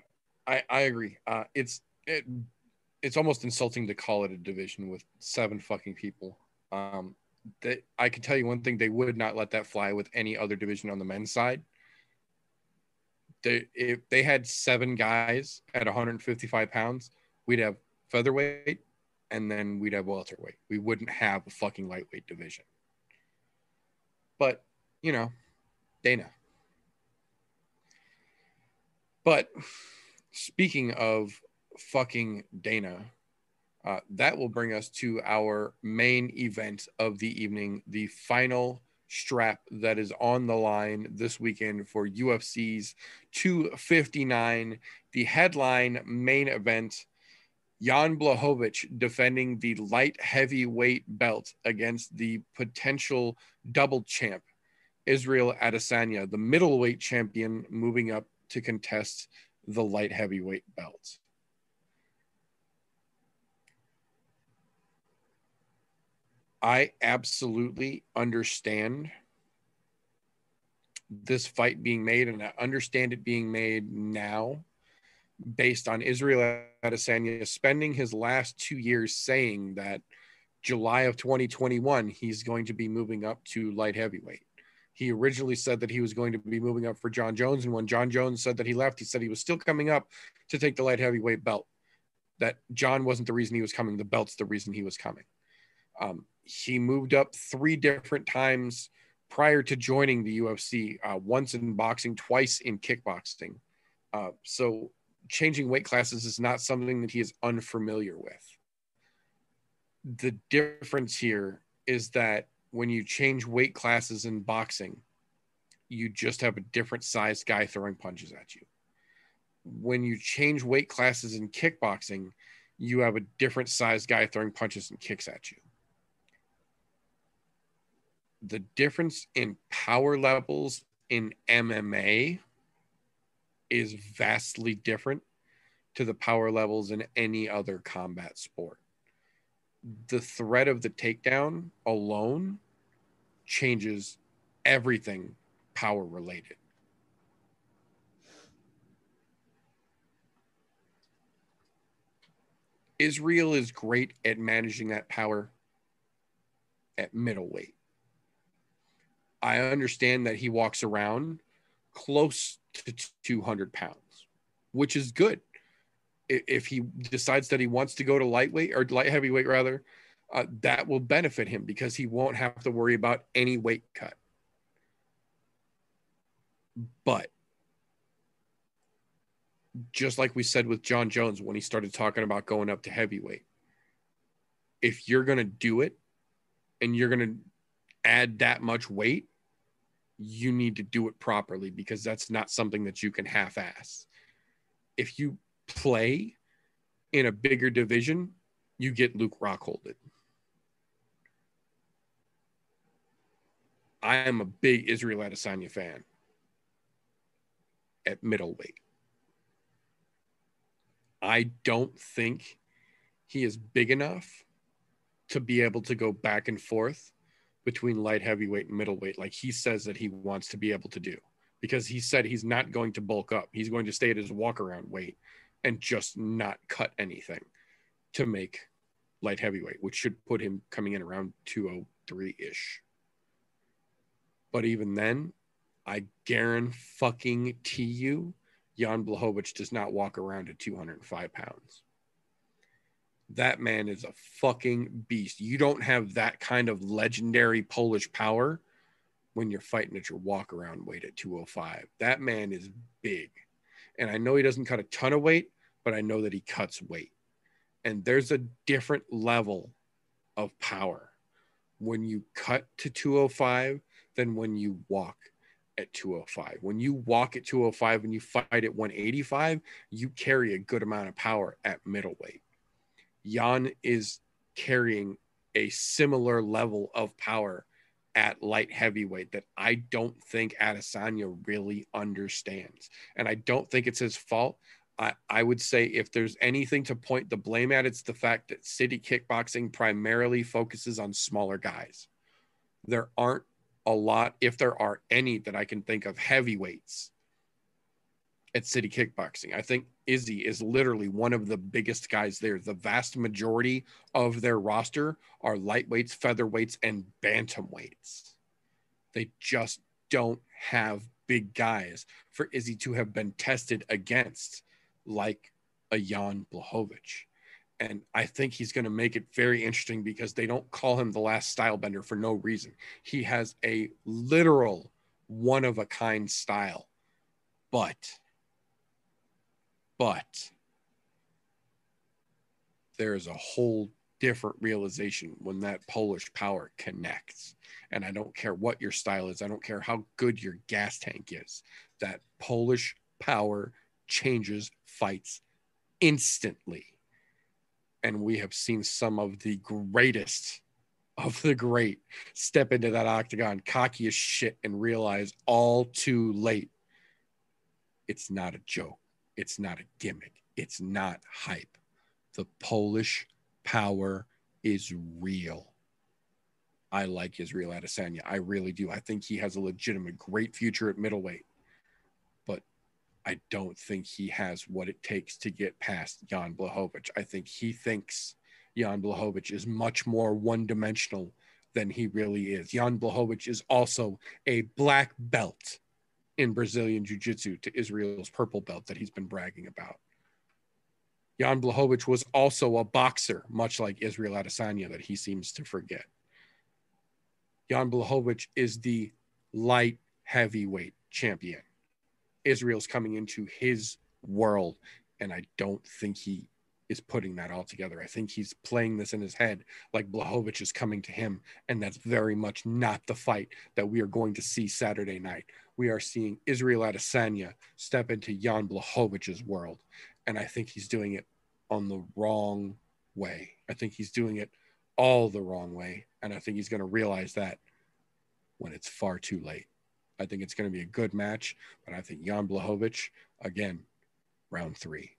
A: I I agree. Uh, it's it it's almost insulting to call it a division with seven fucking people. Um, that I can tell you one thing: they would not let that fly with any other division on the men's side. They if they had seven guys at 155 pounds, we'd have featherweight, and then we'd have welterweight. We wouldn't have a fucking lightweight division. But you know, Dana. But speaking of fucking Dana, uh, that will bring us to our main event of the evening, the final strap that is on the line this weekend for UFC's 259, the headline main event. Jan Blachowicz defending the light heavyweight belt against the potential double champ, Israel Adesanya, the middleweight champion, moving up to contest the light heavyweight belt. I absolutely understand this fight being made, and I understand it being made now based on Israel Adesanya spending his last two years saying that July of 2021 he's going to be moving up to light heavyweight. He originally said that he was going to be moving up for Jon Jones, and when Jon Jones said that he left, he said he was still coming up to take the light heavyweight belt. That Jon wasn't the reason he was coming; the belt's the reason he was coming. Um, he moved up three different times prior to joining the UFC, uh, once in boxing, twice in kickboxing. Uh, so changing weight classes is not something that he is unfamiliar with. The difference here is that when you change weight classes in boxing, you just have a different sized guy throwing punches at you. When you change weight classes in kickboxing, you have a different sized guy throwing punches and kicks at you. The difference in power levels in MMA is vastly different to the power levels in any other combat sport. The threat of the takedown alone changes everything power related. Israel is great at managing that power at middleweight. I understand that he walks around close to 200 pounds, which is good. If he decides that he wants to go to lightweight or light heavyweight, rather, uh, that will benefit him because he won't have to worry about any weight cut. But just like we said with Jon Jones when he started talking about going up to heavyweight, if you're going to do it and you're going to add that much weight, you need to do it properly because that's not something that you can half ass. If you play in a bigger division, you get Luke Rockholded. I am a big Israel Adesanya fan at middleweight. I don't think he is big enough to be able to go back and forth between light heavyweight and middleweight like he says that he wants to be able to do because he said he's not going to bulk up. He's going to stay at his walk around weight and just not cut anything to make light heavyweight, which should put him coming in around 203 ish. But even then, I guarantee fucking to you, Jan Blachowicz does not walk around at 205 pounds. That man is a fucking beast. You don't have that kind of legendary Polish power when you're fighting at your walk around weight at 205. That man is big. And I know he doesn't cut a ton of weight, but I know that he cuts weight. And there's a different level of power when you cut to 205 than when you walk at 205. When you walk at 205 and you fight at 185, you carry a good amount of power at middleweight. Jan is carrying a similar level of power at light heavyweight that I don't think Adesanya really understands. And I don't think it's his fault. I, I would say if there's anything to point the blame at, it's the fact that city kickboxing primarily focuses on smaller guys. There aren't a lot, if there are any that I can think of heavyweights at City Kickboxing. I think Izzy is literally one of the biggest guys there. The vast majority of their roster are lightweights, featherweights, and bantamweights. They just don't have big guys for Izzy to have been tested against, like a Jan Blachowicz. And I think he's going to make it very interesting because they don't call him the last style bender for no reason. He has a literal one of a kind style. But, but there is a whole different realization when that Polish power connects. And I don't care what your style is, I don't care how good your gas tank is, that Polish power changes fights instantly and we have seen some of the greatest of the great step into that octagon cocky as shit and realize all too late it's not a joke it's not a gimmick. It's not hype. The polish power is real. I like israel adesanya. I really do. I think he has a legitimate great future at middleweight But I don't think he has what it takes to get past Jan Blachowicz. I think he thinks Jan Blachowicz is much more one dimensional than he really is. Jan Blachowicz is also a black belt in Brazilian Jiu Jitsu to Israel's purple belt that he's been bragging about. Jan Blachowicz was also a boxer, much like Israel Adesanya, that he seems to forget. Jan Blachowicz is the light heavyweight champion. Israel's coming into his world, and I don't think he is putting that all together. I think he's playing this in his head like Blachowicz is coming to him, and that's very much not the fight that we are going to see Saturday night. We are seeing Israel Adesanya step into Jan Blachowicz's world, and I think he's doing it on the wrong way. I think he's doing it all the wrong way, and I think he's going to realize that when it's far too late. I think it's going to be a good match, but I think Jan Blachowicz again, round three.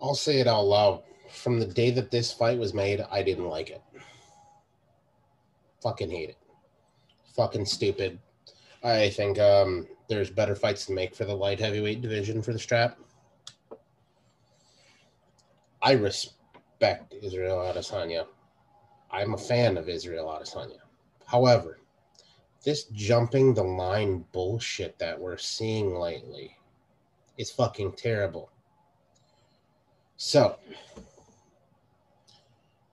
C: I'll say it out loud. From the day that this fight was made, I didn't like it. Fucking hate it. Fucking stupid. I think um, there's better fights to make for the light heavyweight division for the strap. I respect Israel Adesanya. I'm a fan of Israel Adesanya. However, this jumping the line bullshit that we're seeing lately is fucking terrible. So,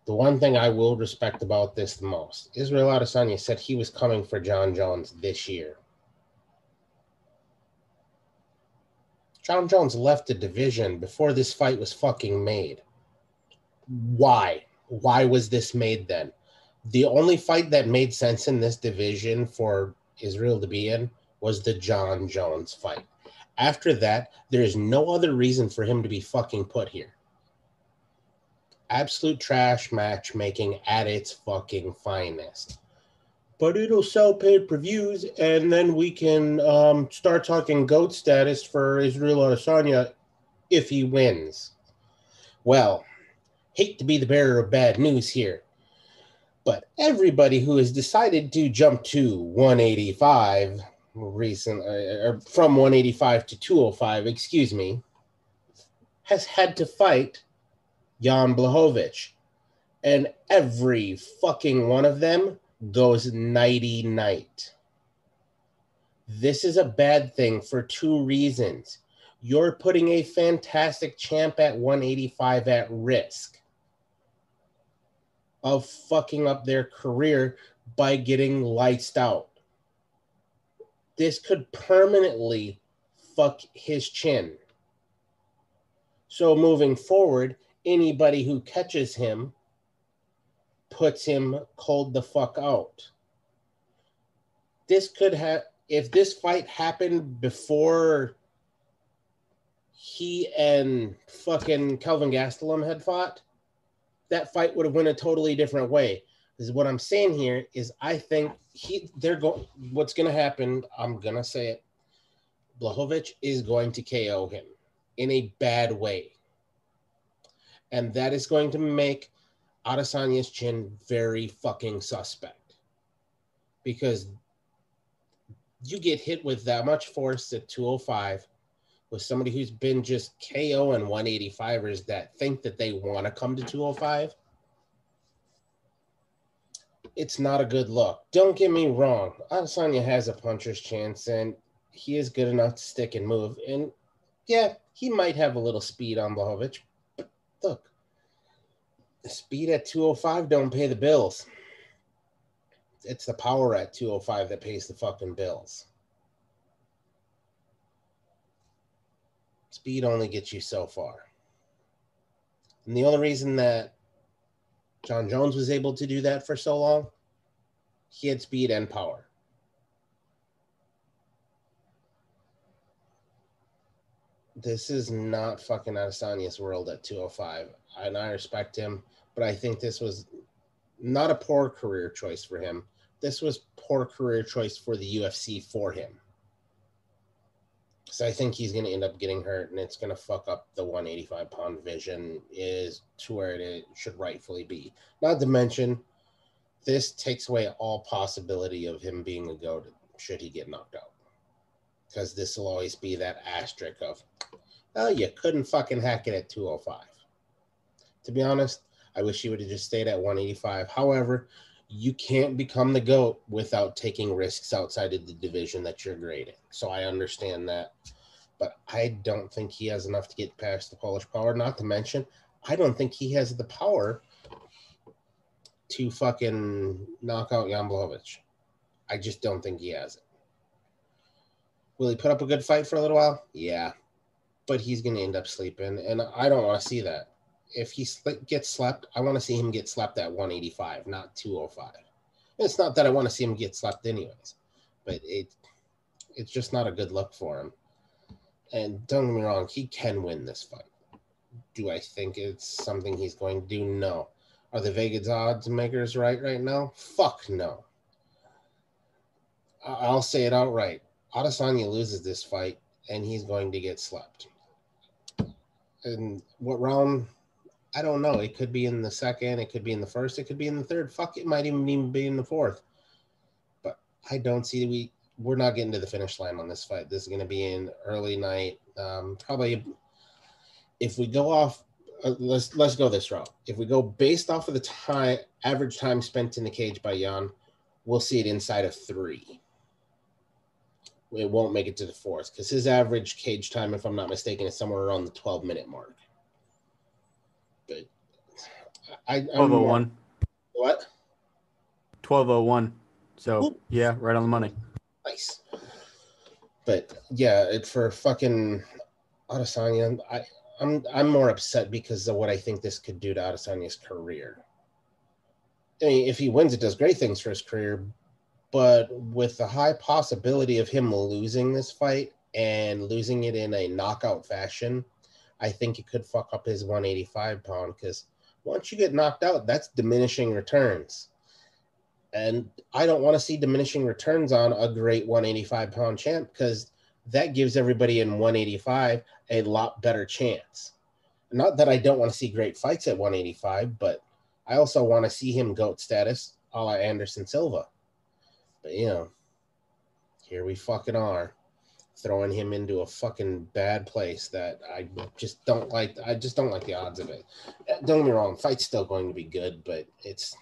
C: the one thing I will respect about this the most, Israel Adesanya said he was coming for Jon Jones this year. Jon Jones left the division before this fight was fucking made. Why? Why was this made then? The only fight that made sense in this division for Israel to be in was the Jon Jones fight. After that, there is no other reason for him to be fucking put here. Absolute trash matchmaking at its fucking finest. But it'll sell paid per views, and then we can um, start talking GOAT status for Israel Adesanya if he wins. Well, hate to be the bearer of bad news here, but everybody who has decided to jump to 185 recent uh, or from 185 to 205, excuse me, has had to fight Jan Blachowicz. And every fucking one of them goes nighty night. This is a bad thing for two reasons. You're putting a fantastic champ at 185 at risk of fucking up their career by getting lights out. This could permanently fuck his chin. So moving forward, anybody who catches him puts him cold the fuck out. This could have, if this fight happened before he and fucking Kelvin Gastelum had fought, that fight would have went a totally different way. Is what I'm saying here is I think he they're going what's gonna happen, I'm gonna say it. Blachowicz is going to KO him in a bad way. And that is going to make Adesanya's chin very fucking suspect. Because you get hit with that much force at 205 with somebody who's been just KO and 185ers that think that they want to come to 205. It's not a good look. Don't get me wrong. Adesanya has a puncher's chance and he is good enough to stick and move. And yeah, he might have a little speed on Blachowicz. Look, the speed at 205 don't pay the bills. It's the power at 205 that pays the fucking bills. Speed only gets you so far. And the only reason that Jon Jones was able to do that for so long, he had speed and power. This is not fucking Adesanya's world at 205. And I respect him, but I think this was not a poor career choice for him. This was poor career choice for the UFC for him. So I think he's going to end up getting hurt, and it's going to fuck up the 185 pound division is to where it should rightfully be. Not to mention, this takes away all possibility of him being a goat should he get knocked out, because this will always be that asterisk of, oh, you couldn't fucking hack it at 205. To be honest, I wish he would have just stayed at 185. However, you can't become the GOAT without taking risks outside of the division that you're grading. So I understand that. But I don't think he has enough to get past the Polish power. Not to mention, I don't think he has the power to fucking knock out Jan Blachowicz. I just don't think he has it. Will he put up a good fight for a little while? Yeah, but he's going to end up sleeping, and I don't want to see that. If he sl- gets slept, I want to see him get slept at 185, not 205. It's not that I want to see him get slept anyways, but it it's just not a good look for him. And don't get me wrong, he can win this fight. Do I think it's something he's going to do? No. Are the Vegas odds makers right right now? Fuck no. I'll say it outright. Adesanya loses this fight, and he's going to get slept. And what round? I don't know. It could be in the second. It could be in the first. It could be in the third. Fuck, it might even even be in the fourth. But I don't see we we're not getting to the finish line on this fight. This is going to be in early night. Um, probably if we go off, uh, let's let's go this route. If we go based off of the time average time spent in the cage by Jan, we'll see it inside of three. It won't make it to the fourth because his average cage time, if I'm not mistaken, is somewhere around the 12 minute mark. But I, I'm
B: 1201.
C: What?
B: 1201. So,
C: Ooh.
B: yeah, right on the money.
C: Nice. But yeah, it for fucking Adesanya, I I'm I'm more upset because of what I think this could do to Adesanya's career. I mean, if he wins, it does great things for his career, but with the high possibility of him losing this fight and losing it in a knockout fashion, I think it could fuck up his 185 pound because once you get knocked out, that's diminishing returns. And I don't want to see diminishing returns on a great 185 pound champ because that gives everybody in 185 a lot better chance. Not that I don't want to see great fights at 185, but I also want to see him GOAT status a la Anderson Silva. But know, here we fucking are throwing him into a fucking bad place that I just don't like. I just don't like the odds of it. Eh, don't get me wrong, fight's still going to be good, but it's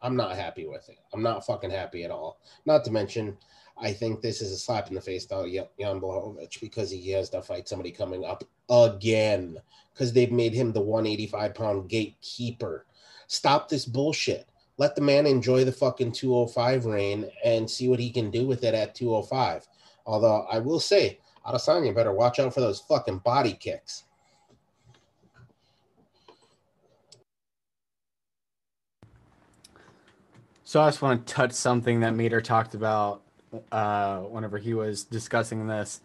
C: I'm not happy with it. I'm not fucking happy at all. Not to mention, I think this is a slap in the face to Jan Blachowicz because he has to fight somebody coming up again because they've made him the 185 pound gatekeeper. Stop this bullshit. Let the man enjoy the fucking 205 reign and see what he can do with it at 205. Although I will say, Adesanya better watch out for those fucking body kicks.
B: So I just want to touch something that Meter talked about uh, whenever he was discussing this,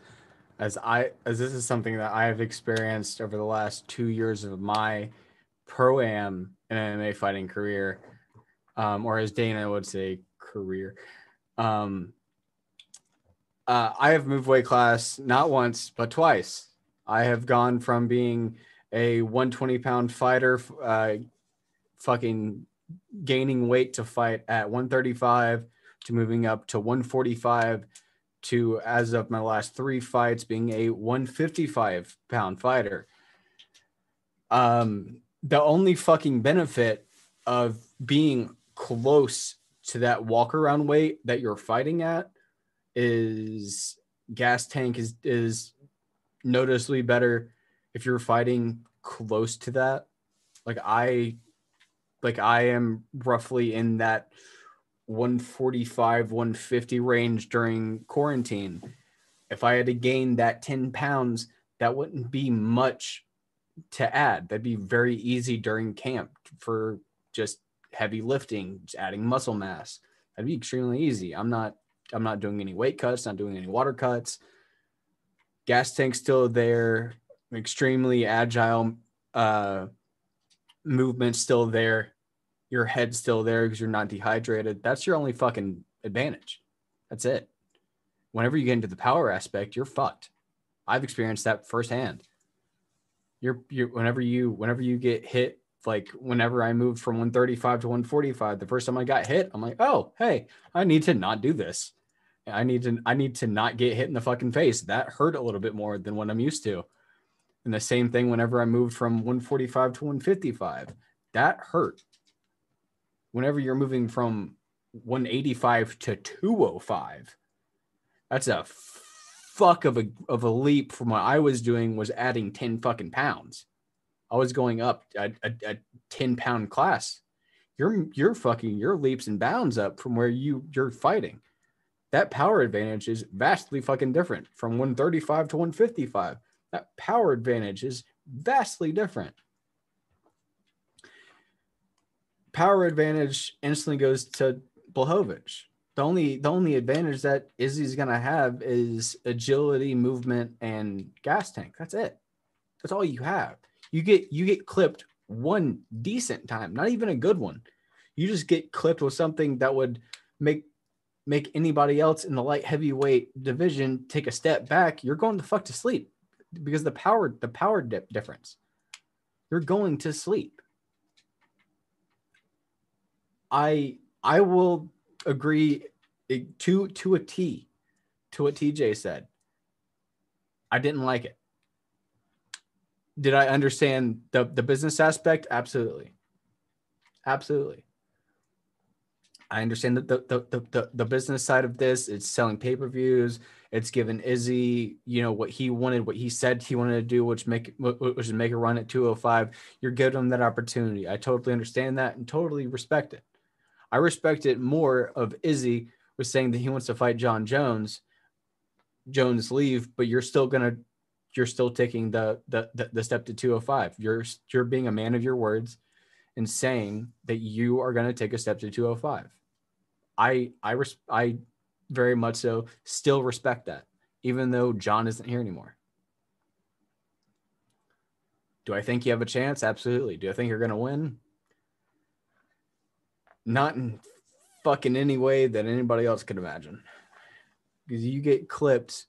B: as I as this is something that I have experienced over the last two years of my pro am MMA fighting career, um, or as Dana would say, career. Um, uh, I have moved weight class not once but twice. I have gone from being a 120 pound fighter, uh, fucking gaining weight to fight at 135 to moving up to 145 to as of my last three fights being a 155 pound fighter um the only fucking benefit of being close to that walk around weight that you're fighting at is gas tank is is noticeably better if you're fighting close to that like i like I am roughly in that 145, 150 range during quarantine. If I had to gain that 10 pounds, that wouldn't be much to add. That'd be very easy during camp for just heavy lifting, just adding muscle mass. That'd be extremely easy. I'm not I'm not doing any weight cuts, not doing any water cuts. Gas tank still there, extremely agile uh movement still there, your head's still there because you're not dehydrated. That's your only fucking advantage. That's it. Whenever you get into the power aspect, you're fucked. I've experienced that firsthand. You're you're whenever you whenever you get hit, like whenever I moved from 135 to 145, the first time I got hit, I'm like, oh hey, I need to not do this. I need to I need to not get hit in the fucking face. That hurt a little bit more than what I'm used to. And the same thing whenever I moved from 145 to 155, that hurt. Whenever you're moving from 185 to 205, that's a fuck of a of a leap from what I was doing was adding 10 fucking pounds. I was going up a, a, a 10 pound class. you're you're fucking your leaps and bounds up from where you you're fighting. That power advantage is vastly fucking different from 135 to 155. That power advantage is vastly different. Power advantage instantly goes to Blachowicz. The only the only advantage that Izzy's gonna have is agility, movement, and gas tank. That's it. That's all you have. You get you get clipped one decent time, not even a good one. You just get clipped with something that would make make anybody else in the light heavyweight division take a step back. You're going to fuck to sleep because the power the power dip difference. You're going to sleep. I I will agree to to a T to what TJ said. I didn't like it. Did I understand the the business aspect? Absolutely. Absolutely. I understand that the the, the, the, the business side of this, it's selling pay-per-views, it's given Izzy, you know, what he wanted, what he said he wanted to do, which make which is make a run at 205. You're giving him that opportunity. I totally understand that and totally respect it. I respect it more of Izzy was saying that he wants to fight Jon Jones. Jones leave, but you're still gonna you're still taking the the the, the step to 205. You're you're being a man of your words and saying that you are gonna take a step to 205. I I res- I very much so still respect that, even though Jon isn't here anymore. Do I think you have a chance? Absolutely. Do I think you're gonna win? Not in fucking any way that anybody else could imagine. Because you get clipped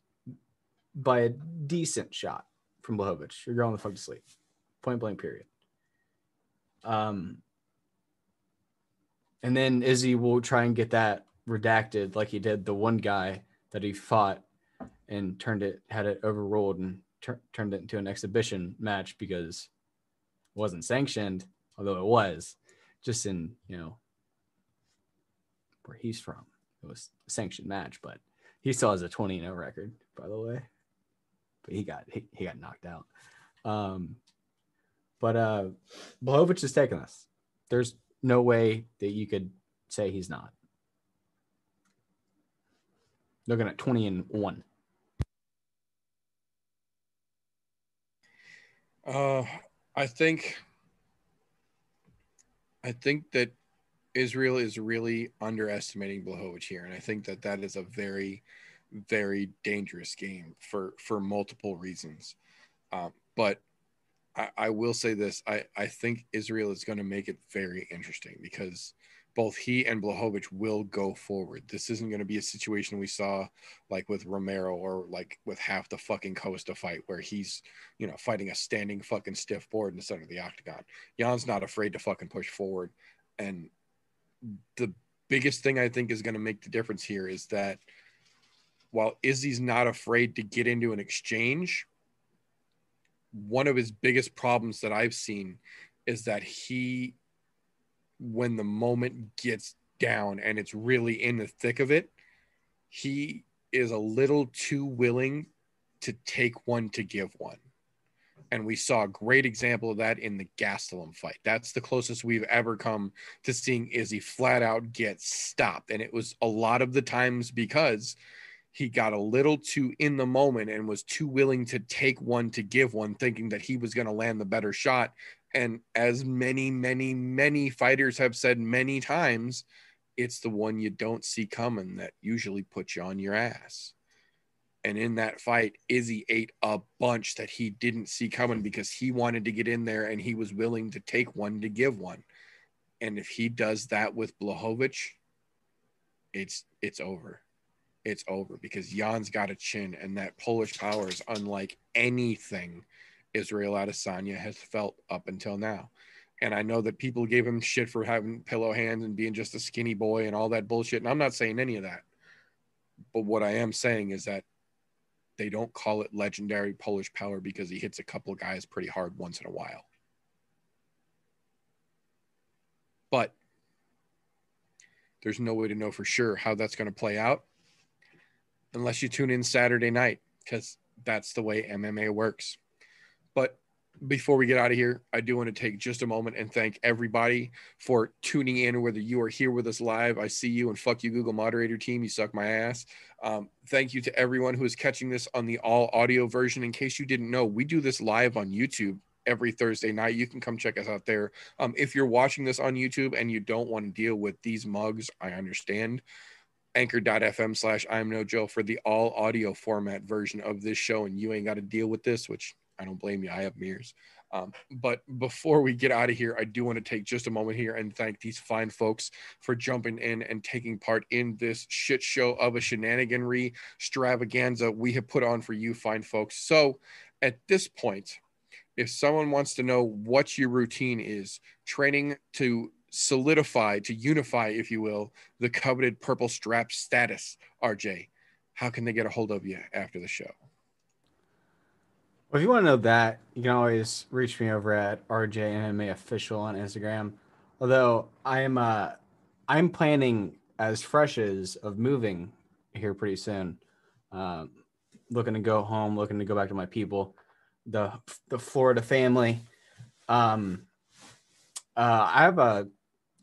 B: by a decent shot from Blachowicz. You're going the fuck to sleep. Point blank period. Um and then Izzy will try and get that redacted like he did the one guy that he fought and turned it had it overruled and tur- turned it into an exhibition match because it wasn't sanctioned although it was just in you know where he's from it was a sanctioned match but he still has a 20 0 record by the way he got he, he got knocked out. Um but uh Blachowicz is taking this there's no way that you could say he's not. Looking at 20 and 1
A: Uh, I think, I think that Israel is really underestimating Blachowicz here, and I think that that is a very, very dangerous game for for multiple reasons. Um, but I, I will say this: I I think Israel is going to make it very interesting because both he and Blachowicz will go forward. This isn't going to be a situation we saw like with Romero or like with half the fucking Costa fight where he's, you know, fighting a standing fucking stiff board in the center of the octagon. Jan's not afraid to fucking push forward. And the biggest thing I think is going to make the difference here is that while Izzy's not afraid to get into an exchange, one of his biggest problems that I've seen is that he when the moment gets down and it's really in the thick of it, he is a little too willing to take one to give one. And we saw a great example of that in the Gastelum fight. That's the closest we've ever come to seeing Izzy flat out get stopped. And it was a lot of the times because he got a little too in the moment and was too willing to take one to give one, thinking that he was going to land the better shot. And as many many many fighters have said many times it's the one you don't see coming that usually puts you on your ass. And in that fight izzy ate a bunch that he didn't see coming because he wanted to get in there and he was willing to take one to give one. And if he does that with Blachowicz, it's it's over it's over because Jan's got a chin and that Polish power is unlike anything Israel Adesanya has felt up until now. And I know that people gave him shit for having pillow hands and being just a skinny boy and all that bullshit. And I'm not saying any of that. But what I am saying is that they don't call it legendary Polish power because he hits a couple guys pretty hard once in a while. But there's no way to know for sure how that's going to play out unless you tune in Saturday night because that's the way MMA works. But before we get out of here, I do want to take just a moment and thank everybody for tuning in, whether you are here with us live. I see you and fuck you, Google moderator team. You suck my ass. Um, thank you to everyone who is catching this on the all audio version. In case you didn't know, we do this live on YouTube every Thursday night. You can come check us out there. Um, if you're watching this on YouTube and you don't want to deal with these mugs, I understand. Anchor.fm slash I'm no Joe for the all audio format version of this show, and you ain't got to deal with this, which I don't blame you. I have mirrors. Um, but before we get out of here, I do want to take just a moment here and thank these fine folks for jumping in and taking part in this shit show of a shenaniganry extravaganza we have put on for you, fine folks. So at this point, if someone wants to know what your routine is, training to solidify, to unify, if you will, the coveted purple strap status, RJ, how can they get a hold of you after the show?
B: Well, if you want to know that, you can always reach me over at RJMMA official on Instagram. Although I am uh I'm planning as fresh as of moving here pretty soon. Um, looking to go home, looking to go back to my people, the the Florida family. Um, uh, I have a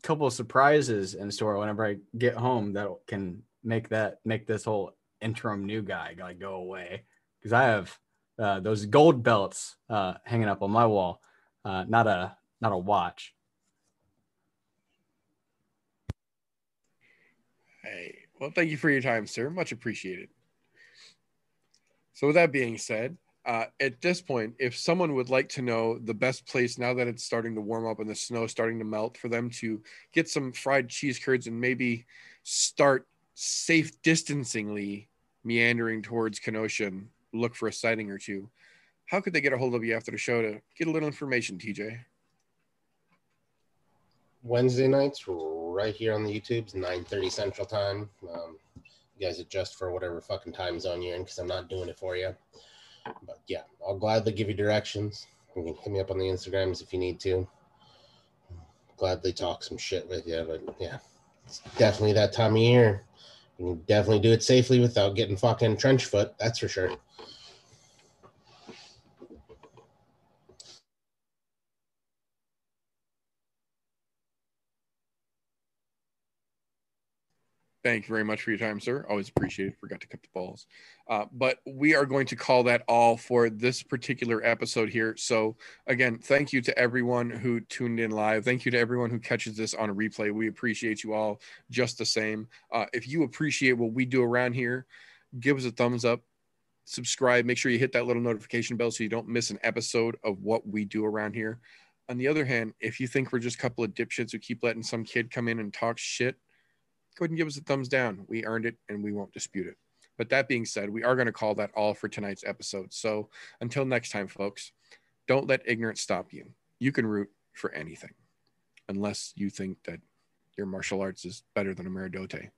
B: couple of surprises in store whenever I get home that can make that make this whole interim new guy like go away because I have uh, those gold belts uh, hanging up on my wall, uh, not a not a watch.
A: Hey, well, thank you for your time, sir. Much appreciated. So, with that being said, uh, at this point, if someone would like to know the best place now that it's starting to warm up and the snow starting to melt for them to get some fried cheese curds and maybe start safe distancingly meandering towards Kenosha, and look for a sighting or two, how could they get a hold of you after the show to get a little information, TJ?
C: Wednesday nights, right here on the YouTube's 9:30 Central Time. Um, you guys adjust for whatever fucking time zone you're in, because I'm not doing it for you. But yeah, I'll gladly give you directions. You can hit me up on the Instagrams if you need to. Gladly talk some shit with you, but yeah, it's definitely that time of year. You can definitely do it safely without getting fucking trench foot. That's for sure.
A: Thank you very much for your time, sir. Always appreciate it. Forgot to cut the balls. Uh, but we are going to call that all for this particular episode here. So, again, thank you to everyone who tuned in live. Thank you to everyone who catches this on a replay. We appreciate you all just the same. Uh, if you appreciate what we do around here, give us a thumbs up, subscribe, make sure you hit that little notification bell so you don't miss an episode of what we do around here. On the other hand, if you think we're just a couple of dipshits who keep letting some kid come in and talk shit, go ahead and give us a thumbs down. We earned it and we won't dispute it. But that being said, we are going to call that all for tonight's episode. So until next time, folks, don't let ignorance stop you. You can root for anything unless you think that your martial arts is better than a Meridote.